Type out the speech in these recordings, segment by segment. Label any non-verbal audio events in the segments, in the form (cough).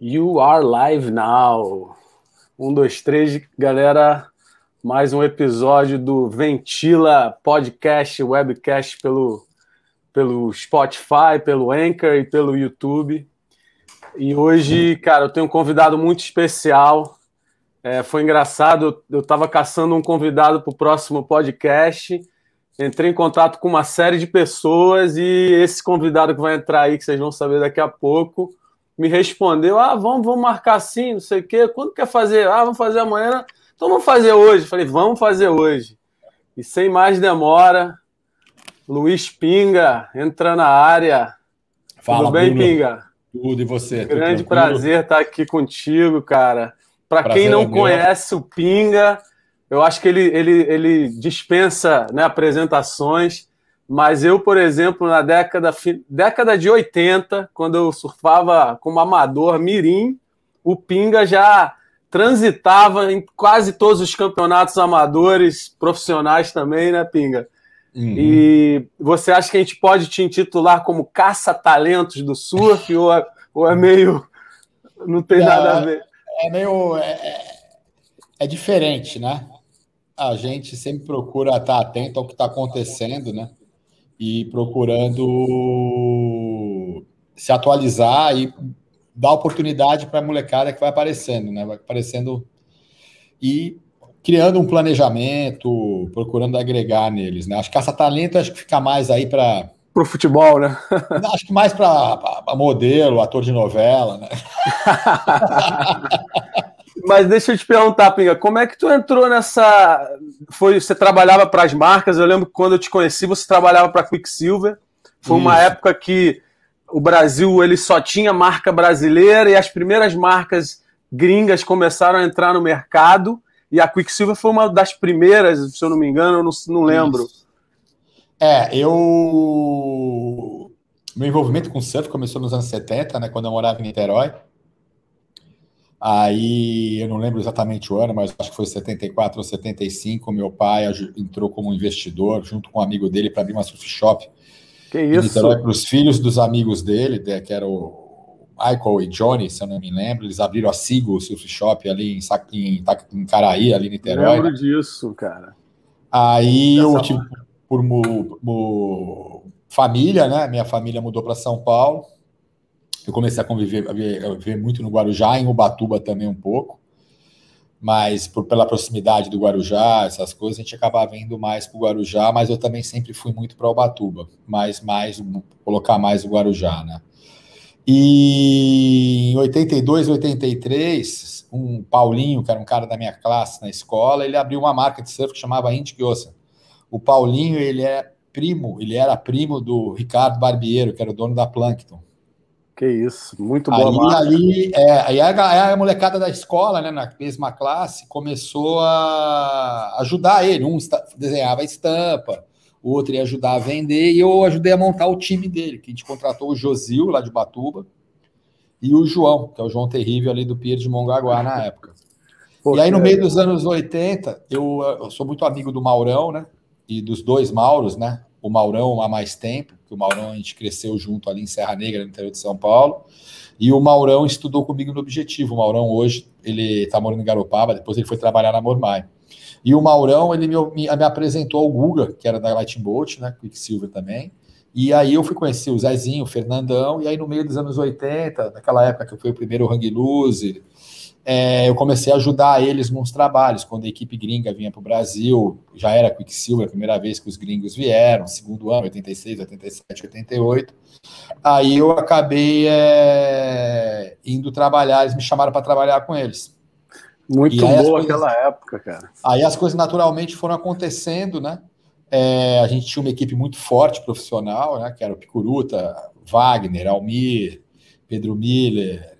You are live now. Um, dois, três, galera. Mais um episódio do Ventila Podcast, webcast pelo, pelo Spotify, pelo Anchor e pelo YouTube. E hoje, cara, eu tenho um convidado muito especial. É, foi engraçado, eu estava caçando um convidado para o próximo podcast. Entrei em contato com uma série de pessoas e esse convidado que vai entrar aí, que vocês vão saber daqui a pouco, me respondeu: ah, vamos, vamos marcar assim, não sei o quê. Quando quer fazer? Ah, vamos fazer amanhã. Então vamos fazer hoje. Falei, vamos fazer hoje. E sem mais demora, Luiz Pinga entra na área. Fala, Tudo bem, Bruno? Pinga? Tudo e você? Tudo Grande tranquilo? prazer estar aqui contigo, cara. Para quem não é conhece o Pinga, eu acho que ele, ele, ele dispensa né, apresentações. Mas eu, por exemplo, na década, década de 80, quando eu surfava como amador mirim, o Pinga já transitava em quase todos os campeonatos amadores, profissionais também, né, Pinga? Uhum. E você acha que a gente pode te intitular como caça-talentos do surf ou é, ou é meio. Não tem É, nada a ver? É meio. É, é- é diferente, né? A gente sempre procura estar atento ao que está acontecendo, né? E procurando se atualizar e dar oportunidade para a molecada que vai aparecendo, né? Vai aparecendo e criando um planejamento, procurando agregar neles, né? Acho que caça-talento acho que fica mais aí para Pro futebol, né? (laughs) Acho que mais para modelo, ator de novela, né? (laughs) Mas deixa eu te perguntar, Pinga, como é que tu entrou nessa. Foi, você trabalhava para as marcas? Eu lembro que quando eu te conheci, você trabalhava para Quicksilver. Foi uma Isso. época que o Brasil ele só tinha marca brasileira e as primeiras marcas gringas começaram a entrar no mercado. E a Quicksilver foi uma das primeiras, se eu não me engano, eu não, não lembro. Isso. É, eu. Meu envolvimento com surf começou nos anos 70, né? Quando eu morava em Niterói. Aí eu não lembro exatamente o ano, mas acho que foi 74 ou 75. Meu pai entrou como investidor junto com um amigo dele para abrir uma surf shop Que isso? Para os filhos dos amigos dele, que era o Michael e Johnny, se eu não me lembro. Eles abriram a Sigo Surf Shop ali em, Sa- em, em Caraí, ali em Niterói. Lembro disso, cara. Aí eu tive por mu- mu- família, né? Minha família mudou para São Paulo. Eu comecei a conviver, a ver, a ver muito no Guarujá, em Ubatuba também um pouco. Mas por, pela proximidade do Guarujá, essas coisas, a gente acabava indo mais para o Guarujá, mas eu também sempre fui muito para Ubatuba, mais, mais, colocar mais o Guarujá, né? E em 82, 83, um Paulinho, que era um cara da minha classe na escola, ele abriu uma marca de surf que chamava Intic Ocean. O Paulinho, ele é primo, ele era primo do Ricardo Barbiero, que era o dono da Plankton. Que isso, muito boa Aí, aí, é, aí a, aí a molecada da escola, né, na mesma classe, começou a ajudar ele. Um desenhava estampa, o outro ia ajudar a vender, e eu ajudei a montar o time dele, que a gente contratou o Josil, lá de Batuba, e o João, que é o João Terrível ali do Pier de Mongaguá na época. Pô, e aí, no que meio dos anos 80, eu, eu sou muito amigo do Maurão, né? E dos dois Mauros, né? O Maurão há mais tempo, que o Maurão a gente cresceu junto ali em Serra Negra, no interior de São Paulo. E o Maurão estudou comigo no Objetivo. O Maurão hoje, ele está morando em Garopaba, depois ele foi trabalhar na Mormai. E o Maurão, ele me, me, me apresentou ao Guga, que era da Lightning Bolt, né? Quicksilver também. E aí eu fui conhecer o Zezinho, o Fernandão, e aí no meio dos anos 80, naquela época que foi o primeiro Hang Loose, é, eu comecei a ajudar eles nos trabalhos. Quando a equipe gringa vinha para o Brasil, já era Quicksilver, a primeira vez que os gringos vieram, segundo ano, 86, 87, 88. Aí eu acabei é, indo trabalhar, eles me chamaram para trabalhar com eles. Muito boa coisas- aquela época, cara. Aí as coisas naturalmente foram acontecendo, né? É, a gente tinha uma equipe muito forte profissional, né? Que era o Picuruta, Wagner, Almir, Pedro Miller.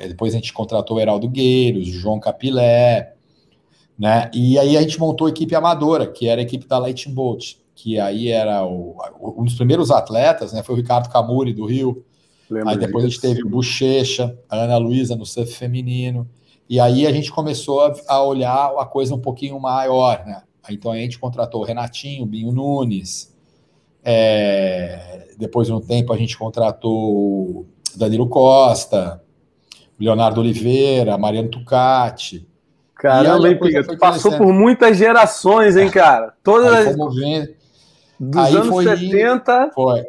É, Depois a gente contratou o Heraldo Gueiros, o João Capilé, né? E aí a gente montou a equipe amadora, que era a equipe da Lightning Bolt, que aí era o, um dos primeiros atletas, né? Foi o Ricardo Camuri do Rio. Lembro Aí depois a gente disso. teve o Bochecha, a Ana Luísa no surf feminino. E aí a gente começou a, a olhar a coisa um pouquinho maior, né? Então a gente contratou o Renatinho, o Binho Nunes. É, depois de um tempo a gente contratou o Danilo Costa, Leonardo Oliveira, Mariano Tucati. Caramba, hein, Piga? Passou por muitas gerações, hein, cara? Todas aí as... Dos aí anos foi 70 foi.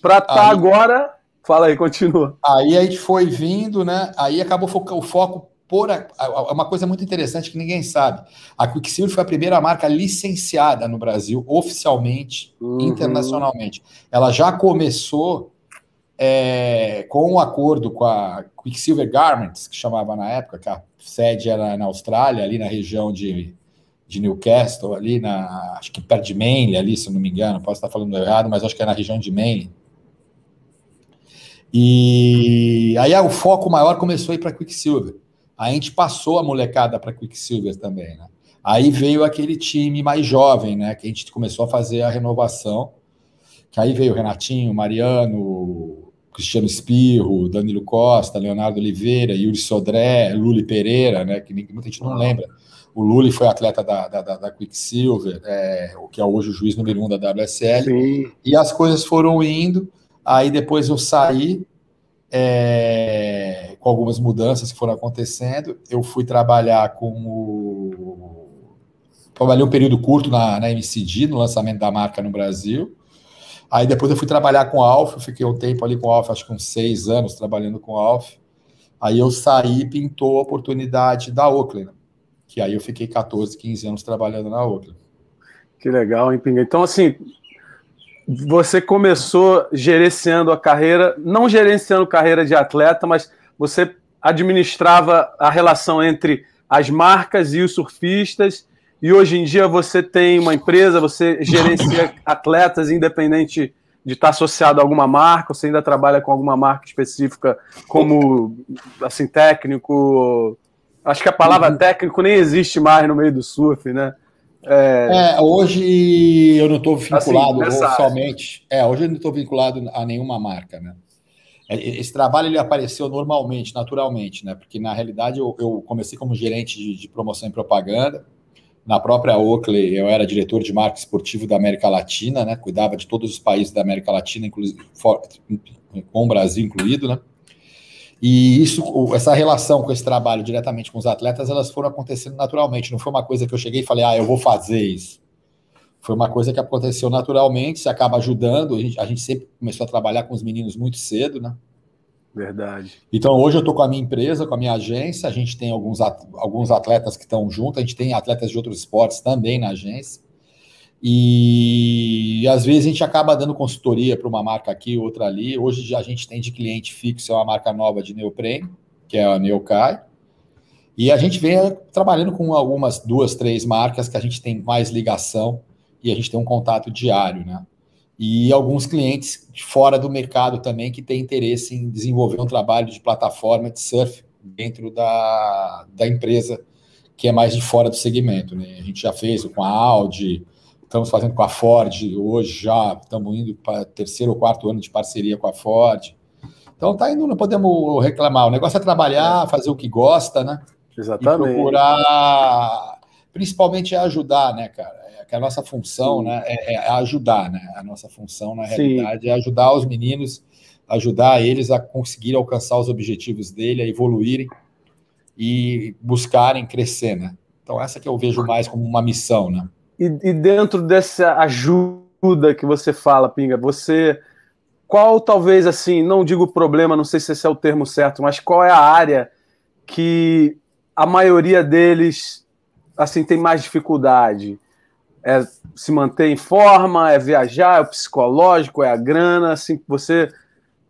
para estar tá agora. Fala aí, continua. Aí a gente foi vindo, né? Aí acabou o foco por a, uma coisa muito interessante que ninguém sabe. A Quicksilver foi a primeira marca licenciada no Brasil, oficialmente, uhum. internacionalmente. Ela já começou é, com um acordo com a Quicksilver Garments, que chamava na época, que a sede era na Austrália, ali na região de, de Newcastle, ali na, acho que perto de Manly, ali, se não me engano, posso estar falando errado, mas acho que é na região de Manly. E aí o foco maior começou a ir para Quicksilver. a gente passou a molecada para Quicksilver também, né? Aí veio aquele time mais jovem, né? Que a gente começou a fazer a renovação. Que aí veio o Renatinho, Mariano, Cristiano Espirro, Danilo Costa, Leonardo Oliveira, Yuri Sodré, Luli Pereira, né, que muita gente não lembra. O Luli foi atleta da, da, da Quicksilver, é, o que é hoje o juiz número um da WSL. Sim. E as coisas foram indo. Aí depois eu saí, é, com algumas mudanças que foram acontecendo. Eu fui trabalhar com o. Trabalhei um período curto na, na MCD, no lançamento da marca no Brasil. Aí depois eu fui trabalhar com Alf, fiquei um tempo ali com Alf, acho que uns seis anos trabalhando com Alf. Aí eu saí pintou a oportunidade da Oakland, que aí eu fiquei 14, 15 anos trabalhando na Oakland. Que legal, hein, Pinga? Então, assim, você começou gerenciando a carreira, não gerenciando carreira de atleta, mas você administrava a relação entre as marcas e os surfistas e hoje em dia você tem uma empresa, você gerencia (coughs) atletas independente de estar associado a alguma marca, você ainda trabalha com alguma marca específica como assim técnico. Acho que a palavra uhum. técnico nem existe mais no meio do surf, né? É, é hoje eu não estou vinculado assim, oficialmente. É, hoje eu não estou vinculado a nenhuma marca, né? É, esse trabalho ele apareceu normalmente, naturalmente, né? Porque na realidade eu, eu comecei como gerente de, de promoção e propaganda na própria Oakley, eu era diretor de marketing esportivo da América Latina, né? Cuidava de todos os países da América Latina, inclusive com o Brasil incluído, né? E isso, essa relação com esse trabalho diretamente com os atletas, elas foram acontecendo naturalmente. Não foi uma coisa que eu cheguei e falei, ah, eu vou fazer isso. Foi uma coisa que aconteceu naturalmente, se acaba ajudando. A gente, a gente sempre começou a trabalhar com os meninos muito cedo, né? Verdade. Então hoje eu estou com a minha empresa, com a minha agência, a gente tem alguns, alguns atletas que estão juntos, a gente tem atletas de outros esportes também na agência. E, às vezes a gente acaba dando consultoria para uma marca aqui, outra ali. Hoje a gente tem de cliente fixo, é uma marca nova de neoprene, que é a Neocai. E a gente vem trabalhando com algumas duas, três marcas que a gente tem mais ligação e a gente tem um contato diário, né? E alguns clientes fora do mercado também que têm interesse em desenvolver um trabalho de plataforma de surf dentro da, da empresa que é mais de fora do segmento. Né? A gente já fez com a Audi, estamos fazendo com a Ford, hoje já estamos indo para terceiro ou quarto ano de parceria com a Ford. Então tá indo, não podemos reclamar. O negócio é trabalhar, fazer o que gosta, né? Exatamente. E procurar, principalmente ajudar, né, cara? Que a nossa função né, é, é, ajudar, né? A nossa função, na realidade, Sim. é ajudar os meninos, ajudar eles a conseguir alcançar os objetivos dele, a evoluírem e buscarem crescer, né? Então, essa que eu vejo mais como uma missão, né? E, e dentro dessa ajuda que você fala, Pinga, você qual talvez assim, não digo problema, não sei se esse é o termo certo, mas qual é a área que a maioria deles assim tem mais dificuldade? É se manter em forma, é viajar, é o psicológico, é a grana, assim, você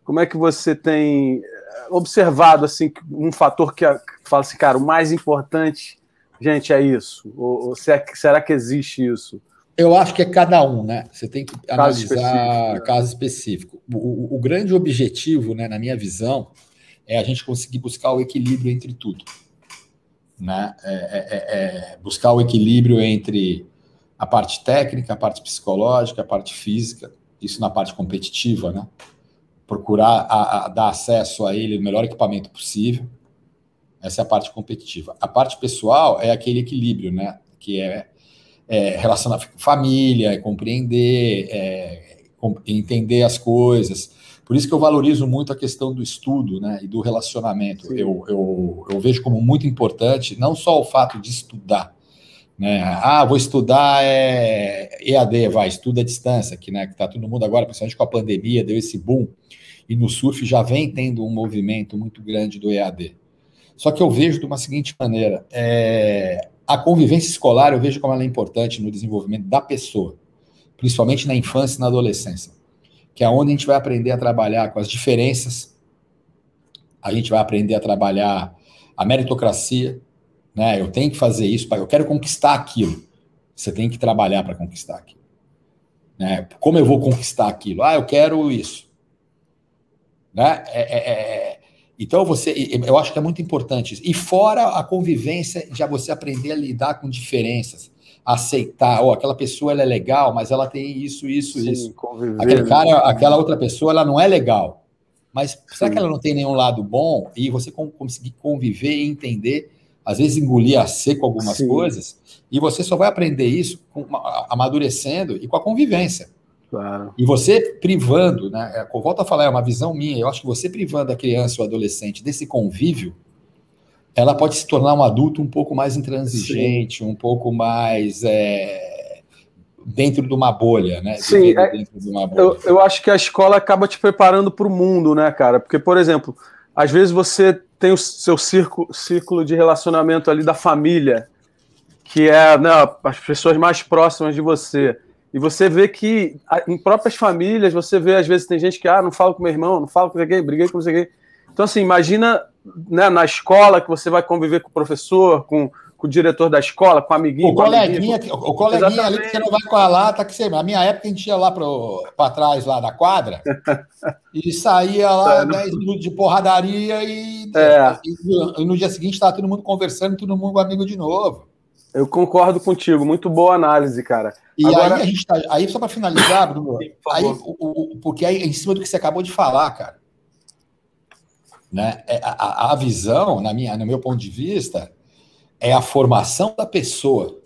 como é que você tem observado assim um fator que, fala assim, cara, o mais importante, gente, é isso? Ou, ou será, que, será que existe isso? Eu acho que é cada um, né? Você tem que caso analisar específico, né? caso específico. O, o, o, grande objetivo, né, na minha visão, é a gente conseguir buscar o equilíbrio entre tudo, né? É, é, é, é buscar o equilíbrio entre a parte técnica, a parte psicológica, a parte física, isso na parte competitiva, né? Procurar a, a dar acesso a ele o melhor equipamento possível. Essa é a parte competitiva. A parte pessoal é aquele equilíbrio, né? Que é, é relacionar com família, é compreender, é, entender as coisas. Por isso que eu valorizo muito a questão do estudo né, e do relacionamento. Eu, eu, eu vejo como muito importante não só o fato de estudar, né? Ah, vou estudar é, EAD, vai, estuda à distância, que né, está todo mundo agora, principalmente com a pandemia, deu esse boom. E no surf já vem tendo um movimento muito grande do EAD. Só que eu vejo de uma seguinte maneira: é, a convivência escolar eu vejo como ela é importante no desenvolvimento da pessoa, principalmente na infância e na adolescência, que é onde a gente vai aprender a trabalhar com as diferenças, a gente vai aprender a trabalhar a meritocracia, né? Eu tenho que fazer isso, eu quero conquistar aquilo. Você tem que trabalhar para conquistar aquilo. Né? Como eu vou conquistar aquilo? Ah, eu quero isso. Né? É, é, é... Então você, eu acho que é muito importante isso. E fora a convivência, já você aprender a lidar com diferenças, aceitar, oh, aquela pessoa ela é legal, mas ela tem isso, isso, Sim, isso. Aquele cara, né? aquela outra pessoa, ela não é legal. Mas será Sim. que ela não tem nenhum lado bom? E você conseguir conviver e entender às vezes engolir a seco algumas Sim. coisas, e você só vai aprender isso com, amadurecendo e com a convivência. Claro. E você privando, né? É, volto a falar, é uma visão minha, eu acho que você privando a criança ou adolescente desse convívio, ela pode se tornar um adulto um pouco mais intransigente, Sim. um pouco mais é, dentro de uma bolha, né? Sim, é, bolha. Eu, eu acho que a escola acaba te preparando para o mundo, né, cara? Porque, por exemplo, às vezes você tem o seu círculo, círculo de relacionamento ali da família, que é né, as pessoas mais próximas de você. E você vê que em próprias famílias, você vê às vezes tem gente que, ah, não falo com meu irmão, não falo com ninguém, briguei com ninguém. Então, assim, imagina né, na escola que você vai conviver com o professor, com, com o diretor da escola, com o amiguinho. O coleguinha, amiguinho, o coleguinha Exatamente. ali que não vai com a lata, que você. Na minha época a gente ia lá para trás lá da quadra (laughs) e saía lá é, 10 não... minutos de porradaria e, é. e, no dia seguinte estava todo mundo conversando, todo mundo amigo de novo. Eu concordo contigo, muito boa análise, cara. E Agora... aí a gente tá, aí só para finalizar, Bruno, por aí, o, o, porque aí em cima do que você acabou de falar, cara, né? É, a, a visão, na minha, no meu ponto de vista, é a formação da pessoa.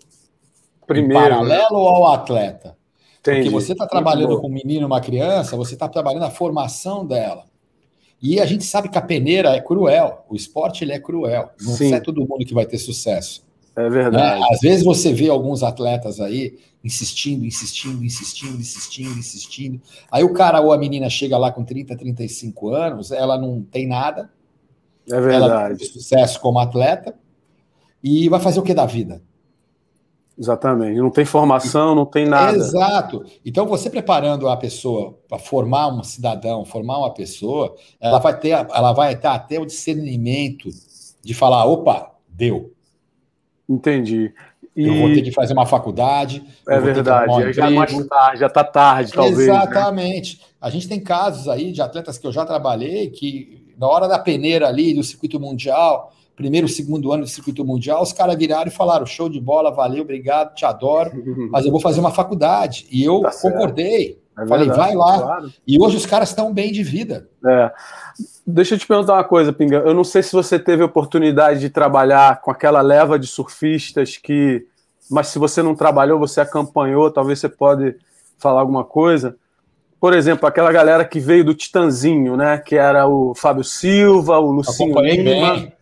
Primeiro. Em paralelo ao atleta. Entendi. Porque você está trabalhando com um menino, uma criança, você está trabalhando a formação dela. E a gente sabe que a peneira é cruel. O esporte ele é cruel. Não Sim. é todo mundo que vai ter sucesso. É verdade. Né? Às vezes você vê alguns atletas aí insistindo, insistindo, insistindo, insistindo, insistindo. Aí o cara ou a menina chega lá com 30, 35 anos, ela não tem nada. É verdade. Ela tem sucesso como atleta e vai fazer o que da vida? Exatamente. Não tem formação, não tem nada. Exato. Então, você preparando a pessoa para formar um cidadão, formar uma pessoa, ela vai ter, ela vai ter até o discernimento de falar: opa, deu. Entendi. E... Eu vou ter que fazer uma faculdade. É verdade. Já, mais tarde, já está tarde, talvez. Né? Exatamente. Né? A gente tem casos aí de atletas que eu já trabalhei que, na hora da peneira ali do circuito mundial, primeiro, segundo ano do circuito mundial, os caras viraram e falaram: show de bola, valeu, obrigado, te adoro, (laughs) mas eu vou fazer uma faculdade. E eu tá concordei. É Falei, vai lá. Claro. E hoje os caras estão bem de vida. É. Deixa eu te perguntar uma coisa, Pinga. Eu não sei se você teve oportunidade de trabalhar com aquela leva de surfistas que. Mas se você não trabalhou, você acompanhou, talvez você pode falar alguma coisa. Por exemplo, aquela galera que veio do Titanzinho, né? Que era o Fábio Silva, o Lucinho Lima. Bem.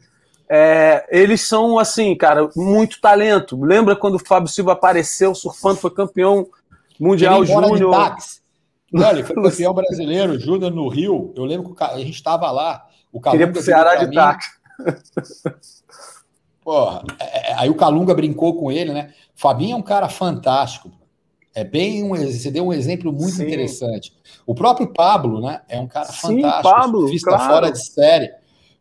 É, eles são, assim, cara, muito talento. Lembra quando o Fábio Silva apareceu surfando, foi campeão mundial júnior? Olha, ele foi (laughs) campeão brasileiro, júnior no Rio. Eu lembro que a gente estava lá. O Calunga Queria pro Ceará de táxi. (laughs) Porra, é, é, aí o Calunga brincou com ele, né? Fabinho é um cara fantástico. É bem um, você deu um exemplo muito Sim. interessante. O próprio Pablo, né? É um cara Sim, fantástico, Pablo, surfista claro. fora de série.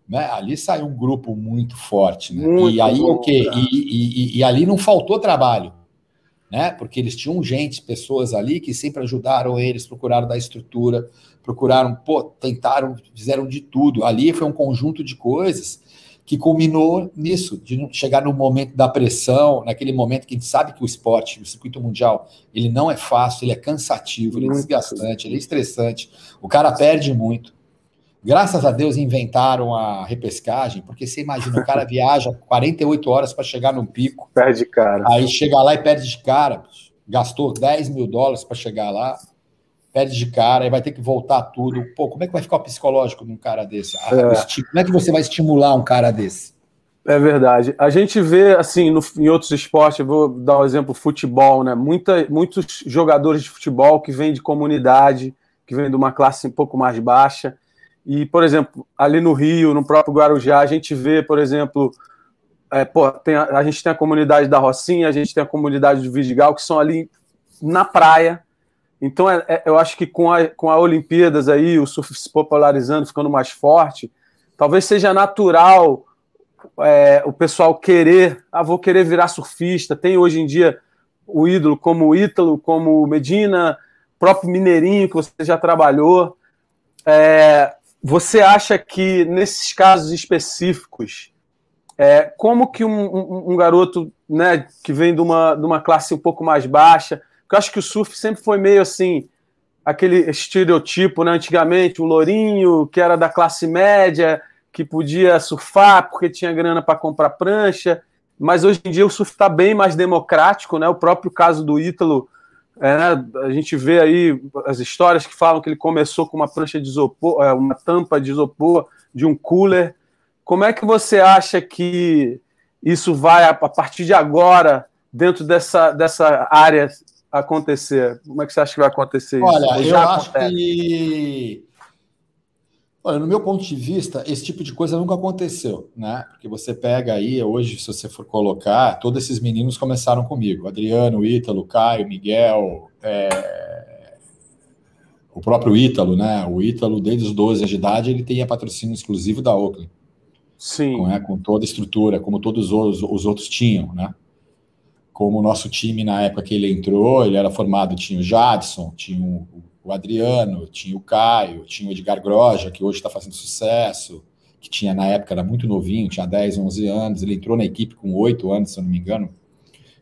Né? Ali saiu um grupo muito forte, né? Muito e aí bom, o quê? E, e, e, ali não faltou trabalho, né? Porque eles tinham gente, pessoas ali que sempre ajudaram eles, procuraram dar estrutura, procuraram, pô, tentaram, fizeram de tudo. Ali foi um conjunto de coisas que culminou nisso, de chegar no momento da pressão, naquele momento que a gente sabe que o esporte, o circuito mundial, ele não é fácil, ele é cansativo, ele é desgastante, ele é estressante, o cara perde muito. Graças a Deus inventaram a repescagem, porque você imagina, o cara (laughs) viaja 48 horas para chegar num pico. Perde cara. Aí chega lá e perde de cara. Gastou 10 mil dólares para chegar lá. perde de cara, e vai ter que voltar tudo. Pô, como é que vai ficar o psicológico de um cara desse? Ah, é. Como é que você vai estimular um cara desse? É verdade. A gente vê, assim, no, em outros esportes, vou dar um exemplo, futebol, né? Muita, muitos jogadores de futebol que vêm de comunidade, que vêm de uma classe um pouco mais baixa. E, por exemplo, ali no Rio, no próprio Guarujá, a gente vê, por exemplo, é, pô, tem a, a, gente tem a comunidade da Rocinha, a gente tem a comunidade do Vidigal, que são ali na praia. Então, é, é, eu acho que com a, com a Olimpíadas aí, o surf se popularizando, ficando mais forte, talvez seja natural é, o pessoal querer, ah, vou querer virar surfista. Tem hoje em dia o ídolo como o Ítalo, como o Medina, próprio Mineirinho, que você já trabalhou. É, você acha que nesses casos específicos, é, como que um, um, um, garoto né, que vem de uma, de uma classe um pouco mais baixa, porque eu acho que o surf sempre foi meio assim, aquele estereotipo, né, antigamente, o lourinho, que era da classe média, que podia surfar porque tinha grana para comprar prancha, mas hoje em dia o surf está bem mais democrático, né? O próprio caso do Ítalo, é, né? a gente vê aí as histórias que falam que ele começou com uma prancha de isopor, é, uma tampa de isopor de um cooler. Como é que você acha que isso vai, a partir de agora, dentro dessa, dessa área, acontecer? Como é que você acha que vai acontecer Olha, isso? Olha, eu acho que Olha, no meu ponto de vista, esse tipo de coisa nunca aconteceu, né? Porque você pega aí, hoje, se você for colocar, todos esses meninos começaram comigo. Adriano, Ítalo, Caio, Miguel, é... o próprio Ítalo, né? O Ítalo, desde os 12 anos de idade, ele tem patrocínio exclusivo da Oakley. Sim. Com, é, com toda a estrutura, como todos os, os outros tinham, né? Como o nosso time, na época que ele entrou, ele era formado, tinha o Jadson, tinha o o Adriano, tinha o Caio, tinha o Edgar Groja, que hoje está fazendo sucesso, que tinha na época, era muito novinho, tinha 10, 11 anos, ele entrou na equipe com 8 anos, se eu não me engano.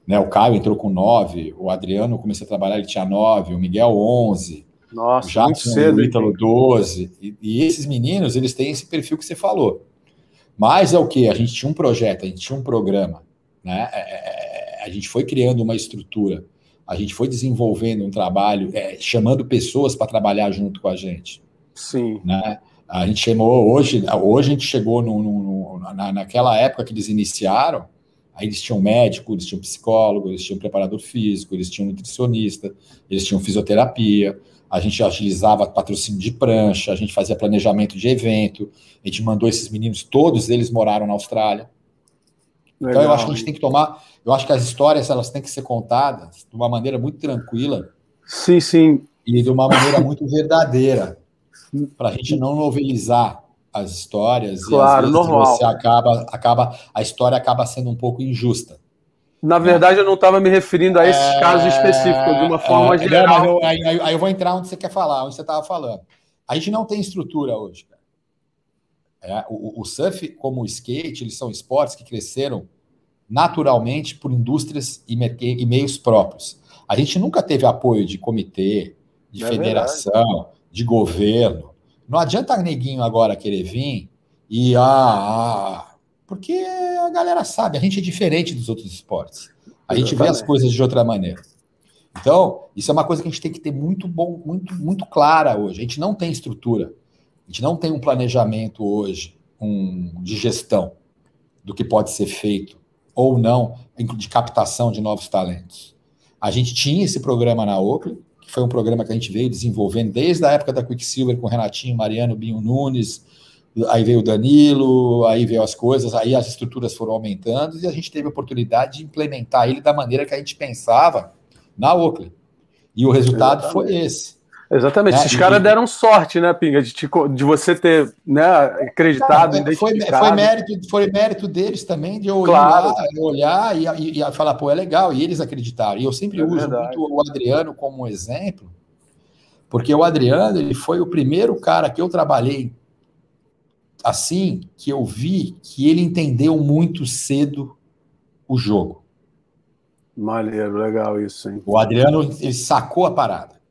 Né, o Caio entrou com 9, o Adriano comecei a trabalhar, ele tinha 9, o Miguel 11, Nossa, o Jackson, cedo, o Ítalo 12. E, e esses meninos, eles têm esse perfil que você falou. Mas é o que? A gente tinha um projeto, a gente tinha um programa, né? É, é, é a gente foi criando uma estrutura a gente foi desenvolvendo um trabalho, é, chamando pessoas para trabalhar junto com a gente. Sim. Né? A gente chamou hoje, hoje a gente chegou no, no, na, naquela época que eles iniciaram, aí eles tinham médico, eles tinham psicólogo, eles tinham preparador físico, eles tinham nutricionista, eles tinham fisioterapia, a gente agilizava patrocínio de prancha, a gente fazia planejamento de evento, a gente mandou esses meninos, todos eles moraram na Austrália. Legal. Então eu acho que a gente tem que tomar eu acho que as histórias elas têm que ser contadas de uma maneira muito tranquila. Sim, sim. E de uma maneira muito verdadeira, para a gente não novelizar as histórias. Claro, e às normal. Você acaba, acaba, a história acaba sendo um pouco injusta. Na verdade, eu não estava me referindo a esses é... casos específicos, de uma forma é, geral. Eu, aí, aí, eu vou entrar onde você quer falar, onde você estava falando. A gente não tem estrutura hoje. É, o, o surf, como o skate, eles são esportes que cresceram naturalmente por indústrias e, e meios próprios. A gente nunca teve apoio de comitê, de é federação, verdade. de governo. Não adianta neguinho agora querer vir e ah, ah, porque a galera sabe, a gente é diferente dos outros esportes. A gente vê as coisas de outra maneira. Então, isso é uma coisa que a gente tem que ter muito bom, muito, muito clara hoje. A gente não tem estrutura, a gente não tem um planejamento hoje um, de gestão do que pode ser feito ou não de captação de novos talentos. A gente tinha esse programa na Oakley, que foi um programa que a gente veio desenvolvendo desde a época da Quicksilver com Renatinho, Mariano, Binho Nunes, aí veio o Danilo, aí veio as coisas, aí as estruturas foram aumentando e a gente teve a oportunidade de implementar ele da maneira que a gente pensava na Oakley. E o resultado foi esse. Exatamente. Né? Esses caras deram sorte, né, Pinga, de, te, de você ter né, acreditado, Cara, foi, foi, mérito, foi mérito deles também de eu claro. lá, olhar e, e, e, falar, pô, é legal, e eles acreditaram. E eu sempre é uso verdade. muito o Adriano como exemplo, porque o Adriano ele foi o primeiro cara que eu trabalhei assim, que eu vi que ele entendeu muito cedo o jogo. Maneiro, legal isso, hein? O Adriano, ele sacou a parada.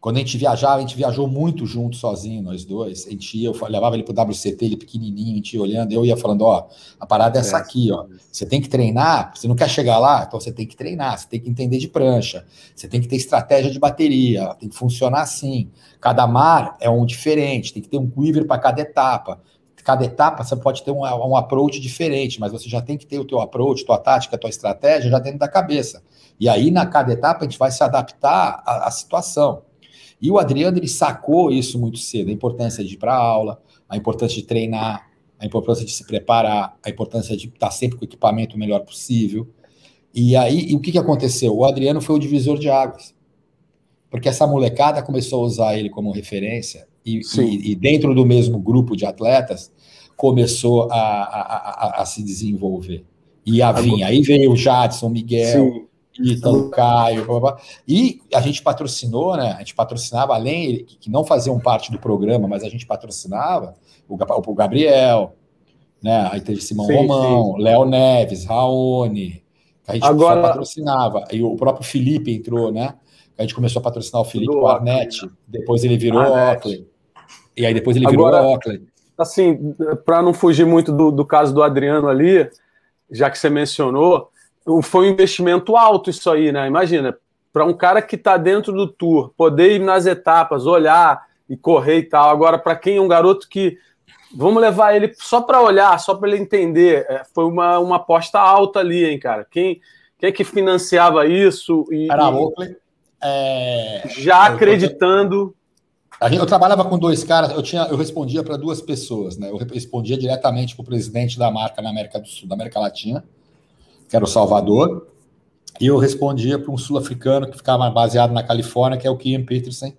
Quando a gente viajava, a gente viajou muito junto, sozinho, nós dois. A gente ia, eu levava ele pro WCT, ele pequenininho, a gente ia olhando, eu ia falando, ó, a parada é essa é. aqui, ó. Você tem que treinar, você não quer chegar lá, então você tem que treinar, você tem que entender de prancha, você tem que ter estratégia de bateria, tem que funcionar assim. Cada mar é um diferente, tem que ter um quiver para cada etapa. Cada etapa você pode ter um, um approach diferente, mas você já tem que ter o teu approach, tua tática, tua estratégia já dentro da cabeça. E aí, na cada etapa, a gente vai se adaptar à, à situação. E o Adriano ele sacou isso muito cedo, a importância de ir para aula, a importância de treinar, a importância de se preparar, a importância de estar sempre com o equipamento o melhor possível. E aí, e o que, que aconteceu? O Adriano foi o divisor de águas. Porque essa molecada começou a usar ele como referência, e, e, e dentro do mesmo grupo de atletas, começou a, a, a, a se desenvolver. E a vir. Aí veio o Jadson, Miguel, Sim. Ítalo, Caio, blá, blá, e a gente patrocinou, né? A gente patrocinava, além que não faziam parte do programa, mas a gente patrocinava o, o Gabriel, né? Aí teve Simão sim, Romão, Léo Neves, Raoni, que a gente Agora... patrocinava. E o próprio Felipe entrou, né? A gente começou a patrocinar o Felipe do Arnett, né? depois ele virou Oakley. E aí depois ele virou Agora, Oakley. Assim, para não fugir muito do, do caso do Adriano ali, já que você mencionou, foi um investimento alto isso aí, né? Imagina, para um cara que está dentro do tour, poder ir nas etapas, olhar e correr e tal. Agora, para quem é um garoto que. Vamos levar ele só para olhar, só para ele entender. É, foi uma, uma aposta alta ali, hein, cara? Quem, quem é que financiava isso? E, Era a Oakley. É... Já acreditando. Eu, trabalhava com dois caras, eu, tinha, eu respondia para duas pessoas, né? Eu respondia diretamente para o presidente da marca na América do Sul, da América Latina, que era o Salvador, e eu respondia para um sul-africano que ficava baseado na Califórnia, que é o Kian Peterson.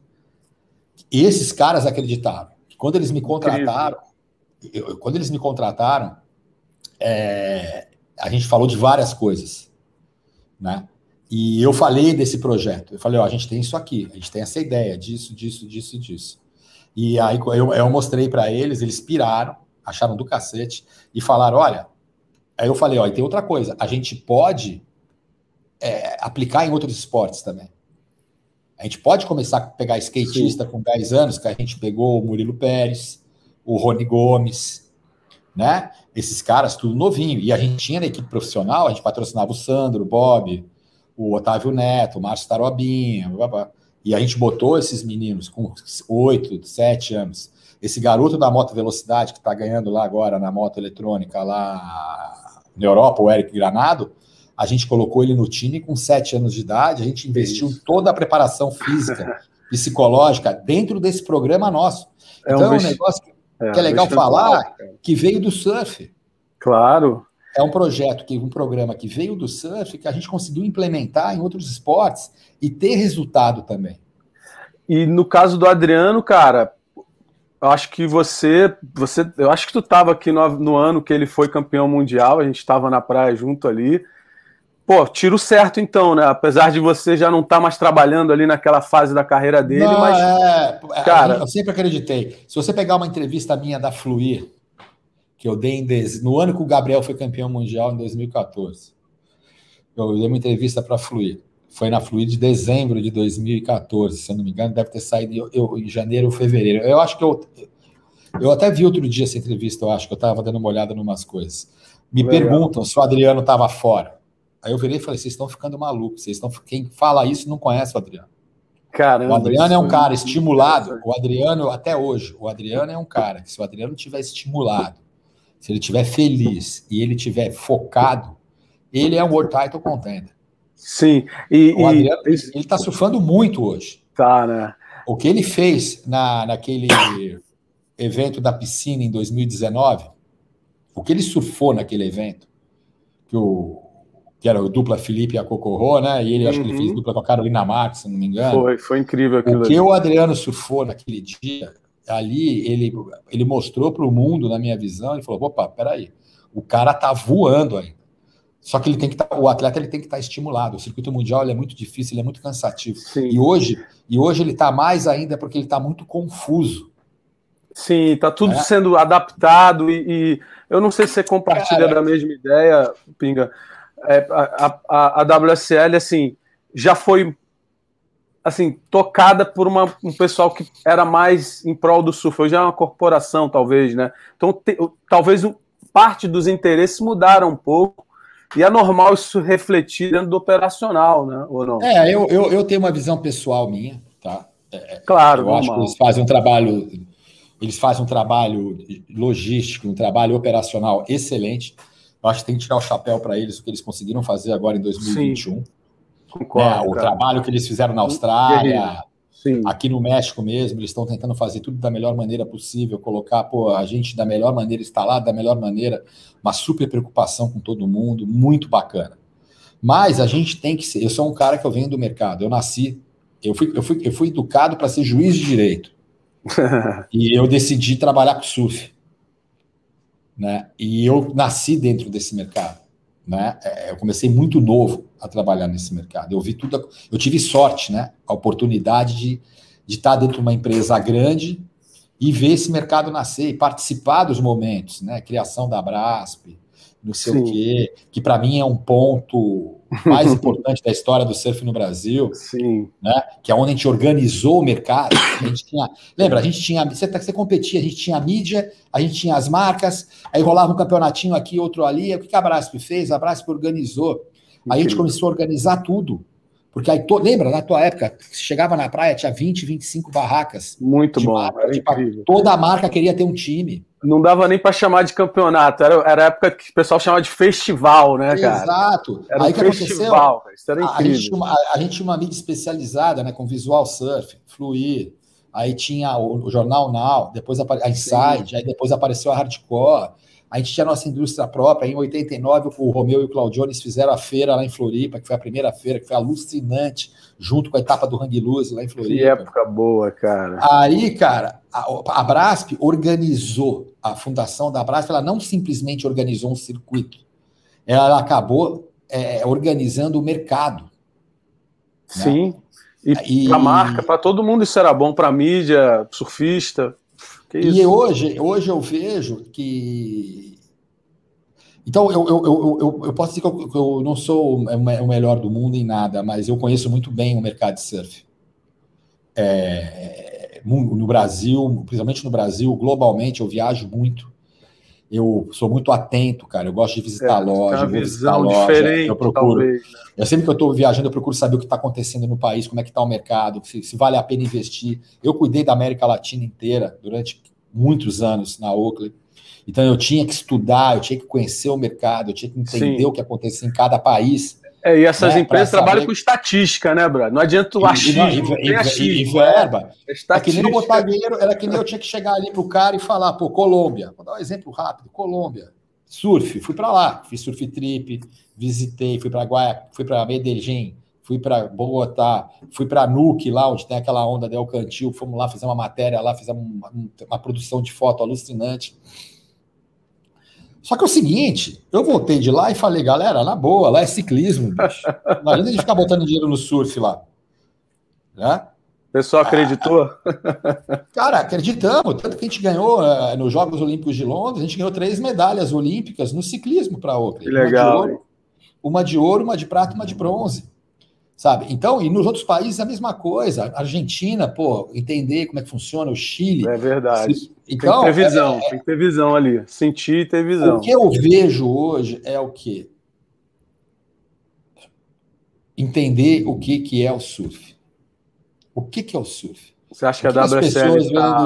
E esses caras acreditaram. Quando eles me contrataram, eu, quando eles me contrataram, é, a gente falou de várias coisas, né? E eu falei desse projeto. Eu falei, ó, a gente tem isso aqui, a gente tem essa ideia disso, disso, disso e disso. E aí eu, eu mostrei para eles, eles piraram, acharam do cacete e falaram, olha, Aí eu falei, ó, e tem outra coisa, a gente pode é, aplicar em outros esportes também. A gente pode começar a pegar skatista Sim. com 10 anos, que a gente pegou o Murilo Pérez, o Rony Gomes, né? Esses caras, tudo novinho. E a gente tinha na equipe profissional, a gente patrocinava o Sandro, o Bob, o Otávio Neto, o Márcio Tarobinha, blá, blá. e a gente botou esses meninos com 8, 7 anos. Esse garoto da moto velocidade que está ganhando lá agora na moto eletrônica, lá na Europa, o Eric Granado, a gente colocou ele no time com sete anos de idade, a gente investiu Isso. toda a preparação física, (laughs) psicológica dentro desse programa nosso. É então um é um negócio que é, que é legal falar, que veio do surf. Claro. É um projeto, que um programa que veio do surf, que a gente conseguiu implementar em outros esportes e ter resultado também. E no caso do Adriano, cara, eu acho que você, você, eu acho que tu estava aqui no, no, ano que ele foi campeão mundial, a gente estava na praia junto ali. Pô, tiro certo então, né? Apesar de você já não estar tá mais trabalhando ali naquela fase da carreira dele, não, mas é, é cara, eu sempre acreditei. Se você pegar uma entrevista minha da Fluir, que eu dei em, no ano que o Gabriel foi campeão mundial em 2014, eu dei uma entrevista para Fluir. Foi na Fluid de dezembro de 2014, se eu não me engano, deve ter saído eu, eu, em janeiro ou fevereiro. Eu acho que eu. Eu até vi outro dia essa entrevista, eu acho que eu estava dando uma olhada em umas coisas. Me Legal. perguntam se o Adriano estava fora. Aí eu virei e falei: vocês estão ficando malucos, vocês estão. Quem fala isso não conhece o Adriano. Caramba, o Adriano é um cara estimulado. O Adriano, até hoje, o Adriano é um cara que, se o Adriano tiver estimulado, se ele tiver feliz e ele tiver focado, ele é um World Title Contender. Sim. E, o Adriano, e... ele está surfando muito hoje. Tá, né? O que ele fez na, naquele evento da piscina em 2019, o que ele surfou naquele evento, que, o, que era o dupla Felipe e a Cocorro, né? E ele uhum. acho que ele fez uhum. dupla com a Carolina Marques, se não me engano. Foi, foi incrível aquilo. O que ali. o Adriano surfou naquele dia, ali ele, ele mostrou para o mundo, na minha visão, ele falou: opa, peraí, o cara tá voando ainda. Só que ele tem que tá, o atleta ele tem que estar tá estimulado. O circuito mundial é muito difícil, ele é muito cansativo. Sim. E hoje, e hoje ele está mais ainda porque ele está muito confuso. Sim, está tudo é. sendo adaptado e, e, eu não sei se você compartilha da mesma ideia, Pinga. É, a, a, a WSL assim já foi assim, tocada por uma, um pessoal que era mais em prol do surf. Hoje é uma corporação, talvez, né? Então, te, talvez parte dos interesses mudaram um pouco. E é normal isso refletir dentro do operacional, né? Ou não? É, eu, eu, eu tenho uma visão pessoal minha, tá? É, é claro, eu normal. acho que eles fazem um trabalho, eles fazem um trabalho logístico, um trabalho operacional excelente. Eu acho que tem que tirar o chapéu para eles o que eles conseguiram fazer agora em 2021. Sim. Concordo, é, o trabalho que eles fizeram na Austrália, Sim. aqui no México mesmo, eles estão tentando fazer tudo da melhor maneira possível, colocar pô, a gente da melhor maneira, instalado da melhor maneira, uma super preocupação com todo mundo, muito bacana. Mas a gente tem que ser. Eu sou um cara que eu venho do mercado, eu nasci, eu fui, eu fui, eu fui educado para ser juiz de direito. (laughs) e eu decidi trabalhar com surf. Né? E eu nasci dentro desse mercado. Né? É, eu comecei muito novo a trabalhar nesse mercado. Eu vi tudo, eu tive sorte, né? A oportunidade de, de estar dentro de uma empresa grande e ver esse mercado nascer e participar dos momentos, né? Criação da Brasp, não sei Sim. o quê, que para mim é um ponto mais importante da história do surf no Brasil, Sim. né? Que é onde a gente organizou o mercado. A gente tinha, lembra, a gente tinha, você, você competia, a gente tinha a mídia, a gente tinha as marcas, aí rolava um campeonatinho aqui, outro ali. O que a Brasp fez? A Brasp organizou. Aí a gente começou a organizar tudo. Porque aí, to, lembra, na tua época, chegava na praia, tinha 20, 25 barracas. Muito bom. Marca, toda a marca queria ter um time. Não dava nem para chamar de campeonato, era, era a época que o pessoal chamava de festival, né, cara? Exato. Era aí um que festival, aconteceu? Isso era incrível. A gente, uma, a gente tinha uma mídia especializada, né, com visual surf, fluir. Aí tinha o, o jornal Now, depois a Inside, Sim. aí depois apareceu a Hardcore. A gente tinha a nossa indústria própria. Em 89, o Romeu e o Claudio Jones fizeram a feira lá em Floripa, que foi a primeira feira, que foi alucinante, junto com a etapa do Hang Loose lá em Floripa. Que época boa, cara. Aí, cara, a, a Brasp organizou, a fundação da Brasp, ela não simplesmente organizou um circuito, ela acabou é, organizando o mercado. Né? Sim. E, e para a marca, para todo mundo isso era bom, para a mídia, surfista e hoje, hoje eu vejo que. Então, eu, eu, eu, eu, posso dizer que eu, eu não sou o melhor do mundo em nada, mas eu conheço muito bem o mercado de surf. É, no Brasil, principalmente no Brasil, globalmente, eu viajo muito. Eu sou muito atento, cara. Eu gosto de visitar é, loja, uma visão loja. Diferente, eu procuro. Talvez, né? Eu sempre que eu estou viajando, eu procuro saber o que está acontecendo no país, como é que está o mercado, se, se, vale a pena investir. Eu cuidei da América Latina inteira durante muitos anos na Oakley. Então eu tinha que estudar, eu tinha que conhecer o mercado, eu tinha que entender Sim. o que acontecia em cada país. É, e essas né, empresas trabalham com estatística, né, Brad? Não adianta o achismo, e, e, e, e, verba. É, é que nem eu botar dinheiro, era que nem eu tinha que chegar ali pro cara e falar, pô, Colômbia. Vou dar um exemplo rápido, Colômbia. Surf, fui para lá, fiz surf trip, visitei, fui para Guaia, fui para Medellín, fui para Bogotá, fui para Nuke, lá onde tem aquela onda de El Cantil, fomos lá fazer uma matéria lá, fizemos uma, uma produção de foto alucinante. Só que é o seguinte, eu voltei de lá e falei, galera, na boa, lá é ciclismo, bicho. Imagina a gente ficar botando dinheiro no surf lá. Né? O pessoal acreditou? (laughs) Cara, acreditamos. Tanto que a gente ganhou uh, nos Jogos Olímpicos de Londres, a gente ganhou três medalhas olímpicas no ciclismo para a Oakley. Que legal. Uma de, ouro, uma de ouro, uma de prata e uma de bronze sabe? Então, e nos outros países a mesma coisa. Argentina, pô, entender como é que funciona, o Chile. É verdade. Se, então, tem que ter visão, é, tem que ter visão ali. Sentir e ter visão. O que eu vejo hoje é o quê? Entender o que, que é o surf. O que, que é o surf? Você acha que a WSL tá...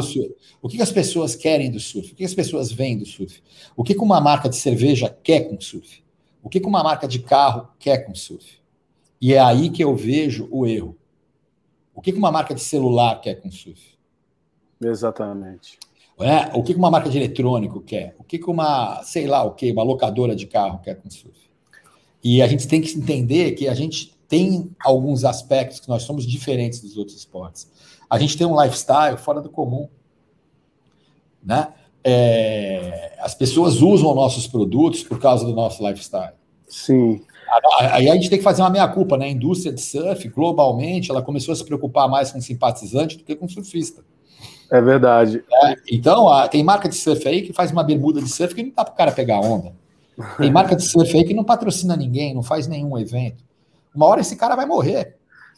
O que, que as pessoas querem do surf? O que as pessoas veem do surf? O que, que uma marca de cerveja quer com surf? O que, que uma marca de carro quer com surf? E é aí que eu vejo o erro. O que uma marca de celular quer com surf? Exatamente. É? O que uma marca de eletrônico quer? O que uma, sei lá, o que uma locadora de carro quer com surf? E a gente tem que entender que a gente tem alguns aspectos que nós somos diferentes dos outros esportes. A gente tem um lifestyle fora do comum, né? É, as pessoas usam nossos produtos por causa do nosso lifestyle. Sim. Aí a gente tem que fazer uma meia-culpa, né? A indústria de surf, globalmente, ela começou a se preocupar mais com simpatizante do que com surfista. É verdade. É, então, a, tem marca de surf aí que faz uma bermuda de surf que não dá para o cara pegar onda. Tem (laughs) marca de surf aí que não patrocina ninguém, não faz nenhum evento. Uma hora esse cara vai morrer.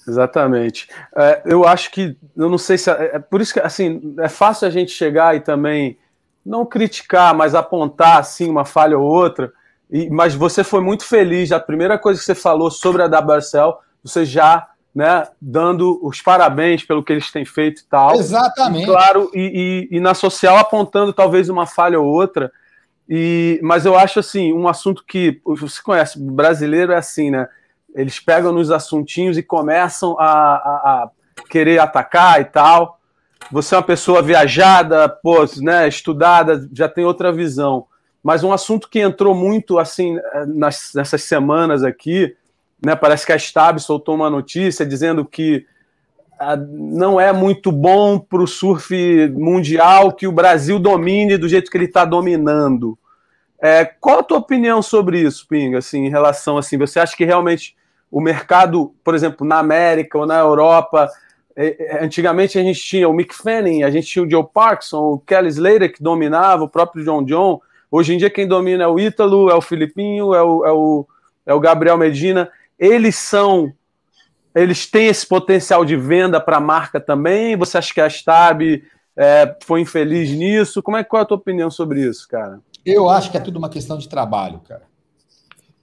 Exatamente. É, eu acho que, eu não sei se. É, é, por isso que, assim, é fácil a gente chegar e também não criticar, mas apontar, assim, uma falha ou outra. E, mas você foi muito feliz. A primeira coisa que você falou sobre a WSL, você já né, dando os parabéns pelo que eles têm feito e tal. Exatamente. E, claro, e, e, e, na social apontando talvez uma falha ou outra. E, mas eu acho assim, um assunto que você conhece, brasileiro é assim, né? Eles pegam nos assuntinhos e começam a, a, a querer atacar e tal. Você é uma pessoa viajada, pô, né, estudada, já tem outra visão. Mas um assunto que entrou muito assim nas, nessas semanas aqui né? Parece que a Stab soltou uma notícia dizendo que ah, não é muito bom para o surf mundial que o Brasil domine do jeito que ele está dominando. É, qual a tua opinião sobre isso, Pinga? Assim, em relação assim, você acha que realmente o mercado, por exemplo, na América ou na Europa, é, é, antigamente a gente tinha o Mick Fanning, a gente tinha o Joe Parkinson, o Kelly Slater que dominava, o próprio John John. Hoje em dia quem domina é o Ítalo, é o Filipinho, é o, é o, é o Gabriel Medina eles são. Eles têm esse potencial de venda para a marca também? Você acha que a Stab é, foi infeliz nisso? Como é, qual é a tua opinião sobre isso, cara? Eu acho que é tudo uma questão de trabalho, cara.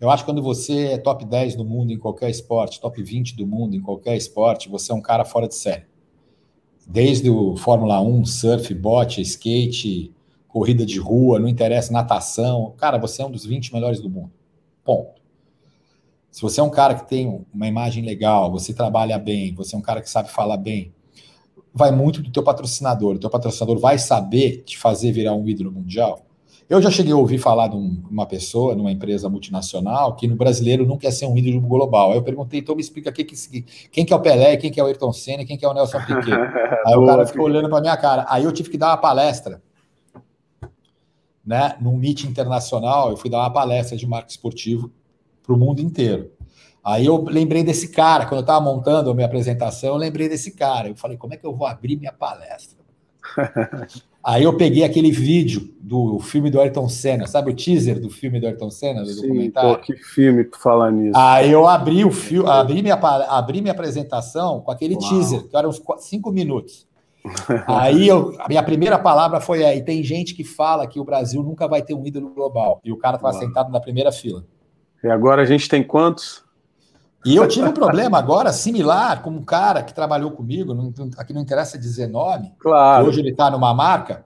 Eu acho que quando você é top 10 do mundo em qualquer esporte, top 20 do mundo em qualquer esporte, você é um cara fora de série. Desde o Fórmula 1, surf, bote, skate, corrida de rua, não interessa, natação. Cara, você é um dos 20 melhores do mundo. Ponto. Se você é um cara que tem uma imagem legal, você trabalha bem, você é um cara que sabe falar bem, vai muito do teu patrocinador. O teu patrocinador vai saber te fazer virar um ídolo mundial. Eu já cheguei a ouvir falar de um, uma pessoa numa empresa multinacional que no brasileiro não quer ser um ídolo global. Aí eu perguntei, então me explica quem que, quem que é o Pelé, quem que é o Ayrton Senna, quem que é o Nelson Piquet. (laughs) Aí o cara ficou olhando para minha cara. Aí eu tive que dar uma palestra, né, num meet internacional. Eu fui dar uma palestra de marketing esportivo para o mundo inteiro. Aí eu lembrei desse cara, quando eu estava montando a minha apresentação, eu lembrei desse cara. Eu falei, como é que eu vou abrir minha palestra? (laughs) Aí eu peguei aquele vídeo do filme do Ayrton Senna, sabe o teaser do filme do Ayrton Senna, do Sim, documentário? Pô, que filme para falar nisso. Aí eu abri o filme, abri minha, abri minha apresentação com aquele Uau. teaser, que eram uns cinco minutos. (laughs) Aí eu, a minha primeira palavra foi aí, tem gente que fala que o Brasil nunca vai ter um ídolo global. E o cara estava sentado na primeira fila. E agora a gente tem quantos? E eu tive um problema agora similar com um cara que trabalhou comigo, não, aqui não interessa dizer nome. Claro. Hoje ele está numa marca.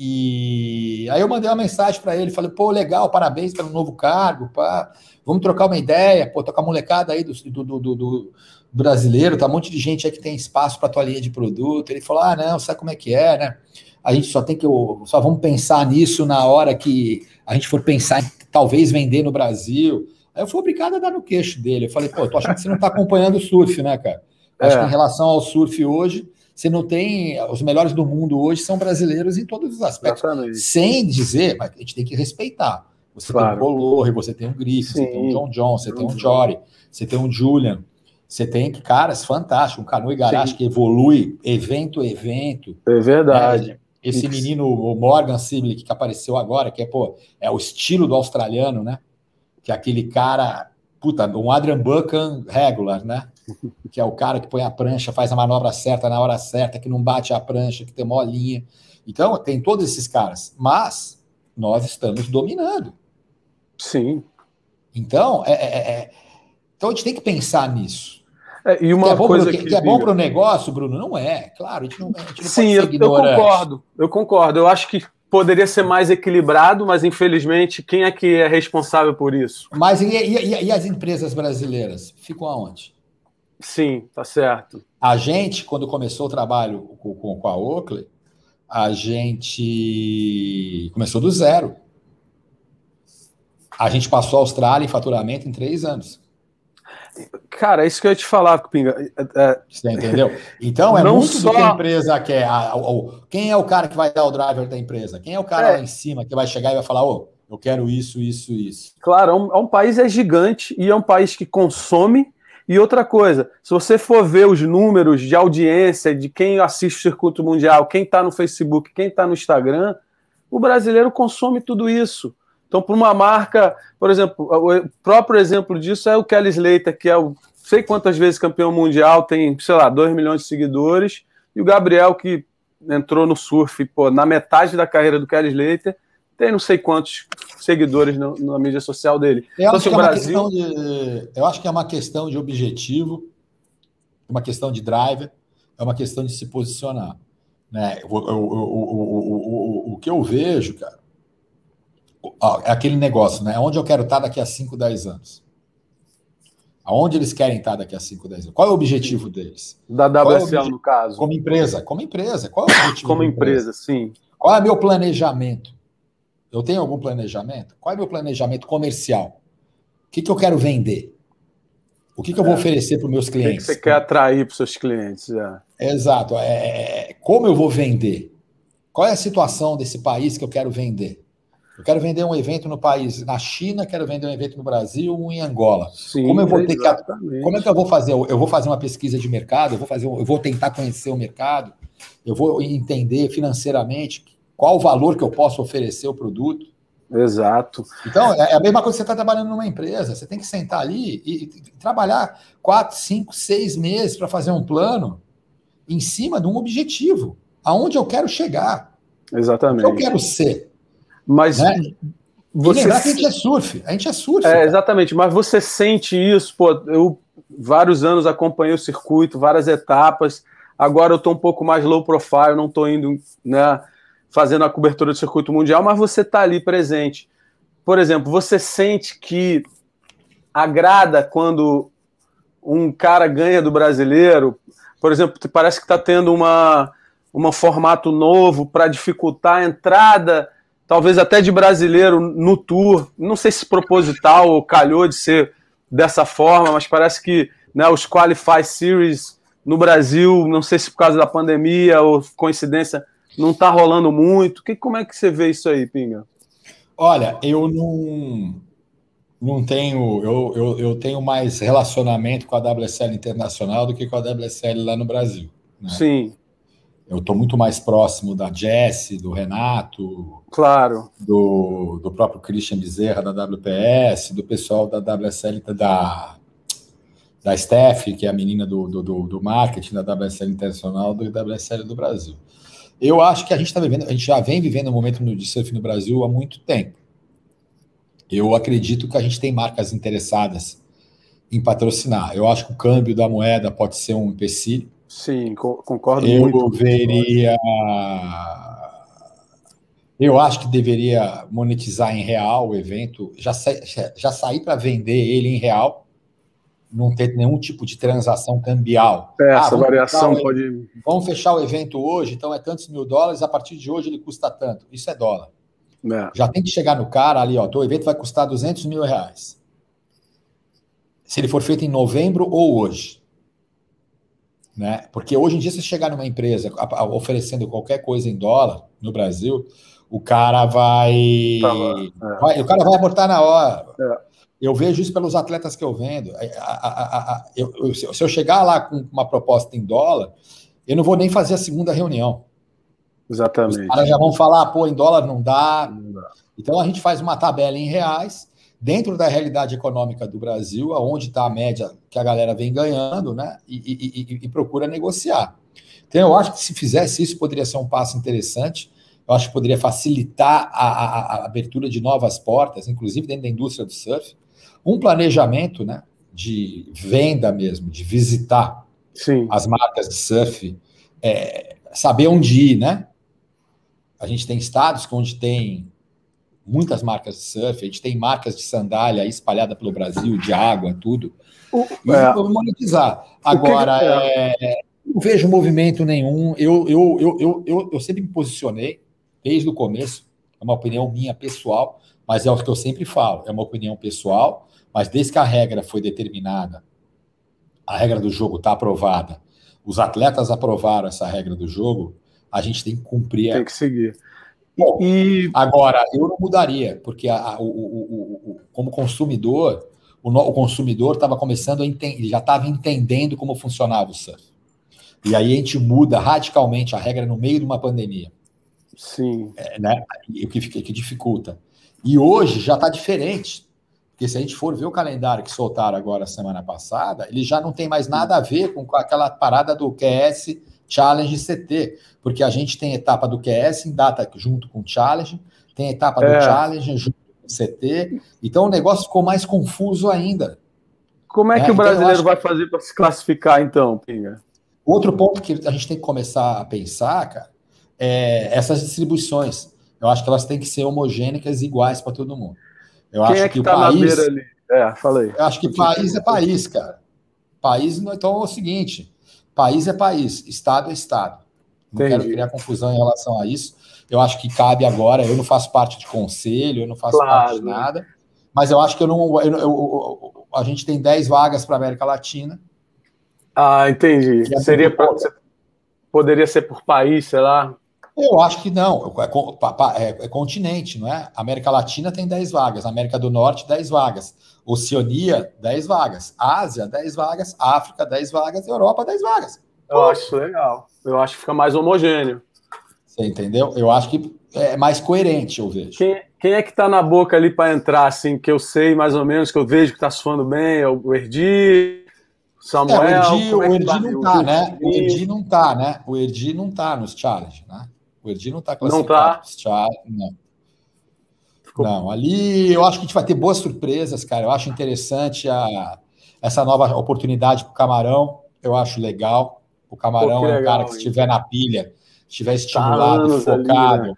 E aí eu mandei uma mensagem para ele, falei, pô, legal, parabéns pelo novo cargo, pá. vamos trocar uma ideia, pô, tocar molecada aí do, do, do, do, brasileiro, tá um monte de gente aí que tem espaço para tua linha de produto. Ele falou, ah, não, sabe como é que é, né? A gente só tem que, só vamos pensar nisso na hora que a gente for pensar em talvez vender no Brasil. Aí eu fui obrigado a dar no queixo dele. Eu falei, pô, eu tô achando que você não está acompanhando o surf, né, cara? Acho é. que em relação ao surf hoje, você não tem. Os melhores do mundo hoje são brasileiros em todos os aspectos. Exatamente. Sem dizer, mas a gente tem que respeitar. Você claro. tem um Bolorre, você tem um Griffith, você tem um John John, você tem um Jory, você tem um Julian. Você tem caras fantásticos, um Canoe Garage que evolui evento a evento. É verdade. É, esse menino, o Morgan Sibley, que apareceu agora, que é, pô, é o estilo do australiano, né? que é aquele cara, puta, um Adrian Buchan regular, né? (laughs) Que é o cara que põe a prancha, faz a manobra certa na hora certa, que não bate a prancha, que tem molinha. Então, tem todos esses caras. Mas nós estamos dominando. Sim. Então, é, é, é... então a gente tem que pensar nisso. É, e uma que é coisa que, que é bom para o negócio, Bruno, não é. Claro, a gente não, a gente não Sim, eu, eu concordo. Eu concordo. Eu acho que poderia ser mais equilibrado, mas infelizmente, quem é que é responsável por isso? Mas e, e, e as empresas brasileiras? Ficam aonde? Sim, tá certo. A gente, quando começou o trabalho com, com, com a Oakley, a gente começou do zero. A gente passou a Austrália em faturamento em três anos. Cara, é isso que eu ia te falar, Pinga. É, é, Você entendeu? Então é muito só... do que a empresa quer. A, quem é o cara que vai dar o driver da empresa? Quem é o cara é. lá em cima que vai chegar e vai falar, ô, oh, eu quero isso, isso, isso. Claro, é um, é um país é gigante e é um país que consome. E outra coisa, se você for ver os números de audiência de quem assiste o circuito mundial, quem está no Facebook, quem está no Instagram, o brasileiro consome tudo isso. Então, para uma marca, por exemplo, o próprio exemplo disso é o Kelly Slater, que é o sei quantas vezes campeão mundial, tem, sei lá, 2 milhões de seguidores, e o Gabriel, que entrou no surf pô, na metade da carreira do Kelly Slater, tem não sei quantos seguidores na, na mídia social dele. Eu, então, acho que é Brasil... de, eu acho que é uma questão de objetivo, uma questão de driver, é uma questão de se posicionar. Né? O, o, o, o, que eu vejo, cara, é aquele negócio, né? Onde eu quero estar daqui a 5, 10 anos? Aonde eles querem estar daqui a 5, 10 anos? Qual é o objetivo deles? Da WSL, é no caso. Como empresa. Como empresa. Qual é o objetivo? Como empresa, sim. Qual é o meu planejamento? Eu tenho algum planejamento? Qual é o meu planejamento comercial? O que, que eu quero vender? O que, que eu vou é. oferecer para os meus clientes? O que, que você quer atrair para os seus clientes? É. Exato. É, é, é, como eu vou vender? Qual é a situação desse país que eu quero vender? Eu quero vender um evento no país, na China, quero vender um evento no Brasil, um em Angola. Sim, como eu vou ter que, como é que eu vou fazer? Eu vou fazer uma pesquisa de mercado, eu vou fazer, eu vou tentar conhecer o mercado, eu vou entender financeiramente qual o valor que eu posso oferecer o produto. Exato. Então, é a mesma coisa que você está trabalhando numa empresa. Você tem que sentar ali e, e trabalhar quatro, cinco, seis meses para fazer um plano em cima de um objetivo. Aonde eu quero chegar. Exatamente. O que eu quero ser. Mas né? você... Lembrar que a gente é surf. A gente é surf. É, exatamente. Mas você sente isso, pô, eu vários anos acompanhei o circuito, várias etapas. Agora eu estou um pouco mais low profile, não estou indo, né? fazendo a cobertura do circuito mundial, mas você está ali presente. Por exemplo, você sente que agrada quando um cara ganha do brasileiro? Por exemplo, parece que está tendo uma, um formato novo para dificultar a entrada, talvez até de brasileiro no tour. Não sei se proposital ou calhou de ser dessa forma, mas parece que né, os Qualify Series no Brasil, não sei se por causa da pandemia ou coincidência, não está rolando muito. Que, como é que você vê isso aí, Pinga? Olha, eu não, não tenho. Eu, eu, eu tenho mais relacionamento com a WSL internacional do que com a WSL lá no Brasil. Né? Sim. Eu estou muito mais próximo da Jesse, do Renato. Claro. Do, do próprio Christian Bezerra, da WPS, do pessoal da WSL, da, da Steph, que é a menina do, do, do marketing da WSL Internacional, do WSL do Brasil. Eu acho que a gente está vivendo, a gente já vem vivendo um momento de surf no Brasil há muito tempo. Eu acredito que a gente tem marcas interessadas em patrocinar. Eu acho que o câmbio da moeda pode ser um empecilho. Sim, concordo eu muito. Eu veria. Eu acho que deveria monetizar em real o evento, já, sa... já sair para vender ele em real não ter nenhum tipo de transação cambial. É, ah, essa variação pode. Vamos fechar o evento hoje, então é tantos mil dólares, a partir de hoje ele custa tanto. Isso é dólar. É. Já tem que chegar no cara ali, ó, o evento vai custar 200 mil reais. Se ele for feito em novembro ou hoje. Né? Porque hoje em dia, se chegar numa empresa oferecendo qualquer coisa em dólar no Brasil, o cara vai. Tá é. vai o cara vai abortar na hora. É. Eu vejo isso pelos atletas que eu vendo. Eu, eu, se eu chegar lá com uma proposta em dólar, eu não vou nem fazer a segunda reunião. Exatamente. Os caras já vão falar, pô, em dólar não dá. não dá. Então a gente faz uma tabela em reais, dentro da realidade econômica do Brasil, aonde está a média que a galera vem ganhando, né? E, e, e, e, procura negociar. Então eu acho que se fizesse isso, poderia ser um passo interessante. Eu acho que poderia facilitar a, a, a abertura de novas portas, inclusive dentro da indústria do surf um planejamento né, de venda mesmo, de visitar Sim. as marcas de surf, é, saber onde ir, né? A gente tem estados onde tem muitas marcas de surf, a gente tem marcas de sandália espalhada pelo Brasil, de água, tudo. O, e é, monetizar. Agora, é, é, não vejo movimento nenhum. Eu, eu, eu, eu, eu, eu sempre me posicionei, desde o começo, é uma opinião minha pessoal, mas é o que eu sempre falo, é uma opinião pessoal, mas desde que a regra foi determinada, a regra do jogo está aprovada, os atletas aprovaram essa regra do jogo, a gente tem que cumprir. Tem que seguir. Bom, e... Agora, eu não mudaria, porque a, a, o, o, o, como consumidor, o, o consumidor estava começando a entender, já estava entendendo como funcionava o surf. E aí a gente muda radicalmente a regra no meio de uma pandemia. Sim. É, né? O que, que dificulta. E hoje já está diferente. Porque se a gente for ver o calendário que soltaram agora semana passada, ele já não tem mais nada a ver com aquela parada do QS Challenge CT, porque a gente tem etapa do QS em data junto com o Challenge, tem etapa é. do Challenge junto com o CT, então o negócio ficou mais confuso ainda. Como é que é, o então brasileiro então vai fazer para se classificar, então, Pinga? Outro ponto que a gente tem que começar a pensar, cara, é essas distribuições. Eu acho que elas têm que ser homogêneas e iguais para todo mundo. Eu Quem acho é que, que tá o país. ali? É, falei. Eu acho que país é país, cara. País, então é o seguinte: país é país, Estado é Estado. Não Entendi. quero criar confusão em relação a isso. Eu acho que cabe agora. Eu não faço parte de conselho, eu não faço claro. parte de nada. Mas eu acho que eu não. Eu, eu, a gente tem 10 vagas para América Latina. Ah, entendi. Seria pra, poderia ser por país, sei lá. Eu acho que não. É, é, é, continente, não é? América Latina tem 10 vagas, América do Norte, 10 vagas. Oceania, 10 vagas. Ásia, 10 vagas. África, 10 vagas. Europa, 10 vagas. Eu acho legal. Eu acho que fica mais homogêneo. Você entendeu? Eu acho que é mais coerente, eu vejo. Quem, quem é que tá na boca ali para entrar, assim, que eu sei mais ou menos, que eu vejo que tá suando bem? É o Erdi, Samuel. É, o Erdi, o Erdi tá? não tá, né? O Erdi não tá, né? O Erdi não tá nos challenge, né? O Erdi não tá classificado não tá. challenge, não. Não, ali eu acho que a gente vai ter boas surpresas, cara. Eu acho interessante a, essa nova oportunidade para o Camarão. Eu acho legal. O Camarão Pô, é um legal, cara que, se estiver na pilha, estiver tá estimulado, tá focado, ali, né,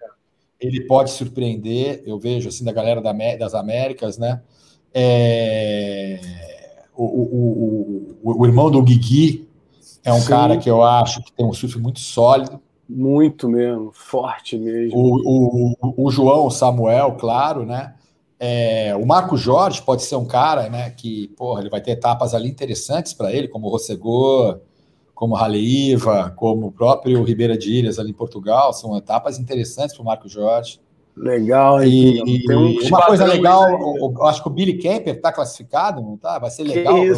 ele pode surpreender. Eu vejo assim da galera das Américas, né? É... O, o, o, o, irmão do Guigui é um Sim. cara que eu acho que tem um surf muito sólido. Muito mesmo, forte mesmo. O, o, o João Samuel, claro, né? É, o Marco Jorge pode ser um cara, né? Que, porra, ele vai ter etapas ali interessantes para ele, como o Rossegor, como Raleiva, como o próprio Ribeira de Ilhas ali em Portugal, são etapas interessantes para o Marco Jorge. Legal, e, e um uma coisa legal, eu, eu acho que o Billy Kemper está classificado, não tá? Vai ser legal. Eu,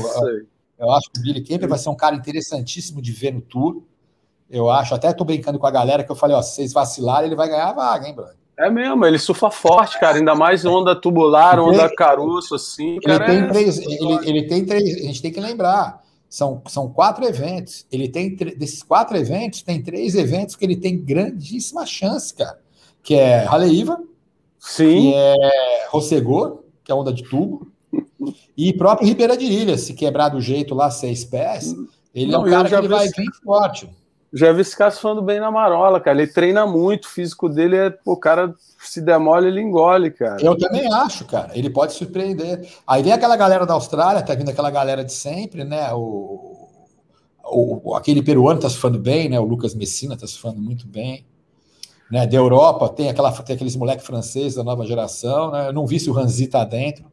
eu, acho que o Billy Kemper vai ser um cara interessantíssimo de ver no tour. Eu acho, até estou brincando com a galera que eu falei, ó, se vocês vacilarem, ele vai ganhar a vaga, hein, brother? É mesmo, ele surfa forte, cara, ainda mais onda tubular, onda caroço, assim. Ele tem é... três, ele, ele tem três, a gente tem que lembrar são, são quatro eventos. Ele tem desses quatro eventos, tem três eventos que ele tem grandíssima chance, cara. Que é Raleiva, Sim. que é Rossegor, que é onda de tubo, e próprio Ribeira de Ilha, se quebrar do jeito lá, seis pés, ele Não, é um cara que vai vir forte. Já vi esse cara falando bem na marola, cara. Ele treina muito, o físico dele é. O cara se demole, ele engole, cara. Eu também acho, cara. Ele pode surpreender. Aí vem aquela galera da Austrália, tá vindo aquela galera de sempre, né? O, o, aquele peruano tá surfando bem, né? O Lucas Messina tá surfando muito bem. Né? Da Europa tem, aquela, tem aqueles moleques franceses da nova geração, né? Eu não vi se o Ranzi tá dentro.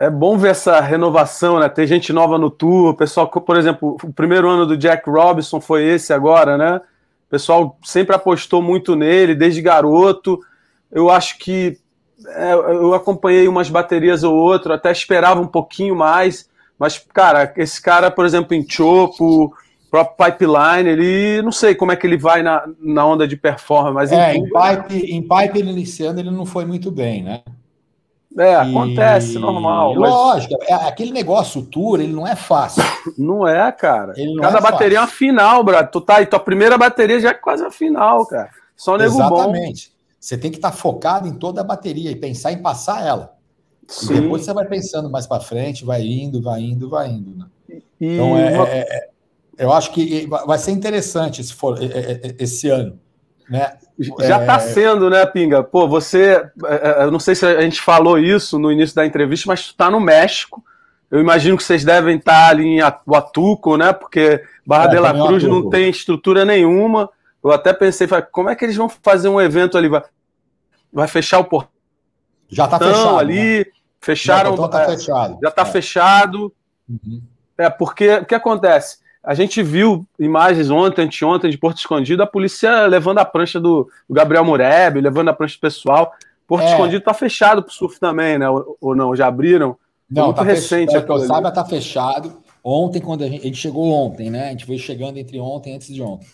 É bom ver essa renovação, né? Ter gente nova no tour. O pessoal, por exemplo, o primeiro ano do Jack Robinson foi esse agora, né? O pessoal sempre apostou muito nele, desde garoto. Eu acho que é, eu acompanhei umas baterias ou outra, até esperava um pouquinho mais. Mas, cara, esse cara, por exemplo, em Chopo, próprio Pipeline, ele não sei como é que ele vai na, na onda de performance. Mas é, em, pipe, em Pipe iniciando ele não foi muito bem, né? É, acontece, e... normal. Lógico, mas... é, aquele negócio tour, ele não é fácil. Não é, cara. Cada é bateria fácil. é uma final, brother. Tu tá aí, tua primeira bateria já é quase a final, cara. Só nego Exatamente. Bom. Você tem que estar tá focado em toda a bateria e pensar em passar ela. Sim. E depois você vai pensando mais para frente, vai indo, vai indo, vai indo. Né? E... Então, é, é, é, eu acho que vai ser interessante esse, for, esse ano. Né? Já está é... sendo, né, Pinga? Pô, você. É, é, eu não sei se a gente falou isso no início da entrevista, mas tu está no México. Eu imagino que vocês devem estar tá ali em Atuco, né? Porque Barra é, de la Cruz não tem estrutura nenhuma. Eu até pensei, como é que eles vão fazer um evento ali? Vai, vai fechar o portão já está fechado, ali, né? fecharam. Já está fechado. Já está é. fechado. Uhum. É, porque o que acontece? A gente viu imagens ontem, anteontem, de Porto Escondido, a polícia levando a prancha do, do Gabriel Mureb, levando a prancha do pessoal. Porto é. Escondido está fechado para o surf também, né? Ou, ou, não? Já abriram? Não, muito tá recente. Fechado, eu saiba, está fechado. Ontem, quando a gente, a gente, chegou ontem, né? A gente foi chegando entre ontem e antes de ontem.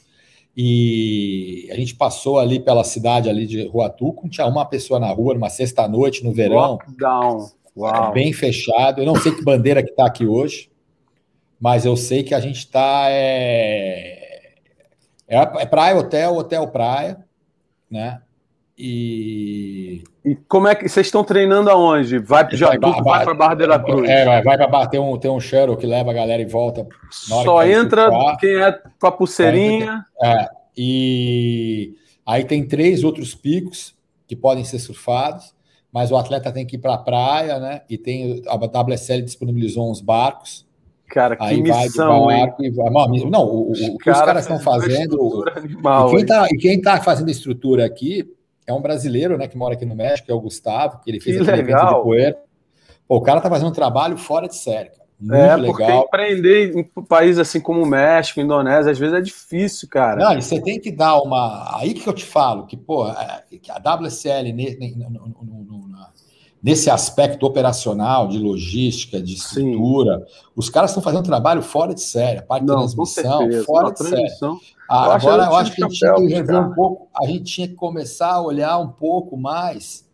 E a gente passou ali pela cidade ali de Ruatuco, tinha uma pessoa na rua, uma sexta-noite no verão. Lockdown. É bem fechado. Eu não sei que bandeira que está aqui hoje, mas eu sei que a gente está. É, é, é praia, hotel, hotel, praia, né? E... e como é que vocês estão treinando aonde? Vai, já, vai, vai para Barra de la Cruz? É, vai, vai para Barra. Tem um, tem um shuttle que leva a galera e volta. Só entra quem é com a pulseirinha. É, e aí tem três outros picos que podem ser surfados, mas o atleta tem que ir para a praia, né? E tem a WSL disponibilizou uns barcos. Cara, que aí missão, vai barco, vai, não, o, o, o que os caras estão fazendo. Animal, e, quem tá, e quem está fazendo estrutura aqui é um brasileiro, né, que mora aqui no México, é o Gustavo, que ele fez que legal. evento de poeira. Pô, o cara tá fazendo um trabalho fora de série, cara. Muito é, legal. porque empreender em países assim como o México, Indonésia, às vezes é difícil, cara. Não, e você tem que dar uma. Aí que eu te falo, que, pô, a WSL nesse aspecto operacional, de logística, de estrutura, Sim. os caras estão fazendo um trabalho fora de série, a parte Não, de transmissão, fora de série. Ah, eu agora eu acho que a gente tinha que rever um pouco, a gente tinha que começar a olhar um pouco mais,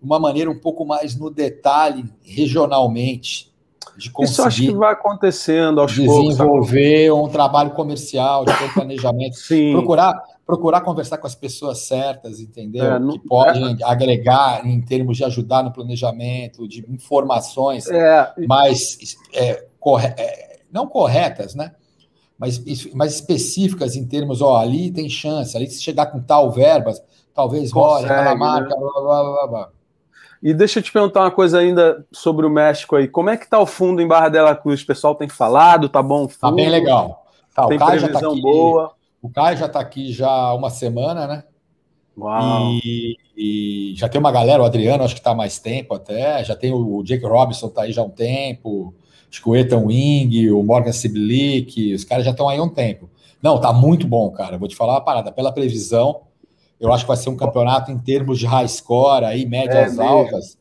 de uma maneira um pouco mais no detalhe, regionalmente. De conseguir Isso acho que vai acontecendo aos desenvolver poucos, um trabalho comercial, de planejamento, Sim. procurar procurar conversar com as pessoas certas, entendeu? É, não, que podem é, agregar em termos de ajudar no planejamento, de informações é, mais é, corre, é, não corretas, né? Mas mais específicas em termos, ó, ali tem chance, ali se chegar com tal verbas, talvez role, aquela né? marca, né? blá, blá, blá, blá. E deixa eu te perguntar uma coisa ainda sobre o México aí. Como é que tá o fundo em Barra dela Cruz? O pessoal tem falado, tá bom fundo? Tá bem legal. Tá, tem previsão já tá boa. O Caio já está aqui já há uma semana, né? Uau. E, e, já tem uma galera, o Adriano acho que está mais tempo até, já tem o Jake Robinson está aí já há um tempo, acho que o Ethan Wing, o Morgan Siblick, os caras já estão aí há um tempo. Não, tá muito bom, cara. Vou te falar uma parada. Pela previsão, eu acho que vai ser um campeonato em termos de high score, aí, médias é altas.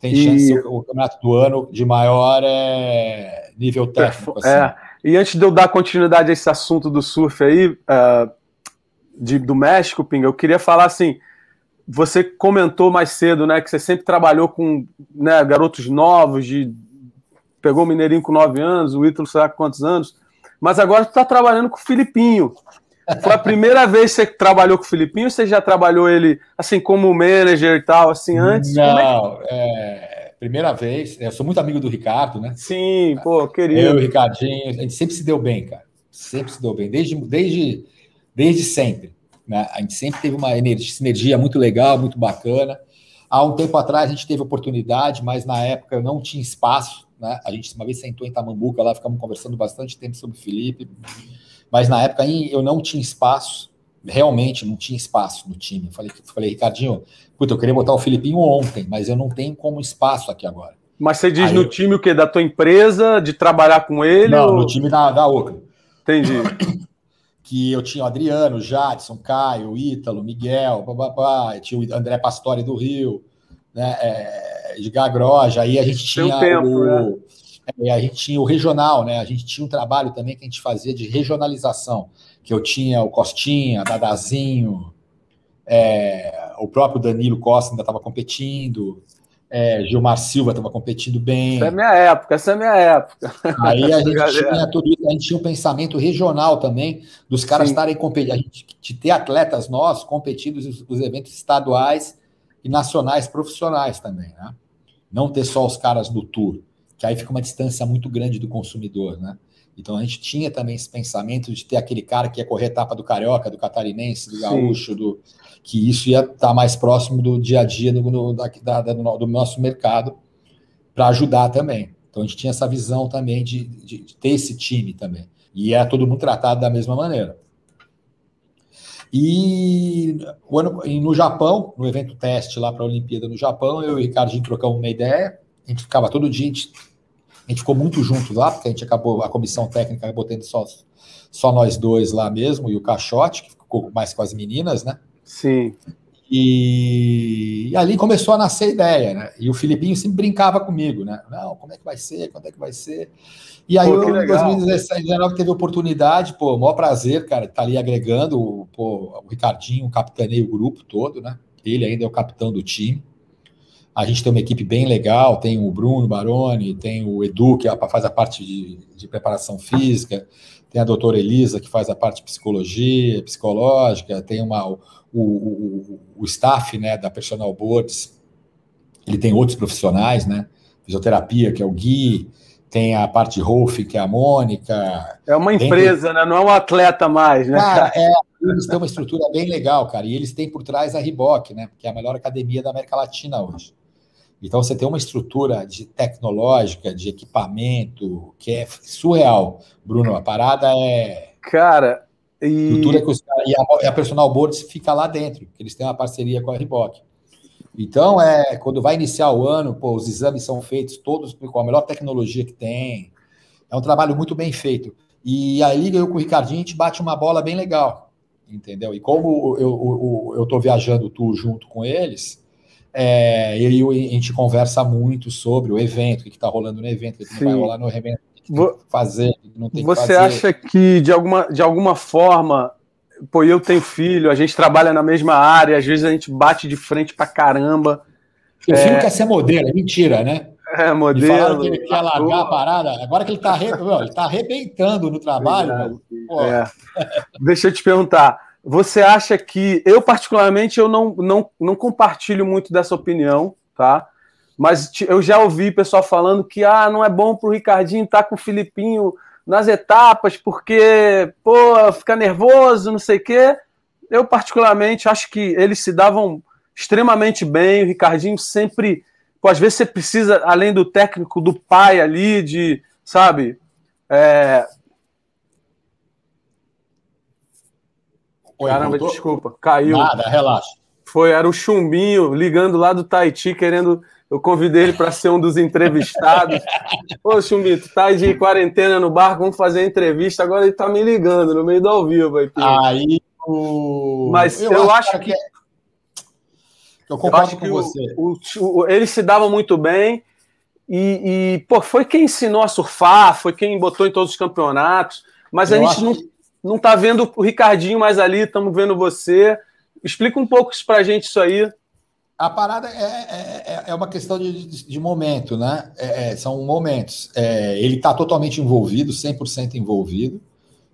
Tem e... chance o campeonato do ano de maior é, nível técnico. Assim. É. E antes de eu dar continuidade a esse assunto do surf aí, uh, de, do México, Pinga, eu queria falar assim: você comentou mais cedo, né, que você sempre trabalhou com né, garotos novos, de pegou o Mineirinho com 9 anos, o Ítalo sei lá quantos anos, mas agora você está trabalhando com o Filipinho. Foi a primeira (laughs) vez que você trabalhou com o Filipinho você já trabalhou ele assim como manager e tal, assim, antes? Não, é, que... é Primeira vez. Eu sou muito amigo do Ricardo, né? Sim, pô, querido. Eu e o Ricardinho, a gente sempre se deu bem, cara. Sempre se deu bem, desde, desde, desde sempre. Né? A gente sempre teve uma energia, sinergia muito legal, muito bacana. Há um tempo atrás a gente teve oportunidade, mas na época não tinha espaço. Né? A gente uma vez sentou em Tamambuca lá, ficamos conversando bastante tempo sobre o Felipe. Mas na época eu não tinha espaço, realmente não tinha espaço no time. Eu falei, falei Ricardinho, Puta, eu queria botar o Filipinho ontem, mas eu não tenho como espaço aqui agora. Mas você diz Aí no eu... time o quê? Da tua empresa, de trabalhar com ele? Não, ou... no time da, da Oca. Entendi. (coughs) Que eu tinha o Adriano, o Jadson, Caio, o Ítalo, Miguel, bababá, tinha o André Pastore do Rio, né, é, Edgar Groja, aí a gente tinha tempo, o... Né? É, a gente tinha o regional, né? A gente tinha um trabalho também que a gente fazia de regionalização, que eu tinha o Costinha, Dadazinho, é, o próprio Danilo Costa ainda estava competindo, é, Gilmar Silva estava competindo bem. Essa é minha época, essa é minha época. Aí a gente tinha tudo isso, a gente tinha um pensamento regional também, dos caras estarem competindo, a gente de ter atletas nossos competindo os, os eventos estaduais e nacionais profissionais também, né? Não ter só os caras do tour, que aí fica uma distância muito grande do consumidor, né? Então a gente tinha também esse pensamento de ter aquele cara que ia correr etapa do carioca, do catarinense, do gaúcho, Sim. do que isso ia estar tá mais próximo do dia a dia do, da, da, do nosso mercado para ajudar também. Então a gente tinha essa visão também de, de, de, ter esse time também. E é todo mundo tratado da mesma maneira. E no Japão, no evento teste lá para a Olimpíada no Japão, eu e o Ricardinho trocamos uma ideia. A gente ficava todo dia, a gente, a gente ficou muito juntos lá, porque a gente acabou, a comissão técnica acabou tendo só, só nós dois lá mesmo, e o Caixote, que ficou mais com as meninas, né? Sim. E, e, ali começou a nascer a ideia, né? E o Filipinho sempre brincava comigo, né? Não, como é que vai ser? Quando é que vai ser? E aí, pô, em 2017, 2019, teve oportunidade, pô, maior prazer, cara, estar tá ali agregando, pô, o Ricardinho capitaneia o grupo todo, né? Ele ainda é o capitão do time. A gente tem uma equipe bem legal, tem o Bruno Baroni, tem o Edu, que é faz a parte de, de preparação física, tem a doutora Elisa, que faz a parte de psicologia, psicológica, tem uma, o, o, o, staff né, da Personal Boards, ele tem outros profissionais, né? Fisioterapia, que é o Gui, tem a parte de que é a Mônica. É uma empresa, né? Não é um atleta mais, né? Cara, (laughs) é, eles têm uma estrutura bem legal, cara. E eles têm por trás a Reebok, né? Que é a melhor academia da América Latina hoje. Então você tem uma estrutura de tecnológica, de equipamento, que é surreal. Bruno, a parada é. Cara, e... Estrutura que os, e, a, e a Personal Boards fica lá dentro, que eles têm uma parceria com a Reebok. Então, é, quando vai iniciar o ano, pô, os exames são feitos todos com a melhor tecnologia que tem. É um trabalho muito bem feito. E aí, eu com o Ricardinho, a gente bate uma bola bem legal, entendeu? E como eu, eu, eu viajando tu junto com eles, é, e aí a gente conversa muito sobre o evento, o que está rolando no evento, o que, que vai rolar no evento, que, fazer, que não tem Você que fazer. acha que, de alguma, de alguma forma, pô, eu tenho filho, a gente trabalha na mesma área, às vezes a gente bate de frente pra caramba. O filho é... quer ser modelo, é mentira, né? É, modelo. E falaram que ele quer largar a parada, agora que ele tá, ele tá arrebentando no trabalho. É. Deixa eu te perguntar, você acha que. Eu, particularmente, eu não, não, não compartilho muito dessa opinião, tá? Mas eu já ouvi pessoal falando que ah, não é bom pro Ricardinho estar tá com o Filipinho nas etapas, porque, pô, fica nervoso, não sei o quê. Eu, particularmente, acho que eles se davam extremamente bem. O Ricardinho sempre. Pô, às vezes você precisa, além do técnico, do pai ali, de, sabe? É... Oi, Caramba, voltou? desculpa, caiu. Nada, relaxa. Foi, era o Chumbinho ligando lá do Tahiti, querendo eu convidei ele para ser um dos entrevistados. Ô, Chumbito, tá de quarentena no barco, vamos fazer a entrevista. Agora ele tá me ligando no meio do ao vivo aqui. Aí, o... Mas eu, eu acho, que. que... Eu concordo eu acho com você. O, o, eles se davam muito bem. E, e, pô, foi quem ensinou a surfar, foi quem botou em todos os campeonatos. Mas eu a gente não, que... não tá vendo o Ricardinho mais ali, estamos vendo você. Explica um pouco isso pra gente, isso aí. A parada é, é, é, é uma questão de, de momento, né? É, é são momentos. É, ele está totalmente envolvido, 100% envolvido,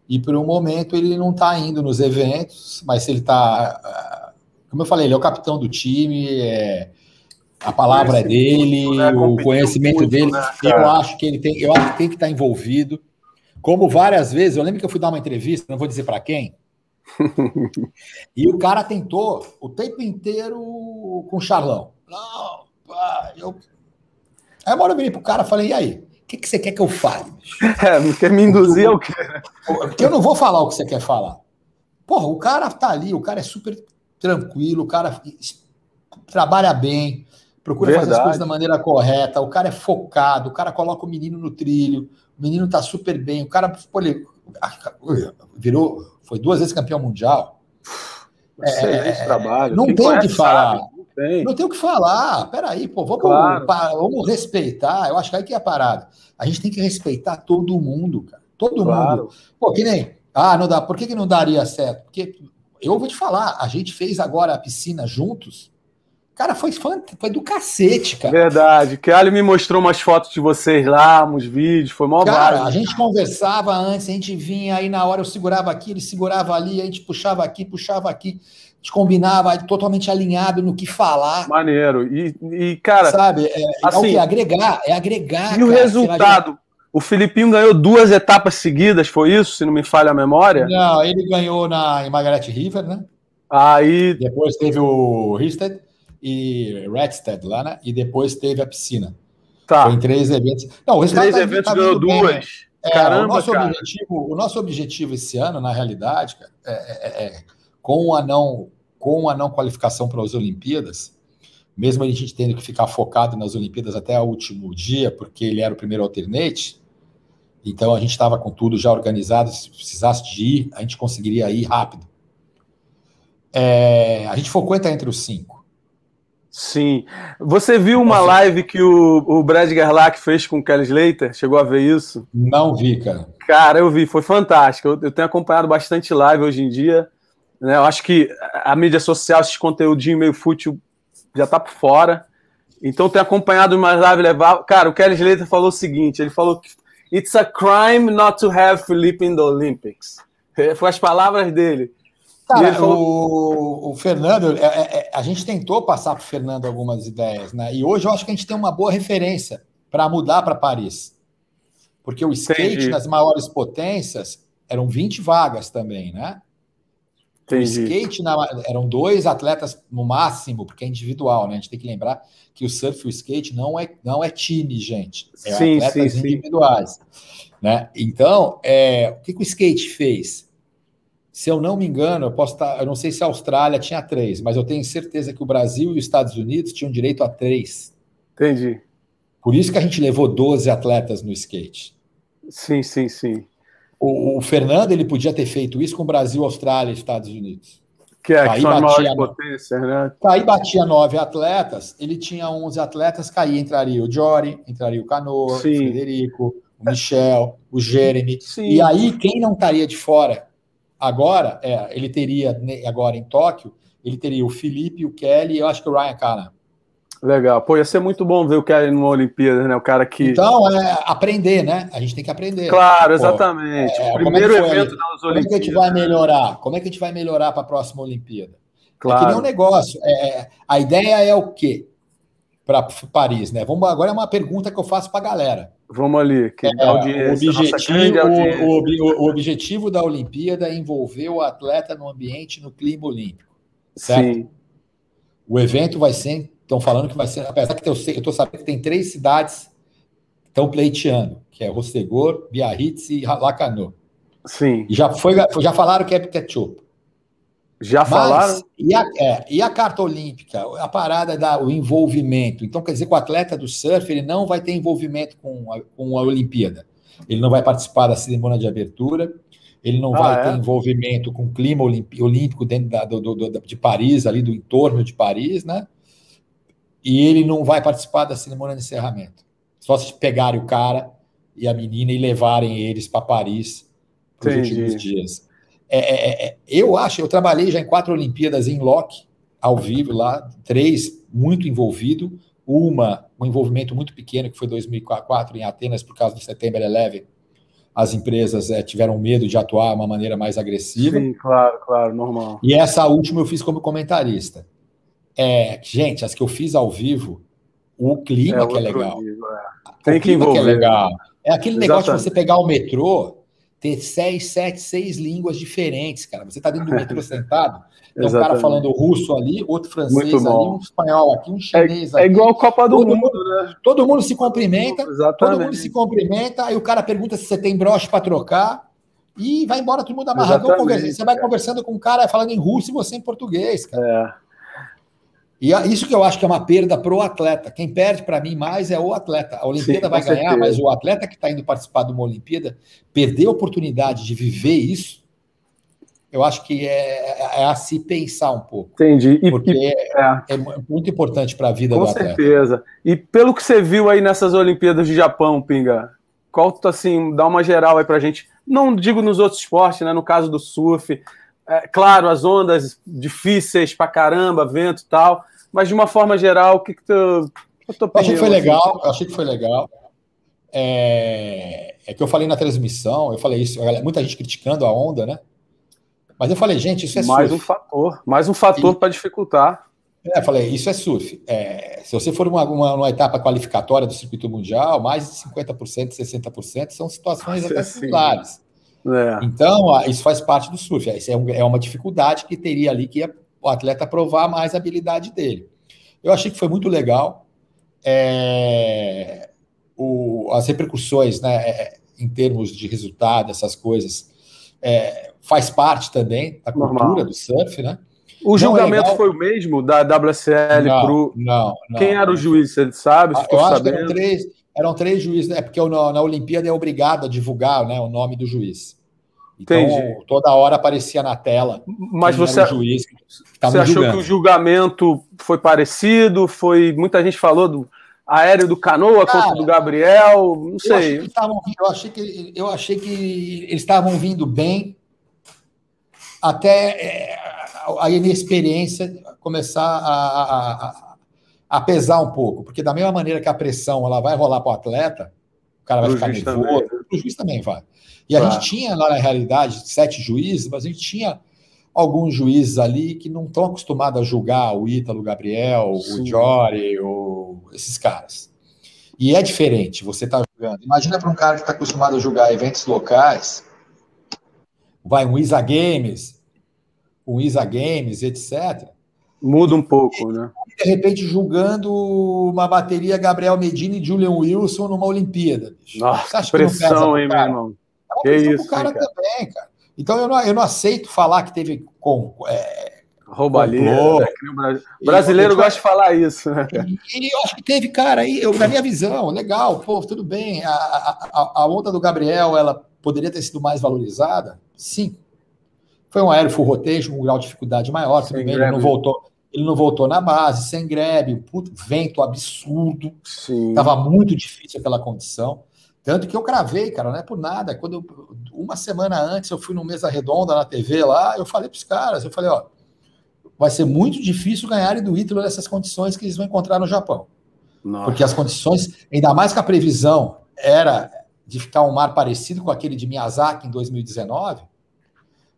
e por um momento ele não está indo nos eventos, mas ele está. Como eu falei, ele é o capitão do time, a palavra é dele, né? o conhecimento muito, dele. Né, eu acho que ele tem, eu acho que tem que estar tá envolvido. Como várias vezes, eu lembro que eu fui dar uma entrevista, não vou dizer para quem, (laughs) e o cara tentou o tempo inteiro com o Charlão. Não, pá, eu. Aí uma hora eu virei pro cara e falei, e aí? O que, que você quer que eu fale? (laughs) É, não quer me induzir ao quê? Porque eu não vou falar o que você quer falar. Porra, o cara tá ali, o cara é super tranquilo, o cara trabalha bem, procura Verdade. fazer as coisas da maneira correta, o cara é focado, o cara coloca o menino no trilho, o menino tá super bem, o cara pô, ele, virou foi duas vezes campeão mundial. Excelente é, trabalho. Não tem o que falar. não, tem. não tem o que falar. Peraí, pô, vamos, claro. vamos respeitar. Eu acho que aí que é a parada. A gente tem que respeitar todo mundo, cara. Todo claro. mundo. Pô, que nem. Ah, não dá. Por que, que não daria certo? Porque eu vou te falar, a gente fez agora a piscina juntos Cara, foi, foi do cacete, cara. Verdade. Que Ali me mostrou umas fotos de vocês lá, uns vídeos, foi mó Cara, a gente conversava antes, a gente vinha aí na hora, eu segurava aqui, ele segurava ali, a gente puxava aqui, puxava aqui. A gente combinava totalmente alinhado no que falar. Maneiro. E, e cara. Sabe, é, assim, é agregar, é agregar. E cara, o resultado? O Filipinho ganhou duas etapas seguidas, foi isso, se não me falha a memória? Não, ele ganhou na, em Margaret River, né? Aí. Depois teve o Risted e Redstead lá, né? E depois teve a piscina. Tá. Foi em três eventos. Não, o três tá eventos tá ganhou duas. Né? é, Caramba, o nosso, cara. Objetivo, o nosso objetivo esse ano, na realidade, cara, é, é, é, com, a não, com a não qualificação para as Olimpíadas, mesmo a gente tendo que ficar focado nas Olimpíadas até o último dia, porque ele era o primeiro alternate, então a gente estava com tudo já organizado, se precisasse de ir, a gente conseguiria ir rápido. É, a gente focou em estar entre os cinco. Sim. Você viu uma live que o, o Brad Gerlach fez com o Kelly Slater? Chegou a ver isso? Não vi, cara. Cara, eu vi, foi fantástico. Eu, eu tenho acompanhado bastante live hoje em dia. Né? Eu acho que a mídia social, esse conteúdinho meio fútil, já tá por fora. Então tem acompanhado mais live levar. Cara, o Kelly Slater falou o seguinte: ele falou que it's a crime not to have Felipe in the Olympics. Foi as palavras dele. Cara, falou... o, o, Fernando, é, é, é a gente tentou passar para o Fernando algumas ideias, né? E hoje eu acho que a gente tem uma boa referência para mudar para Paris. Porque o skate Entendi. nas maiores potências eram 20 vagas também, né? Entendi. O skate na, eram dois atletas no máximo, porque é individual, né? A gente tem que lembrar que o surf e o skate não é, não é time, gente. É sim, atletas sim, individuais. Sim. Né? Então, é, o que, que o skate fez? Se eu não me engano, eu posso estar. Eu não sei se a Austrália tinha três, mas eu tenho certeza que o Brasil e os Estados Unidos tinham direito a três. Entendi. Por isso que a gente levou 12 atletas no skate. Sim, sim, sim. O, o Fernando ele podia ter feito isso com o Brasil, Austrália e Estados Unidos. Que é são batia, potências, né? Aí batia nove atletas, ele tinha 11 atletas, caía, entraria o Jory, entraria o Canoa, o Federico, o Michel, o Jeremy. Sim. E aí, quem não estaria de fora Agora, é, ele teria, agora em Tóquio, ele teria o Felipe, o Kelly e eu acho que o Ryan Callan. Legal. Pô, ia ser muito bom ver o Kelly numa Olimpíada, né? O cara que. Então, é aprender, né? A gente tem que aprender. Claro, exatamente. Pô, é, o primeiro é evento das Olimpíadas. Como é que a gente vai melhorar? Como é que a gente vai melhorar para a próxima Olimpíada? Claro. É que nem um negócio. É, é, a ideia é o quê? Para Paris, né? Vamos, agora é uma pergunta que eu faço para a galera. Vamos ali, que é, audiência, o, objetivo, o, o, o, objetivo da Olimpíada é envolver o atleta no ambiente, no clima olímpico. Certo? Sim. O evento vai ser, estão falando que vai ser, apesar que eu estou sabendo que tem três cidades que estão pleiteando, que é Rostegor, Biarritz e Lacanau. Sim. E já, foi, já falaram que é ketchup. Já falaram? e, a, é, e a carta olímpica, a parada da o envolvimento. Então, quer dizer que o atleta do surf ele não vai ter envolvimento com a, com a Olimpíada. Ele não vai participar da cerimônia de abertura, ele não ah, vai é? ter envolvimento com o clima olímpico dentro da, do, do, de Paris, ali do entorno de Paris, né? E ele não vai participar da cerimônia de encerramento. Só se pegarem o cara e a menina e levarem eles para Paris nos últimos dias. É, é, é, eu acho, eu trabalhei já em quatro Olimpíadas em Loki, ao vivo lá, três muito envolvido, uma, um envolvimento muito pequeno, que foi 2004 em Atenas, por causa do Setembro 11, as empresas é, tiveram medo de atuar de uma maneira mais agressiva. Sim, claro, claro, normal. E essa última eu fiz como comentarista. É, gente, as que eu fiz ao vivo, o clima é, que é legal. Nível, é. Tem que envolver. Que é legal. É aquele Exatamente. negócio de você pegar o metrô ter seis, sete, seis línguas diferentes, cara. Você está dentro do metrô (laughs) sentado, tem um cara falando russo ali, outro francês ali, um espanhol aqui, um é, chinês é, aqui. É igual a Copa do mundo, mundo, né? Todo mundo se cumprimenta, Exatamente. todo mundo se cumprimenta, aí o cara pergunta se você tem broche para trocar e vai embora todo mundo conversando. Você vai conversando com um cara falando em russo e você em português, cara. É. E isso que eu acho que é uma perda para o atleta. Quem perde para mim mais é o atleta. A Olimpíada Sim, vai ganhar, certeza. mas o atleta que está indo participar de uma Olimpíada perder a oportunidade de viver isso, eu acho que é, é a se pensar um pouco. Entendi. E, porque e, é. é. muito importante para a vida Com do atleta. Com certeza. E pelo que você viu aí nessas Olimpíadas de Japão, Pinga, qual assim, dá uma geral aí para a gente? Não digo nos outros esportes, né? No caso do surf, é, claro, as ondas difíceis pra caramba, vento e tal, mas de uma forma geral, o que, que tu. Eu achei que foi legal, achei que foi legal. É, é, que eu falei na transmissão, eu falei isso, muita gente criticando a onda, né? Mas eu falei, gente, isso é mais surf. um fator, mais um fator para dificultar. É, eu falei, isso é surf. É, se você for uma, uma, uma, etapa qualificatória do circuito mundial, mais de 50%, 60% são situações (laughs) até similares. É. Então, isso faz parte do surf. Isso é, é uma dificuldade que teria ali que o atleta provar mais a habilidade dele. Eu achei que foi muito legal. É, o, as repercussões, né, é, em termos de resultado, essas coisas, é, faz parte também da cultura Normal. do surf, né? O não é julgamento é foi o mesmo da WSL pro. Não, não. Quem era o juiz? Ele sabe? Ah, eu acho sabendo? que eram três, eram três juízes, é porque na, na Olimpíada é obrigado a divulgar né, o nome do juiz. Então, Entendi. toda hora aparecia na tela. Mas você, juiz você achou julgando. que o julgamento foi parecido? Foi muita gente falou do aéreo do Canoa Cara, contra do Gabriel, não sei. Eu, tavam, eu achei que eu achei que eles estavam vindo bem até é, a inexperiência começar a, a, a a pesar um pouco, porque da mesma maneira que a pressão ela vai rolar para o atleta, o cara vai ficar nervoso, o juiz também vai. E a gente tinha lá na realidade sete juízes, mas a gente tinha alguns juízes ali que não estão acostumados a julgar o Ítalo Gabriel, Sim. o Jory, ou esses caras. E é diferente, você está jogando. Imagina para um cara que está acostumado a julgar eventos locais, vai um Isa Games, um Isa Games, etc. Muda um pouco, né? De repente, julgando uma bateria Gabriel Medina e Julian Wilson numa Olimpíada. Bicho. Nossa, que pressão, hein, meu irmão? É que isso, cara, cara também, cara. Então eu não, eu não aceito falar que teve com, é, roubalheira. Né? O brasileiro gosta de falar isso. Né? E, e, eu acho que teve, cara, aí, eu, na minha visão, legal, pô, tudo bem. A, a, a, onda do Gabriel, ela poderia ter sido mais valorizada? Sim. Foi um aéreo full rotation, com um grau de dificuldade maior, tudo bem, ele não voltou. Ele não voltou na base, sem greve, puto, vento absurdo. Sim. Tava muito difícil aquela condição. Tanto que eu cravei, cara, não é por nada. Quando eu, uma semana antes eu fui no mesa redonda na TV lá, eu falei para os caras, eu falei, ó, vai ser muito difícil ganharem do Ítalo nessas condições que eles vão encontrar no Japão. Nossa. Porque as condições, ainda mais que a previsão era de ficar um mar parecido com aquele de Miyazaki em 2019,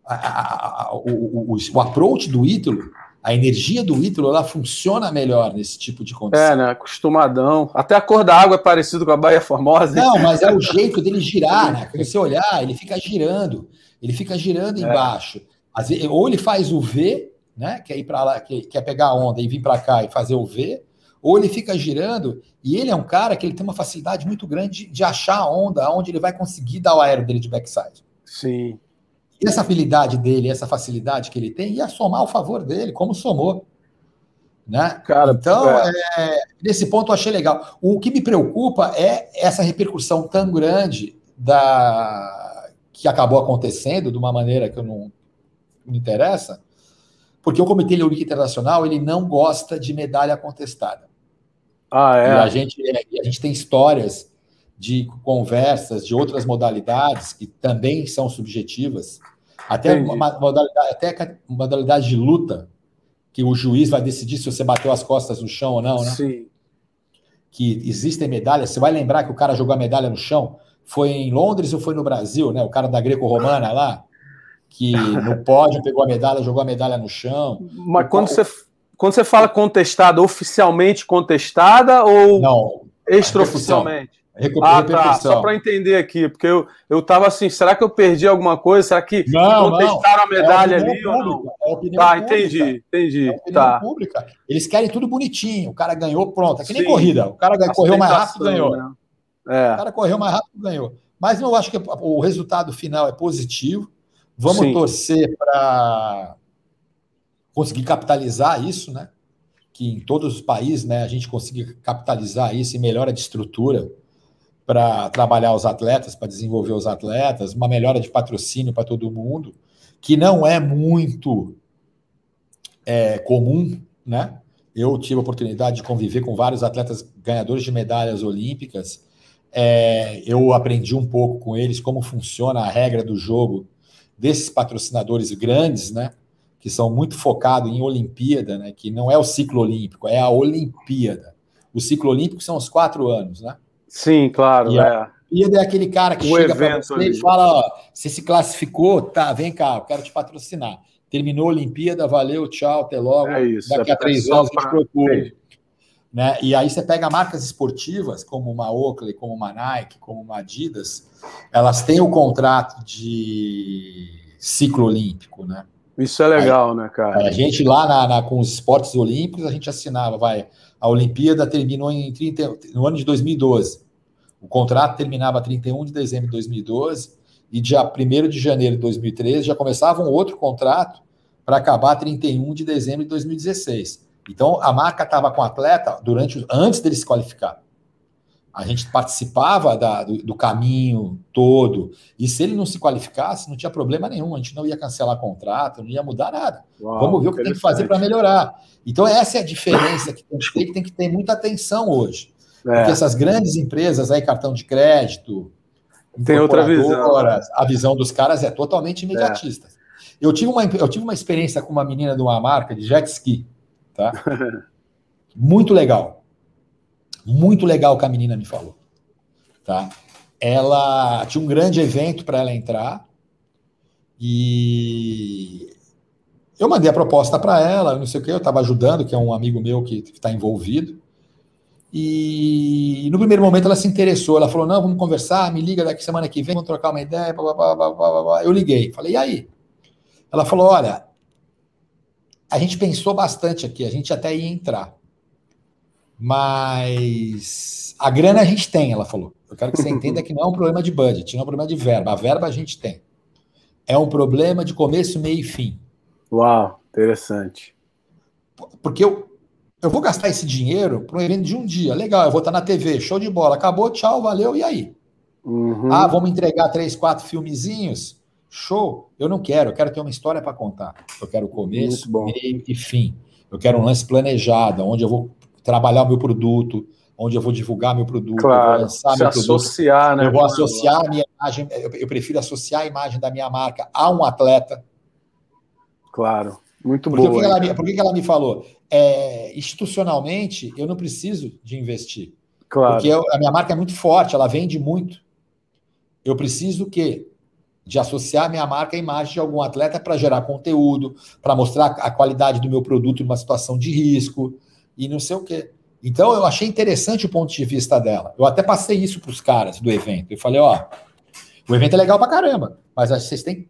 a, a, a, o, o, o, approach do Ítalo a energia do Ítalo ela funciona melhor nesse tipo de condição. É, né? Acostumadão. Até a cor da água é parecido com a Baía Formosa. Não, mas é o jeito dele girar, né? Se você olhar, ele fica girando. Ele fica girando é. embaixo. Vezes, ou ele faz o V, né? Quer ir para lá, quer, quer pegar a onda e vir para cá e fazer o V, ou ele fica girando, e ele é um cara que ele tem uma facilidade muito grande de, de achar a onda onde ele vai conseguir dar o aéreo dele de backside. Sim essa habilidade dele, essa facilidade que ele tem, ia somar ao favor dele, como somou. Né? Cara, então, é. É, nesse ponto eu achei legal. O que me preocupa é essa repercussão tão grande da que acabou acontecendo de uma maneira que eu não me interessa, porque o Comitê Olímpico Internacional ele não gosta de medalha contestada. Ah, é. E a gente, a gente tem histórias de conversas de outras modalidades que também são subjetivas até modalidade, até modalidade de luta, que o juiz vai decidir se você bateu as costas no chão ou não, né? Sim. Que existem medalhas. Você vai lembrar que o cara jogou a medalha no chão? Foi em Londres ou foi no Brasil, né? O cara da greco-romana lá, que (laughs) no pódio pegou a medalha, jogou a medalha no chão. Mas quando você, quando você fala contestada, oficialmente contestada ou não, extraoficialmente? ah, tá. Só para entender aqui, porque eu, eu tava assim, será que eu perdi alguma coisa? Será que não, contestaram não. a medalha é ali ou não? É tá, pública. entendi, entendi. É tá. pública. Eles querem tudo bonitinho. O cara ganhou, pronto. É que nem Sim. corrida. O cara correu mais rápido, ganhou. Né? É. O cara correu mais rápido, ganhou. Mas eu acho que o resultado final é positivo. Vamos Sim. torcer para conseguir capitalizar isso, né? Que em todos os países, né, a gente consiga capitalizar isso e melhora de estrutura para trabalhar os atletas, para desenvolver os atletas, uma melhora de patrocínio para todo mundo, que não é muito é, comum, né? Eu tive a oportunidade de conviver com vários atletas ganhadores de medalhas olímpicas. É, eu aprendi um pouco com eles como funciona a regra do jogo desses patrocinadores grandes, né? Que são muito focados em Olimpíada, né? Que não é o ciclo olímpico, é a Olimpíada. O ciclo olímpico são os quatro anos, né? Sim, claro. E é. Olimpíada é aquele cara que o chega para você ali. e fala: ó, você se classificou, tá, vem cá, eu quero te patrocinar. Terminou a Olimpíada, valeu, tchau, até logo. É isso, Daqui é a três anos a gente procura. Né? E aí você pega marcas esportivas, como uma Oakley, como uma Nike, como uma Adidas, elas têm o contrato de ciclo olímpico, né? Isso é legal, aí, né, cara? A gente lá na, na, com os esportes olímpicos, a gente assinava, vai, a Olimpíada terminou em 30, no ano de 2012. O contrato terminava 31 de dezembro de 2012 e dia 1 de janeiro de 2013 já começava um outro contrato para acabar 31 de dezembro de 2016. Então a marca estava com o atleta durante antes dele se qualificar. A gente participava da, do, do, caminho todo. E se ele não se qualificasse, não tinha problema nenhum. A gente não ia cancelar contrato, não ia mudar nada. Uau, Vamos ver o que tem que fazer para melhorar. Então, essa é a diferença que tem que ter, que tem que ter muita atenção hoje. É. Porque essas grandes empresas aí, cartão de crédito, tem outra visão. A visão dos caras é totalmente imediatista. É. Eu, tive uma, eu tive uma experiência com uma menina de uma marca de jet ski, tá? (laughs) Muito legal. Muito legal que a menina me falou. Tá? Ela tinha um grande evento para ela entrar e eu mandei a proposta para ela, não sei o que, eu estava ajudando, que é um amigo meu que está envolvido. E no primeiro momento ela se interessou, ela falou: Não, vamos conversar, me liga daqui semana que vem, vamos trocar uma ideia. Blá, blá, blá, eu liguei, falei: E aí? Ela falou: Olha, a gente pensou bastante aqui, a gente até ia entrar, mas a grana a gente tem, ela falou. Eu quero que você (laughs) entenda que não é um problema de budget, não é um problema de verba. A verba a gente tem. É um problema de começo, meio e fim. Uau, interessante. Porque eu, eu vou gastar esse dinheiro para um evento de um dia. Legal, eu vou estar na TV, show de bola. Acabou, tchau, valeu, e aí? Uhum. Ah, vamos entregar três, quatro filmezinhos? Show. Eu não quero, eu quero ter uma história para contar. Eu quero começo, meio e fim. Eu quero um lance planejado, onde eu vou trabalhar o meu produto, onde eu vou divulgar meu produto, claro, eu vou lançar meu associar, produto. Né, eu vou associar a minha imagem, eu, eu prefiro associar a imagem da minha marca a um atleta. Claro, muito Porque boa. Por que, ela me, por que ela me falou? É, institucionalmente, eu não preciso de investir. Claro. Porque eu, a minha marca é muito forte, ela vende muito. Eu preciso que de associar minha marca à imagem de algum atleta para gerar conteúdo, para mostrar a qualidade do meu produto numa situação de risco e não sei o quê. Então eu achei interessante o ponto de vista dela. Eu até passei isso para os caras do evento. Eu falei, ó, o evento é legal para caramba, mas vocês têm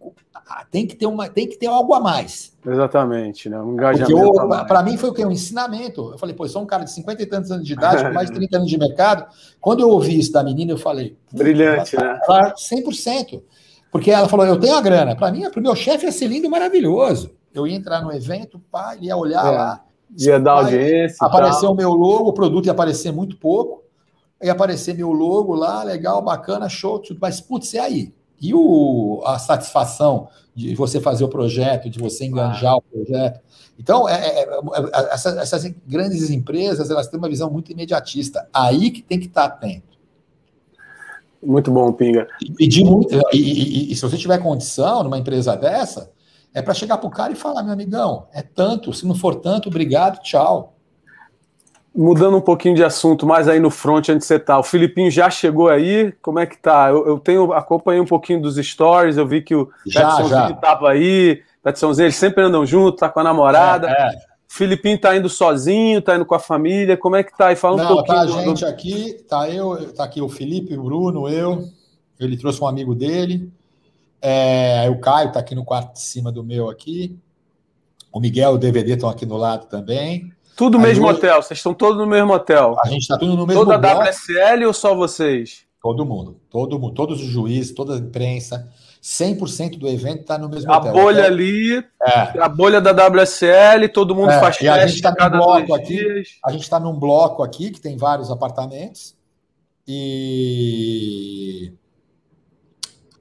ah, tem que ter uma, tem que ter algo a mais. Exatamente, né? Um engajamento. Para mim foi o que? Um ensinamento. Eu falei, pô, eu sou um cara de 50 e tantos anos de idade, (laughs) com mais de 30 anos de mercado. Quando eu ouvi isso da menina, eu falei. Brilhante, né? 100%. Porque ela falou, eu tenho a grana. Para mim, para o meu chefe ia ser lindo maravilhoso. Eu ia entrar no evento, pá, ia olhar é. lá. Ia dar audiência. Aparecer o meu logo, o produto ia aparecer muito pouco. Ia aparecer meu logo lá, legal, bacana, show, tudo. Mas, putz, é aí. E o, a satisfação de você fazer o projeto, de você enganjar ah. o projeto. Então, é, é, é, é essas, essas, grandes empresas, elas têm uma visão muito imediatista. Aí que tem que estar atento. Muito bom, Pinga. E, e, muito, e, e, e se você tiver condição numa empresa dessa, é para chegar para o cara e falar, meu amigão, é tanto, se não for tanto, obrigado, tchau. Mudando um pouquinho de assunto, mais aí no front onde você tá. O Filipinho já chegou aí? Como é que tá? Eu, eu tenho acompanhei um pouquinho dos stories, eu vi que o Petzãozinho tava aí. Petzãozinho, eles sempre andam junto, tá com a namorada. É, é. O Filipinho tá indo sozinho, tá indo com a família. Como é que tá? E fala um Não, pouquinho. Tá a gente do... aqui, tá eu, tá aqui o Felipe, o Bruno, eu. Ele trouxe um amigo dele. É, o Caio tá aqui no quarto de cima do meu aqui. O Miguel e o DVD estão aqui no lado também. Tudo no mesmo hoje... hotel, vocês estão todos no mesmo hotel. A gente está tudo no mesmo Toda a WSL ou só vocês? Todo mundo, todo mundo, todos os juízes, toda a imprensa, 100% do evento está no mesmo a hotel. A bolha ali, é. a bolha da WSL, todo mundo é. faz e a gente está num bloco aqui. Dias. A gente está num bloco aqui que tem vários apartamentos e